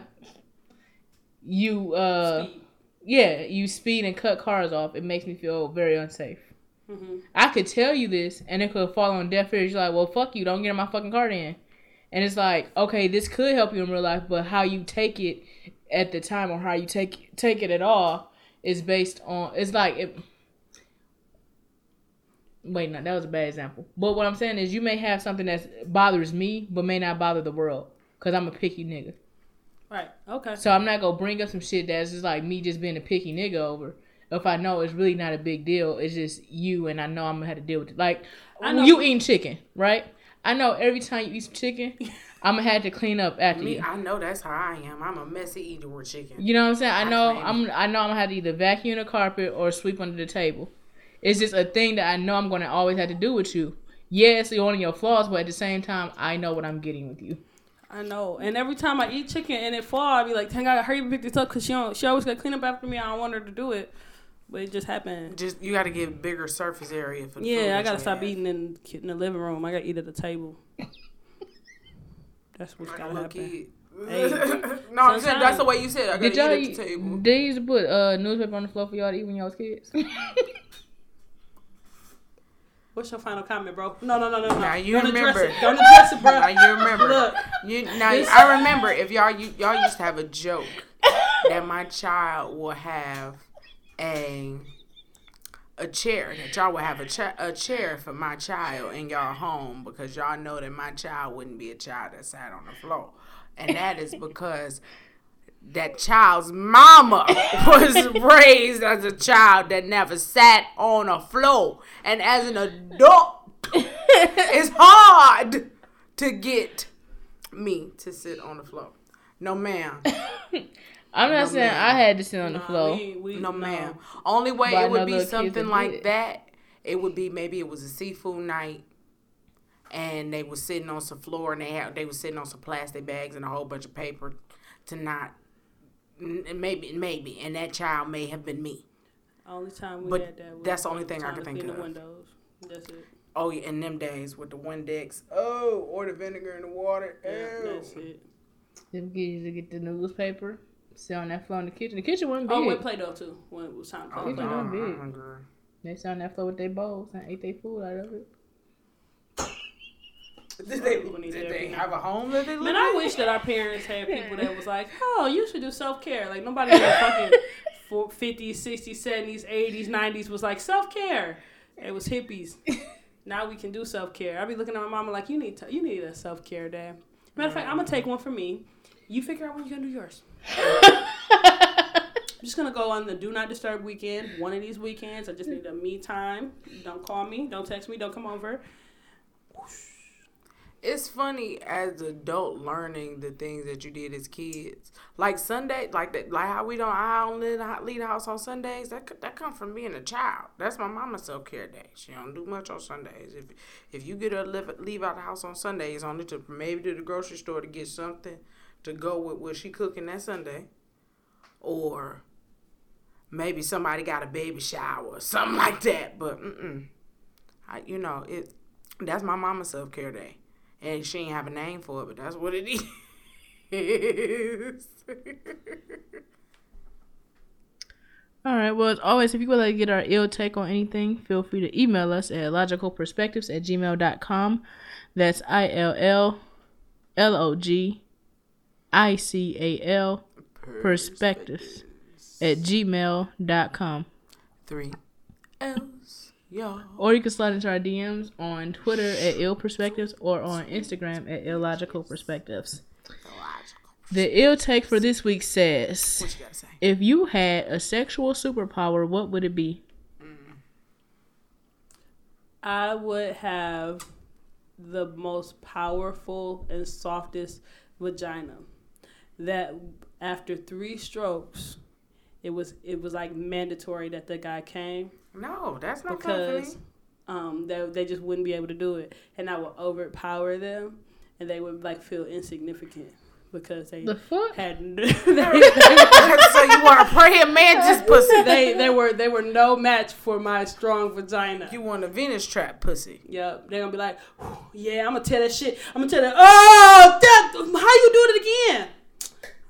you uh Speed. yeah you speed and cut cars off. It makes me feel very unsafe. Mhm. I could tell you this, and it could fall on deaf ears. You're like, well, fuck you, don't get in my fucking car then. And it's like, okay, this could help you in real life, but how you take it at the time or how you take take it at all is based on. It's like it. Wait, no, that was a bad example. But what I'm saying is, you may have something that bothers me, but may not bother the world, cause I'm a picky nigga. Right. Okay. So I'm not gonna bring up some shit that's just like me just being a picky nigga over. If I know it's really not a big deal, it's just you, and I know I'm gonna have to deal with it. Like I know- you eating chicken, right? I know every time you eat some chicken, I'm gonna have to clean up after Me, you. I know that's how I am. I'm a messy eater with chicken. You know what I'm saying? I I know claim I'm. I know I'm gonna have to either vacuum the carpet or sweep under the table. It's just a thing that I know I'm gonna always have to do with you. Yes, you're one of your flaws, but at the same time, I know what I'm getting with you. I know. And every time I eat chicken and it fall, I be like, dang, I gotta hurry up and pick this up because she don't. She always gotta clean up after me. I don't want her to do it, but it just happened. Just you got to give bigger surface area for the food Yeah, I gotta stop have. eating in, in the living room. I gotta eat at the table. That's what's Like a gotta happen. Hey. no, I'm saying Sometimes- that's the way you said. it. I Did gotta y'all? eat at the table. They used to put uh, newspaper on the floor for y'all to eat when y'all was kids. What's your final comment, bro? No, no, no, no, no. Now you Don't remember. address it. Don't address it, bro. Now you remember. Look, You now This- I remember if y'all you, y'all used to have a joke that my child will have a a chair that y'all would have a cha- a chair for my child in y'all home because y'all know that my child wouldn't be a child that sat on the floor, and that is because that child's mama was raised as a child that never sat on a floor, and as an adult, it's hard to get me to sit on the floor. No, ma'am. I'm not No, saying ma'am. I had to sit on the nah, floor. we- we- No, ma'am. Only way But it would be something like it. that. It would be maybe it was a seafood night, and they were sitting on some floor, and they had they were sitting on some plastic bags and a whole bunch of paper to not. N- Maybe, maybe, and that child may have been me. Only time we But had that. was that's the only thing I can think clean of. The windows. That's it. Oh, yeah, in them days with the Windex. Oh, or the vinegar in the water. Yeah, Ew. that's it. Them kids to get the newspaper, sit on that floor in the kitchen. The kitchen wasn't oh, big. Oh, with Play-Doh too. When it was time to Oh, play Kitchen no, Play-Doh. don't big. They sat on that floor with their bowls and ate their food out of it. Did they, did therapy they have a home that they live Man, I wish that our parents had people that was like, oh, you should do self care. Like nobody in the fucking 50s, 60s, 70s, 80s, 90s was like self care. It was hippies. now we can do self care. I be looking at my mama like, you need to, you need a self care day. Matter of fact, I'm gonna take one for me. You figure out when you're gonna do yours. I'm just gonna go on the do not disturb weekend. One of these weekends, I just need a me time. Don't call me. Don't text me. Don't come over. It's funny as adult learning the things that you did as kids. Like Sunday, like that, like how we don't, I don't leave the, house on Sundays. That that come from being a child. That's my mama's self care day. She don't do much on Sundays. If if you get her to leave, out the house on Sundays, only to maybe to the grocery store to get something to go with what she cooking that Sunday, or maybe somebody got a baby shower or something like that. But mm-mm. I, you know it. That's my mama's self care day. And she ain't have a name for it, but that's what it is. All right. Well, as always, if you would like to get our ill take on anything, feel free to email us at logicalperspectives at gmail.com. That's I L L L O G I C A L perspectives at gmail.com. Three L's, y'all. Or you can slide into our DMs on Twitter at ill perspectives or on Instagram at illogical perspectives. Logical. The ill take for this week says What you gotta say? if you had a sexual superpower, what would it be? Mm. I would have the most powerful and softest vagina. That after three strokes, it was it was like mandatory that the guy came No, that's not because um they they just wouldn't be able to do it, and I would overpower them, and they would like feel insignificant because they The fuck? had for me. so you want a praying mantis pussy? they they were they were no match for my strong vagina. You want a Venus trap pussy? Yep, they're gonna be like, yeah, I'm gonna tell that shit. I'm gonna tell that. Oh, that, how you do it again?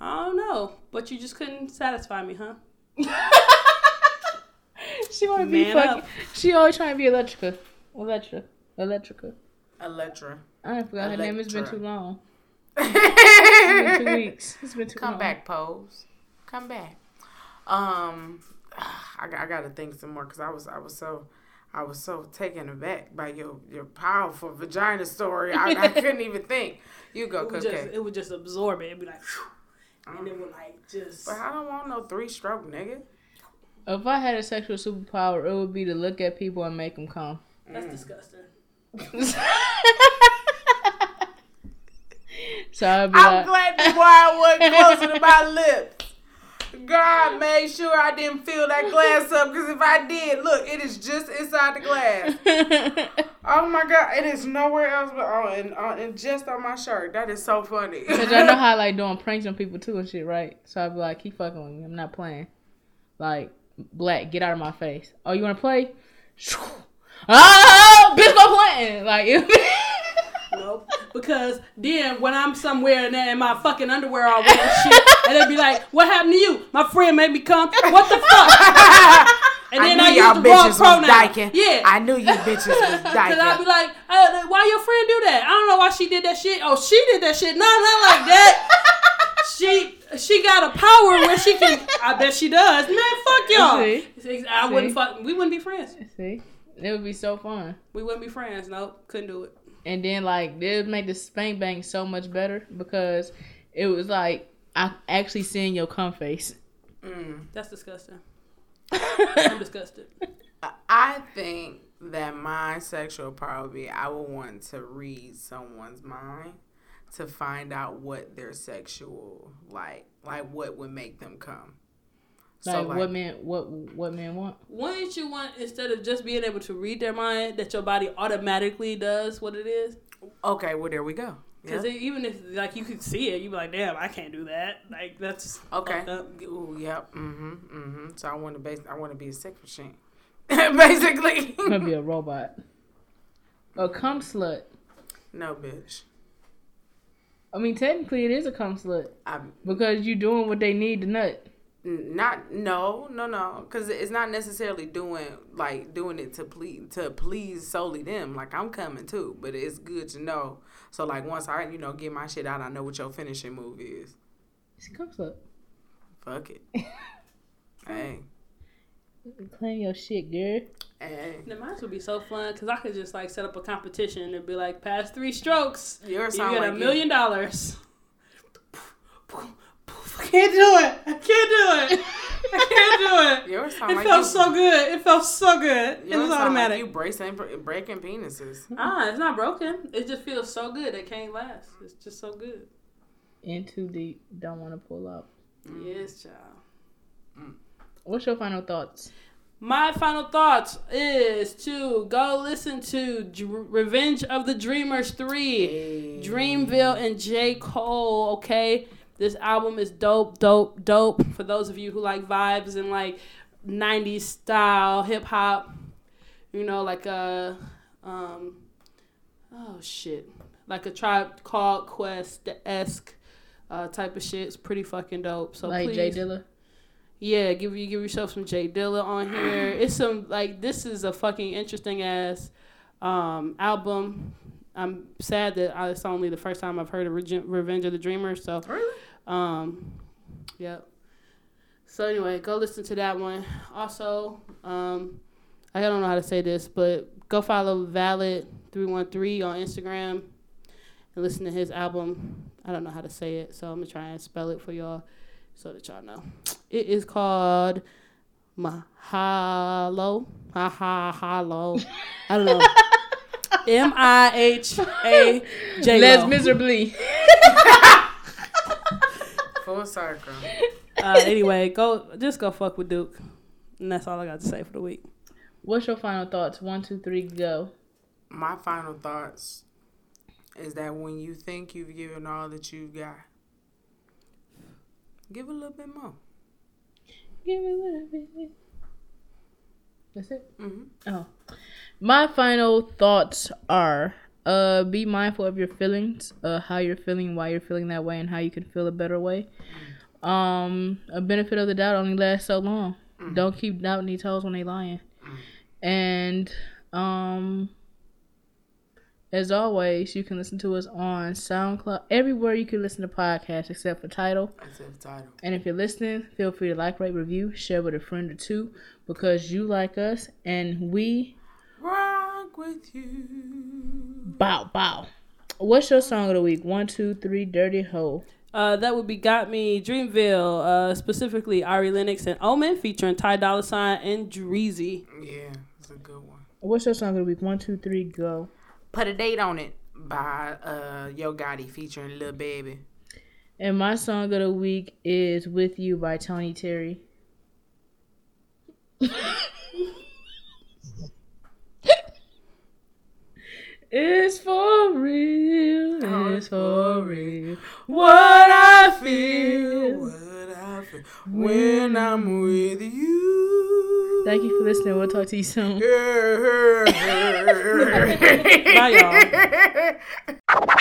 I don't know, but you just couldn't satisfy me, huh? She want to be Man fucking. up. She always trying to be Electrica. Elektra. Electrica. Elektra. I forgot her name. It's been too long. It's been two Come weeks. It's been too long. Come back, pose. Come back. Um, I, got- I got to think some more because I was I was so I was so taken aback by your your powerful vagina story. I, I couldn't even think. You go, It would cookie. just it would just absorb it. It'd be like, and it would like just. But I don't want no three stroke nigga. If I had a sexual superpower, it would be to look at people and make them come. That's disgusting. So I'd be I'm like, glad before I wasn't closer to my lips. God made sure I didn't fill that glass up because if I did, look, it is just inside the glass. Oh my God, it is nowhere else but on and, on, and just on my shirt. That is so funny. Cause I know how I like doing pranks on people too and shit, right? So I'd be like, keep fucking with me. I'm not playing. Like, black, get out of my face. Oh, you wanna play? Oh, bitch, go playing. Like, Nope. Because then when I'm somewhere and in my fucking underwear all wet and shit, and they'd be like, "What happened to you? My friend made me come. What the fuck?" And I then knew I, y'all use the wrong bitches was pronoun. dyking. Yeah. I knew you bitches was dyking. Cause I'd be like, uh, why your friend do that? I don't know why she did that shit. Oh, she did that shit. No, not like that. she she got a power where she can. I bet she does. Man, fuck y'all. See? I wouldn't fuck. We wouldn't be friends. See? It would be so fun. We wouldn't be friends. Nope, couldn't do it. And then like it would make the spank bang so much better because it was like I actually seeing your cum face. Mm. That's disgusting. I'm disgusted. I think that my sexual power would be I would want to read someone's mind to find out what their sexual like like what would make them come. Like, what men what what men want. Wouldn't you want instead of just being able to read their mind, that your body automatically does what it is? Okay, well there we go. Because Yeah. even if like you could see it, you'd be like, "Damn, I can't do that." Like that's Okay. Ooh, yep. Mm-hmm. Mm-hmm. So I want to base. I want to be a sex machine, basically. I'm gonna be a robot. A cum slut. no, bitch. I mean, technically, it is a cum slut I'm. because you're doing what they need to nut. Not no no no because it's not necessarily doing like doing it to please to please solely them. Like I'm coming too, but it's good to know. So like once I you know get my shit out, I know what your finishing move is. It's comes up. Fuck it. hey Claim your shit, girl. Hey. The mine would be so fun because I could just like set up a competition and be like, past three strokes, Yours you sound get like a you- million dollars. I can't do it. I can't do it. I can't do it. Yours sound It like felt you, so good. It felt so good. It was automatic. Like you bracing, breaking penises. ah, it's not broken. It just feels so good. It can't last. It's just so good. In too deep. Don't want to pull up. Yes, child. What's your final thoughts? My final thoughts is to go listen to Dr- Revenge of the Dreamers 3. Dreamville and J. Cole, okay? This album is dope, dope, dope. For those of you who like vibes and like 90s style hip hop, you know, like a, um, oh shit, like a Tribe Called Quest esque uh, type of shit. It's pretty fucking dope. So like please, J Dilla? Yeah, give you give yourself some J Dilla on here. It's some like this is a fucking interesting ass um, album. I'm sad that I, it's only the first time I've heard of Regen- Revenge of the Dreamer. So, Really? um, yep. So anyway, go listen to that one. Also, um, I don't know how to say this, but go follow Valid three one three on Instagram and listen to his album. I don't know how to say it, so I'm gonna try and spell it for y'all so that y'all know. It is called Mahalo. Ha ha halo. I don't know. M I H A J. Les miserably. Full circle. Uh, anyway, go just go fuck with Duke, and that's all I got to say for the week. What's your final thoughts? One, two, three, go. My final thoughts is that when you think you've given all that you've got, give a little bit more. Give me a little bit. That's it. Mm-hmm. Oh, my final thoughts are: uh, be mindful of your feelings, uh, how you're feeling, why you're feeling that way, and how you can feel a better way. Um, a benefit of the doubt only lasts so long. Don't keep doubting these hoes when they lying. And um, as always, you can listen to us on SoundCloud, everywhere you can listen to podcasts except for Tidal. That's the title. And if you're listening, feel free to like, rate, review, share with a friend or two because you like us and we Rock with you. bow bow. What's your song of the week? One, two, three, Dirty Hoe. Uh, that would be Got Me Dreamville, uh, specifically Ari Lennox and Omen, featuring Ty Dolla Sign and Dreezy. Yeah, it's a good one. What's your song of the week? One, two, three, go. Put a date on it by uh Yo Gotti featuring Lil Baby. And my song of the week is With You by Tony Terry. it's for real. Oh, it's for real. What I feel. What I feel when I'm with you. Thank you for listening. We'll talk to you soon. Bye, y'all.